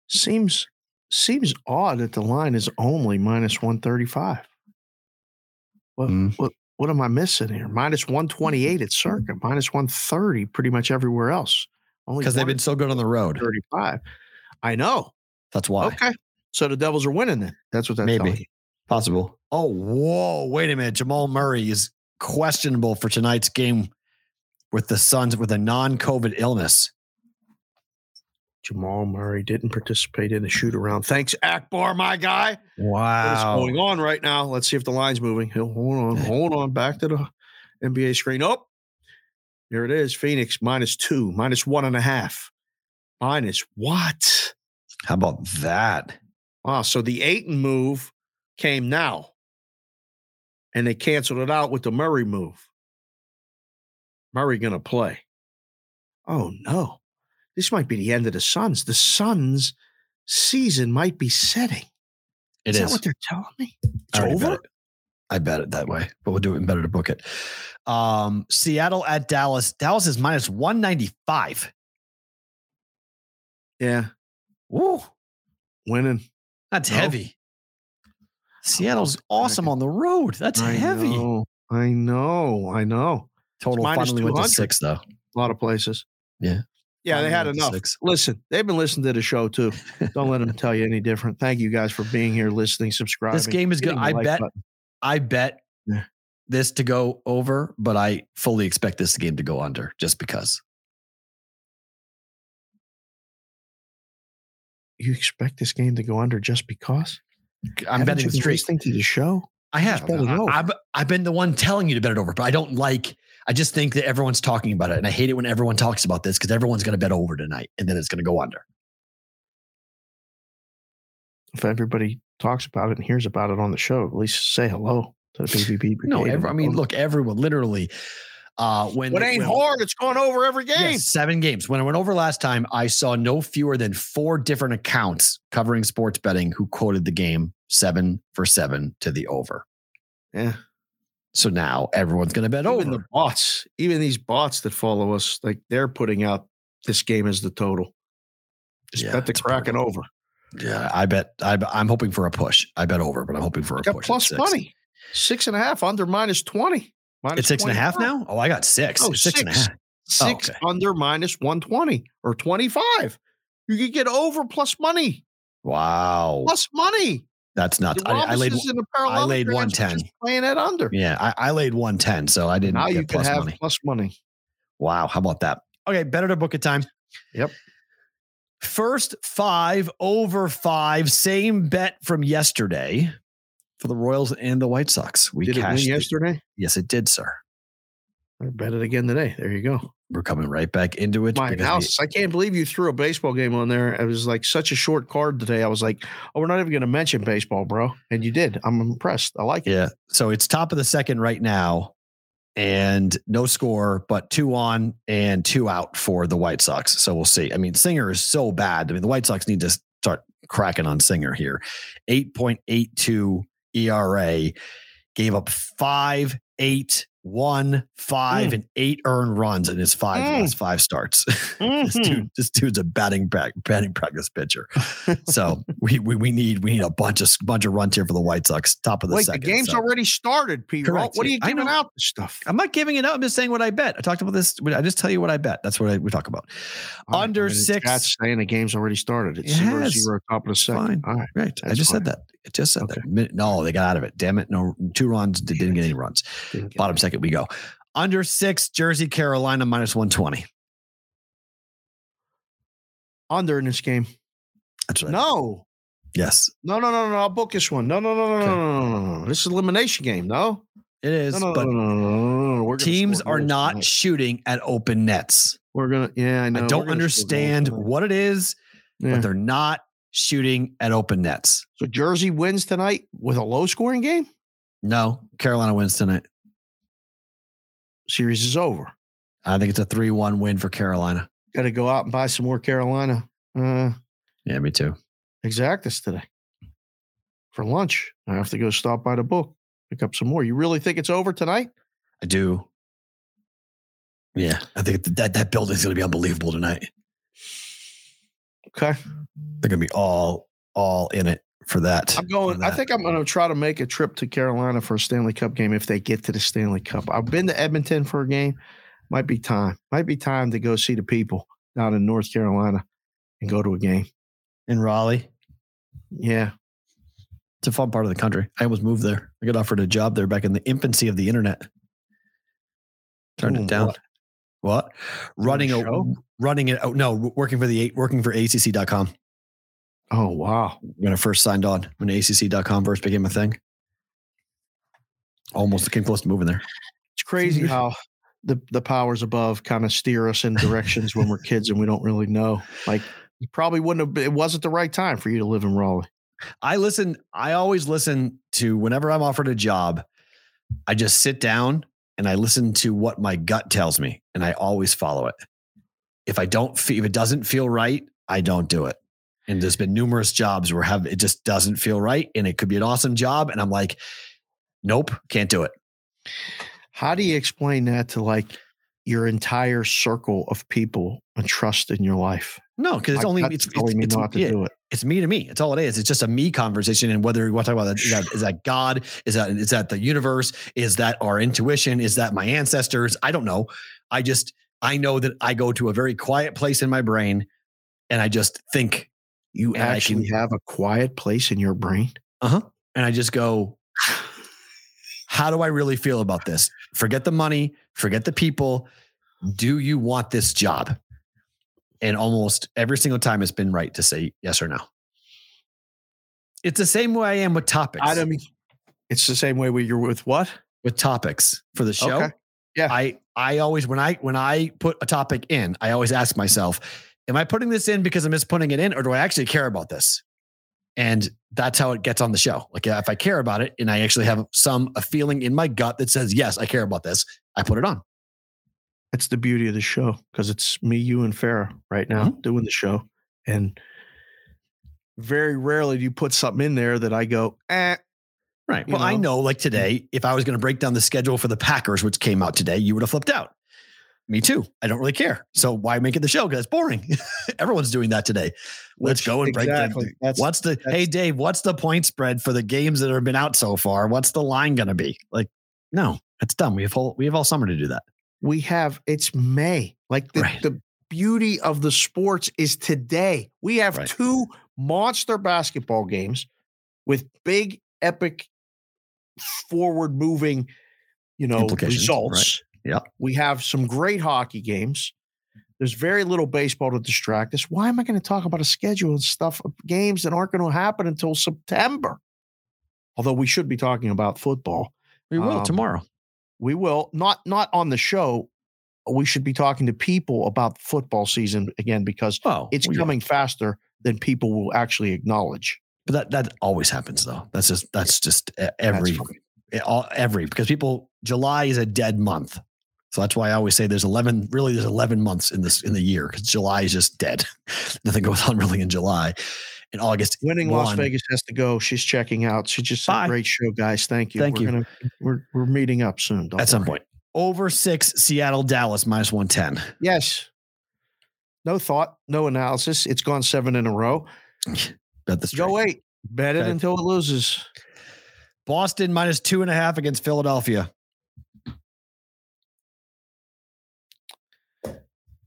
Seems seems odd that the line is only minus 135. What Mm. what what am I missing here? Minus 128 at circa, minus 130 pretty much everywhere else. Because they've been so good on the road. 35. I know. That's why. Okay. So the Devils are winning then. That's what that's Maybe. Possible. Oh, whoa. Wait a minute. Jamal Murray is questionable for tonight's game with the Suns with a non COVID illness. Jamal Murray didn't participate in the shoot around. Thanks, Akbar, my guy. Wow. What is going on right now? Let's see if the line's moving. He'll hold on, hold on. Back to the NBA screen. Oh, here it is. Phoenix minus two, minus one and a half. Minus what? How about that? Wow. So the Ayton move came now. And they canceled it out with the Murray move. Murray gonna play. Oh no. This might be the end of the Suns. The Suns season might be setting. It is is. that what they're telling me? It's over? it. I bet it that way, but we'll do it better to book it. Um, Seattle at Dallas. Dallas is minus 195. Yeah. Woo, Winning. that's No. heavy. Seattle's awesome on the road. That's I heavy. Know, I know. I know. Total finally went to six, though. A lot of places. Yeah. Yeah, they had enough. six. Listen, they've been listening to the show too. Don't let them tell you any different. Thank you guys for being here, listening, subscribing. This game is good. I bet. button. I bet this to go over, but I fully expect this game to go under just because. You expect this game to go under just because? I'm Haven't betting you the streak. to the show. I have. I, have I've been the one telling you to bet it over, but I don't like. I just think that everyone's talking about it, and I hate it when everyone talks about this because everyone's going to bet over tonight, and then it's going to go under. If everybody talks about it and hears about it on the show, at least say hello to the BBB. No, every, I mean, look, everyone literally. Uh, when What ain't when- hard? It's gone over every game. Yes, seven games. When I went over last time, I saw no fewer than four different accounts covering sports betting who quoted the game seven for seven to the over. Yeah. So now everyone's going to bet over. Even the bots, even these bots that follow us, like they're putting out this game as the total. Just Yeah, bet the it's Kraken over. Yeah, I bet. I, I'm hoping for a push. I bet over, but I'm hoping for a Got push. plus six. money. Six and a half under minus 20. Minus It's six and a half now. Oh, I got six. Oh, It's six and a six. half. Oh, six okay. under minus 120 or 25. You could get over plus money. Wow, Plus money. that's nuts. I, I laid. Robbinsons and the I laid 110. Playing it under. Yeah, I, I laid one ten, so I didn't Now get you can plus have money. plus money. Wow, how about that? Okay, better to book a time. Yep. First five over five, same bet from yesterday for the Royals and the White Sox. We Did cashed. it. yesterday? Yes, it did, sir. I bet it again today. There you go. We're coming right back into it. My we- house. I can't believe you threw a baseball game on there. It was like such a short card today. I was like, oh, we're not even going to mention baseball, bro. And you did. I'm impressed. I like it. Yeah. So it's top of the second right now, and no score, but two on and two out for the White Sox. So we'll see. I mean, Singer is so bad. I mean, the White Sox need to start cracking on Singer here. 8.82 ERA, gave up five, eight, one, five, Mm. and eight earned runs in his five Mm. last five starts. this Mhm. dude, this dude's a batting back, batting practice pitcher. So we, we we need we need a bunch of bunch of runs here for the White Sox. Top of the Wait, the game's so. already started, P. Correct. What are you I giving out this stuff? I'm not giving it up. I'm just saying what I bet. I talked about this. I just tell you what I bet. That's what I, we talk about. All right, Under I mean, six. saying the game's already started. It's It zero has. top of the second. Fine. All right. Right. I just fine. said that. It just said Okay. that. No, they got out of it. Damn it. No, two runs. They didn't get any runs. Get Bottom it. second, we go. Under six, Jersey, Carolina, minus 120. Under in this game. That's right. No. Yes, No, no, no, no. I'll book this one. No, no, no, no, Okay. no, no, no, no. This is elimination game. No. it is. No, no, but no, no, no, no, no, no. We're gonna teams are not tonight. shooting at open nets. We're gonna. Yeah, I know. I don't gonna score goals understand what it is, Yeah. but they're not shooting at open nets. So Jersey wins tonight with a low scoring game. No, Carolina wins tonight. Series is over. I think it's a 3 1 win for Carolina. Got to go out and buy some more Carolina uh, Yeah, me too. exactus today for lunch. I have to go stop by the book, pick up some more. You really think it's over tonight? I do. Yeah, I think that that building's going to be unbelievable tonight. Okay. They're going to be all all in it for that. I'm going. for I think I'm going to try to make a trip to Carolina for a Stanley Cup game if they get to the Stanley Cup. I've been to Edmonton for a game. Might be time. Might be time to go see the people down in North Carolina and go to a game. in Raleigh. Yeah. It's a fun part of the country. I almost moved there. I got offered a job there back in the infancy of the internet. Turned Doing it down. what? What? Running a show? Running it. Oh no, working for the working for ACC.com. Oh wow. When I first signed on, when ACC.com first became a thing, almost came close to moving there. It's crazy how the the powers above kind of steer us in directions when we're kids and we don't really know. Like you probably wouldn't have. Been, it wasn't the right time for you to live in Raleigh. I listen. I always listen to whenever I'm offered a job. I just sit down and I listen to what my gut tells me, and I always follow it. If I don't, feel, if it doesn't feel right, I don't do it. And there's been numerous jobs where have it just doesn't feel right, and it could be an awesome job, and I'm like, nope, can't do it. How do you explain that to like your entire circle of people and trust in your life? No, because it's only it's it's, me it's, not to yeah, do it. it's me to me. It's all it is. It's just a me conversation. And whether you want to talk about that, is that, is that God? Is that is that the universe? Is that our intuition? Is that my ancestors? I don't know. I just I know that I go to a very quiet place in my brain, and I just think, You And actually can- have a quiet place in your brain. Uh huh. and I just go, how do I really feel about this? Forget the money. Forget the people. Do you want this job? And almost every single time it's been right to say yes or no. It's the same way I am with topics. I don't mean it's the same way you're with what? with topics for the show. Okay. Yeah. I I always when I when I put a topic in, I always ask myself, am I putting this in because I'm just putting it in or do I actually care about this? And that's how it gets on the show. Like if I care about it and I actually have some a feeling in my gut that says, yes, I care about this, I put it on. That's the beauty of the show because it's me, you, and Farah right now Mm-hmm. doing the show. And very rarely do you put something in there that I go, eh, Right. Well, I know? know like today, if I was going to break down the schedule for the Packers, which came out today, you would have flipped out. Me too. I don't really care. So why make it the show? Because it's boring. Everyone's doing that today. Let's Which- go and break exactly. the. That's- What's the hey Dave? What's the point spread for the games that have been out so far? What's the line going to be? Like, no, it's done. We have whole we have all summer to do that. we have it's May. Like the, Right. the beauty of the sports is today. We have Right. two monster basketball games with big, epic, forward moving, you know, Implications, right. results. Yep. We have some great hockey games. There's very little baseball to distract us. Why am I going to talk about a schedule and stuff of games that aren't going to happen until September? Although we should be talking about football. We will Um, tomorrow. We will not not on the show. We should be talking to people about football season again because Oh, it's well, yeah. coming faster than people will actually acknowledge. But that that always happens though. That's just that's just e- That's every all, every because people July is a dead month. So that's why I always say there's 11 really there's 11 months in this in the year cuz July is just dead. Nothing goes on really in July. In August Winning Las Vegas has to go. She's checking out. She just said, Bye. "Great show, guys. Thank you. Thank we're you. Gonna, we're we're meeting up soon. At some point. Over 6 Seattle Dallas minus 110. Yes. No thought, no analysis. It's gone seven in a row. Bet the Go straight. eight. Bet it until it loses. Boston minus two and a half against Philadelphia.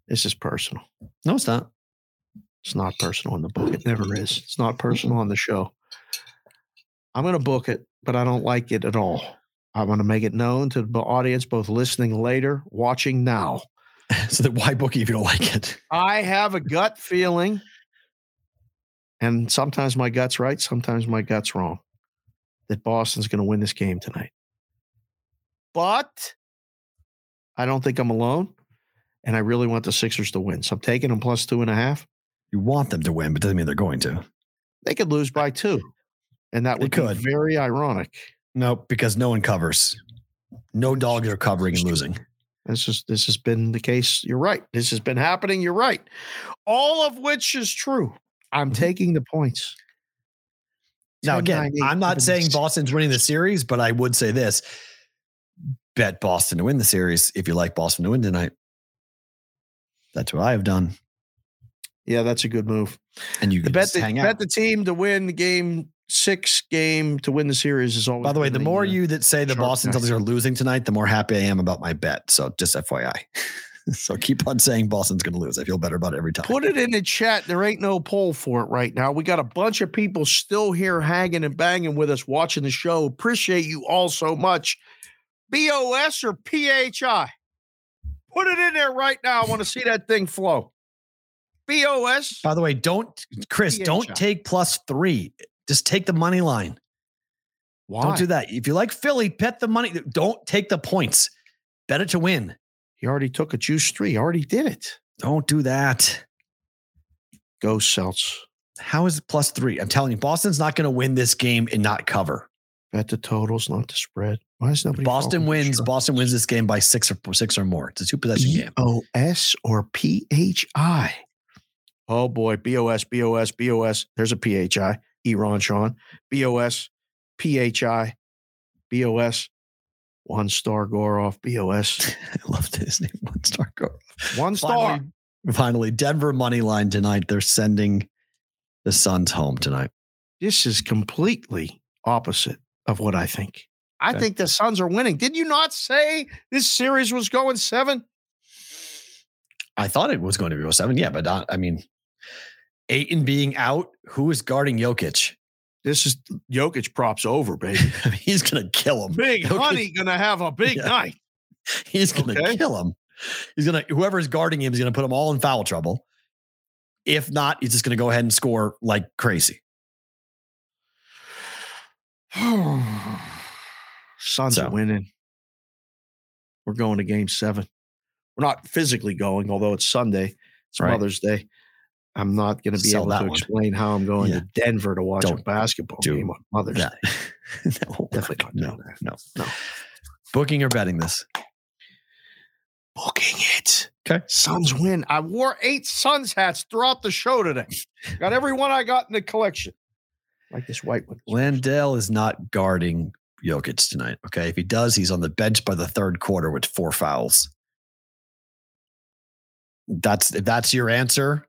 This is personal. No, it's not. It's not personal in the book. It never is. It's not personal on the show. I'm going to book it, but I don't like it at all. I want to make it known to the audience, both listening later, watching now. So that why bookie if you don't like it? I have a gut feeling, and sometimes my gut's right, sometimes my gut's wrong, that Boston's going to win this game tonight. But I don't think I'm alone, and I really want the Sixers to win. So I'm taking them plus two and a half. You want them to win, but doesn't mean they're going to. They could lose by two, and that They would could. be very ironic. No, because no one covers. No dogs are covering and losing. This is this has been the case. You're right. This has been happening. You're right. All of which is true. I'm Mhm. taking the points. Now, again, I'm not saying Boston's winning the series, but I would say this bet Boston to win the series if you like Boston to win tonight. That's what I have done. Yeah, that's a good move. And you can bet the, bet the team to win the game six game to win the series is always. By the way, the more you that say the Boston. Celtics are losing tonight, the more happy I am about my bet. So just FYI. so keep on saying Boston's going to lose. I feel better about it every time. Put it in the chat. There ain't no poll for it right now. We got a bunch of people still here hanging and banging with us watching the show. Appreciate you all so much. BOS or PHI? Put it in there right now. I want to see that thing flow. BOS. By the way, don't Chris, PHI. don't take plus three. Just take the money line. Why? Don't do that. If you like Philly, bet the money. Don't take the points. Bet it to win. He already took a juice three. He already did it. Don't do that. Go Celts. How is it plus three? I'm telling you, Boston's not going to win this game and not cover. Bet the totals, not the spread. Why is nobody? Boston wins. Boston wins this game by six or six or more. It's a two possession game. BOS or PHI? Oh boy, BOS, BOS, BOS. There's a PHI. Eron Sean. BOS, PHI, BOS. One star Goroff, BOS. I loved his name. One star go. One star. Finally, finally, Denver money line tonight. They're sending the Suns home tonight. This is completely opposite of what I think. I Okay. think the Suns are winning. Did you not say this series was going seven? I thought it was going to be 07. Yeah, but not, I mean, Ayton being out, who is guarding Jokic? This is Jokic props over, baby. He's going to kill him. Big Jokic- Honey gonna have a big Yeah. night. He's going to Okay. kill him. He's going to, whoever's guarding him is going to put him all in foul trouble. If not, he's just going to go ahead and score like crazy. Suns So. are winning. We're going to game seven. We're not physically going, although it's Sunday. It's Right. Mother's Day. I'm not going to be Sell able to one. explain how I'm going Yeah. to Denver to watch a Don't basketball do game on Mother's Yeah. Day. no, Definitely not no, no, No. Booking or betting this? Booking it. Okay. Suns win. I wore eight Suns hats throughout the show today. got every one I got in the collection. like this white one. Landale is not guarding Jokic tonight. Okay. If he does, he's on the bench by the third quarter with four fouls. That's if that's your answer,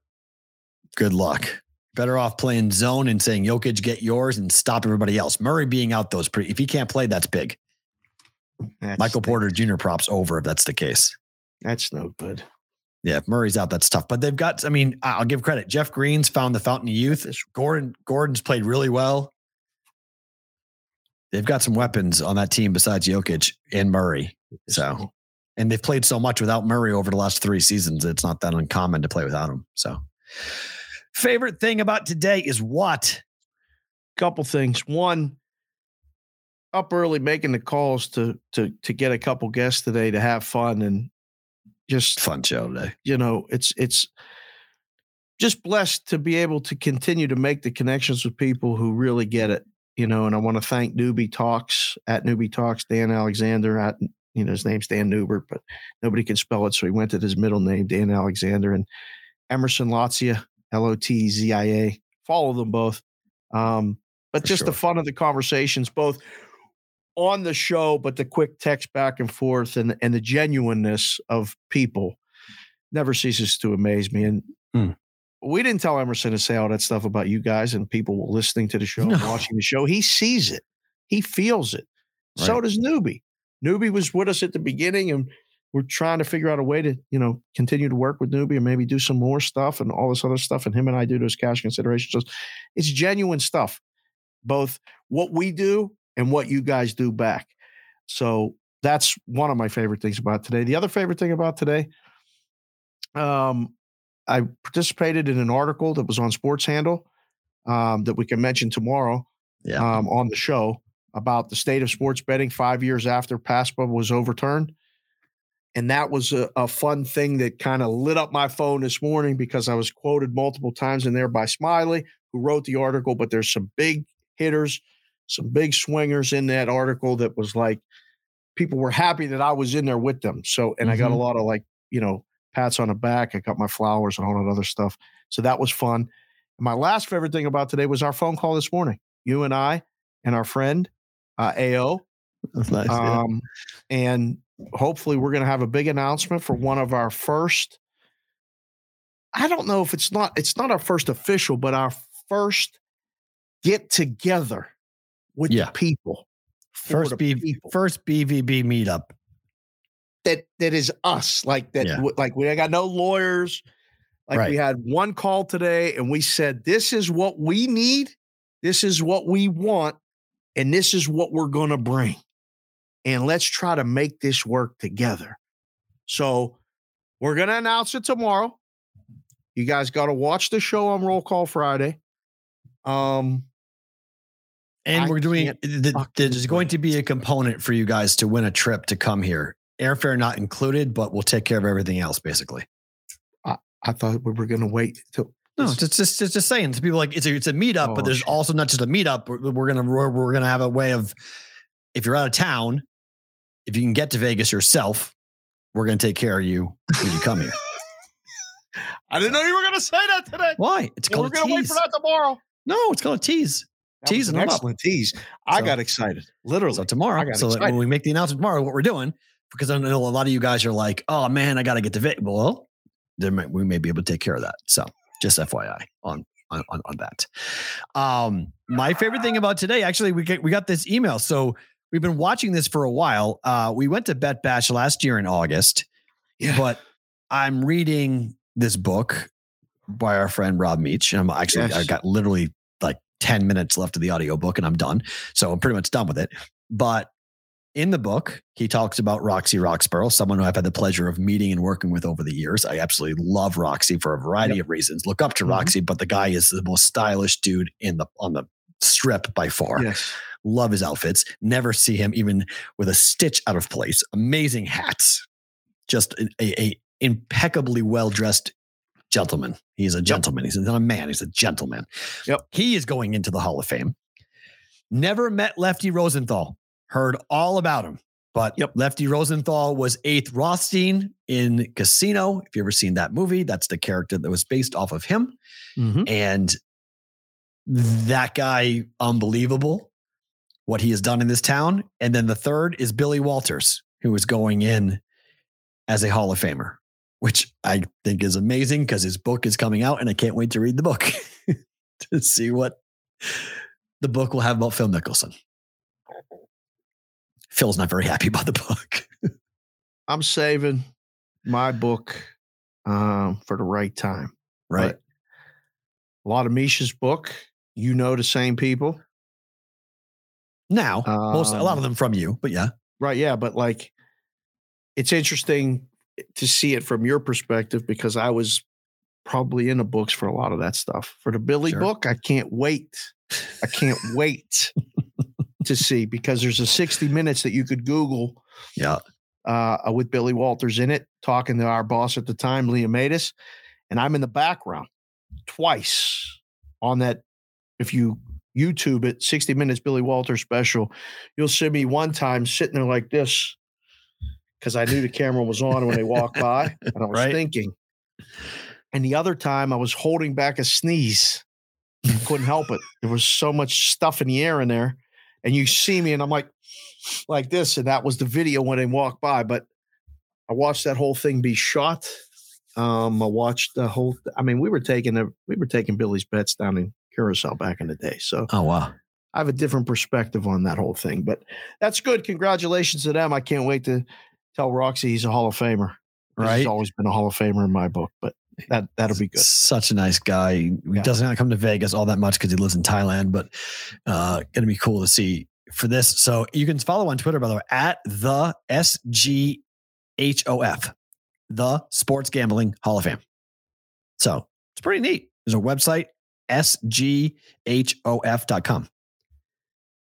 good luck. Better off playing zone and saying Jokic, get yours and stop everybody else. Murray being out those pretty if he can't play, that's big. That's, Michael Porter Jr. props over if that's the case. That's no good. Yeah, if Murray's out, that's tough. But they've got, I mean, I'll give credit. Jeff Green's found the fountain of youth. Gordon, Gordon's played really well. They've got some weapons on that team besides Jokic and Murray. So, and they've played so much without Murray over the last three seasons. It's not that uncommon to play without him. So, favorite thing about today is what? couple things. One, up early making the calls to to to get a couple guests today to have fun and just Fun show today. you know it's it's just blessed to be able to continue to make the connections with people who really get it you know and i want to thank newbie talks at newbie talks dan alexander at you know his name's dan newbert but nobody can spell it so he went to his middle name dan alexander and emerson lotzia l-o-t-z-i-a follow them both. Um, but For just the fun of the conversations both on the show but the quick text back and forth and and the genuineness of people never ceases to amaze me. And Hmm. we didn't tell emerson to say all that stuff about you guys and people listening to the show and No. watching the show. He sees it. He feels it. So does newbie. Newbie was with us at the beginning and we're trying to figure out a way to you know continue to work with newbie and maybe do some more stuff and all this other stuff and him and i do those cash considerations so it's genuine stuff both what we do and what you guys do back so that's one of my favorite things about today the other favorite thing about today um i participated in an article that was on sports handle um, that we can mention tomorrow Yeah. um, on the show about the state of sports betting five years after PASPA was overturned. And that was a, a fun thing that kind of lit up my phone this morning because I was quoted multiple times in there by Smiley, who wrote the article. But there's some big hitters, some big swingers in that article that was like, people were happy that I was in there with them. So, and I got a Mhm. lot of like, you know, pats on the back. I got my flowers and all that other stuff. So that was fun. And my last favorite thing about today was our phone call this morning. You and I and our friend uh, AO. That's nice. yeah. Um, and hopefully we're going to have a big announcement for one of our first. I don't know if it's not it's not our first official, but our first get together with Yeah. the people. First the B, people first BVB meetup. that that is us. Like that. Yeah. Like we got no lawyers. Like we had one call today, and we said, "This is what we need. This is what we want, and this is what we're going to bring." And let's try to make this work together. So we're going to announce it tomorrow. You guys got to watch the show on Roll Call Friday. Um, And I we're doing the, there's going to be a component for you guys to win a trip to come here. Airfare not included, but we'll take care of everything else basically. I thought we were going to wait till No, it's just, it's just saying to people like it's a it's a meetup, Oh, but there's shit. also not just a meetup. We're, we're gonna we're, we're gonna have a way of if you're out of town, if you can get to Vegas yourself, we're gonna take care of you when you come here. I didn't know you were going to say that today. Why? It's we're called a going to wait for that tomorrow. No, it's called a tease. That Teasing an them up. excellent tease. I So- got excited. Literally. So I tomorrow, got so excited. when we make the announcement tomorrow, what we're doing, because I know a lot of you guys are like, "Oh man, I got to get to Vegas." Well, we may be able to take care of that. So just FYI on on on, on that. Um, my favorite thing about today, actually, we get we got this email. So we've been watching this for a while. Uh, we went to Bet Bash last year in August, Yeah. but I'm reading this book by our friend Rob Miech. And I'm actually I Yes. got literally like 10 minutes left of the audiobook and I'm done. So I'm pretty much done with it. But in the book, he talks about Roxy Roxborough, someone who I've had the pleasure of meeting and working with over the years. I absolutely love Roxy for a variety of reasons. Look up to Mhm. Roxy, but the guy is the most stylish dude in the on the strip by far. Yes. Love his outfits. Never see him even with a stitch out of place. Amazing hats. Just a, a, a impeccably well dressed gentleman. He's a gentleman. He's not a man. He's a gentleman. Yep. He is going into the Hall of Fame. Never met Lefty Rosenthal. Heard all about him. But Yep. Lefty Rosenthal was Ace Rothstein in Casino. If you ever seen that movie, that's the character that was based off of him. Mhm. And that guy unbelievable what he has done in this town. And then the third is Billy Walters, who is going in as a Hall of Famer, which I think is amazing because his book is coming out and I can't wait to read the book to see what the book will have about Phil Mickelson. Phil's not very happy about the book. I'm saving my book um, for the right time. Right. But a lot of Misha's book, you know the same people. Now, most a lot of Um, them from you, but yeah. Right. Yeah. But like, it's interesting to see it from your perspective because I was probably in the books for a lot of that stuff. For the Billy Sure. book, I can't wait. I can't wait to see because there's a 60 minutes that you could Google Yeah. uh, with Billy Walters in it, talking to our boss at the time, Leah Matus, and I'm in the background twice on that. If you YouTube it, 60 Minutes Billy Walters special, you'll see me one time sitting there like this because I knew the camera was on when they walked by, and I was Right. thinking. And the other time, I was holding back a sneeze. I couldn't help it. There was so much stuff in the air in there, and you see me, and I'm like, like this, and that was the video when they walked by. But I watched that whole thing be shot. Um, I watched the whole. I mean, we were taking a, we were taking Billy's bets down in Curacao back in the day, so Oh wow. I have a different perspective on that whole thing. But that's good. Congratulations to them. I can't wait to tell Roxy he's a Hall of Famer. Right. He's always been a Hall of Famer in my book, but that that'll be good. Such a nice guy. He Yeah. does not come to Vegas all that much because he lives in Thailand, but uh gonna be cool to see for this. So you can follow on Twitter, by the way, at the SGHOF, the Sports Gambling Hall of Fame. So it's pretty neat. There's a website, SGHOF.com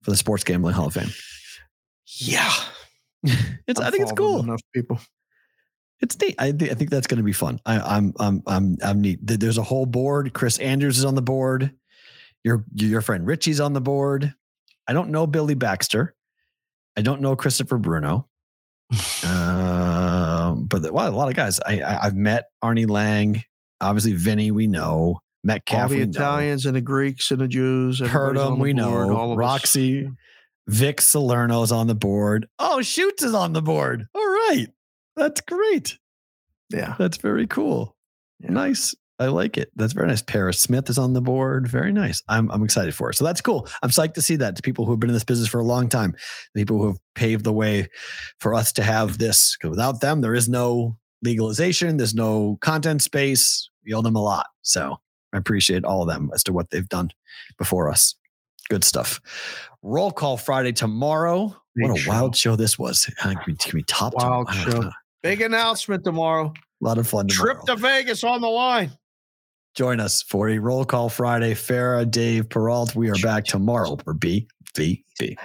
for the Sports Gambling Hall of Fame. Yeah, It's I think it's cool. Enough people. It's neat. I, thi- I think that's going to be fun. I, I'm I'm I'm I'm neat. There's a whole board. Chris Andrews is on the board. Your your friend Richie's on the board. I don't know Billy Baxter. I don't know Christopher Bruno. um, but the, well, a lot of guys. I, I I've met Arne Lang. Obviously, Vinny. We know Metcalf. all the we know. Italians and the Greeks and the Jews. Heard everybody's on him. the We board, know all of us. Roxy. Vic Salerno's on the board. Oh, Shoots is on the board. All right, that's great. Yeah, That's very cool. Yeah. Nice. I like it. That's very nice. Paris Smith is on the board. Very nice. I'm I'm excited for it. So that's cool. I'm psyched to see that to people who have been in this business for a long time, people who have paved the way for us to have this. Because without them, there is no legalization. There's no content space. We owe them a lot. So I appreciate all of them as to what they've done before us. Good stuff. Roll call Friday tomorrow. Big what a show. wild show this was. Can we, can we top Wild tomorrow? show. Big announcement tomorrow. A lot of fun. Trip to Vegas on the line. Join us for a roll call Friday. Farah, Dave, Perrault. We are back tomorrow for BVB.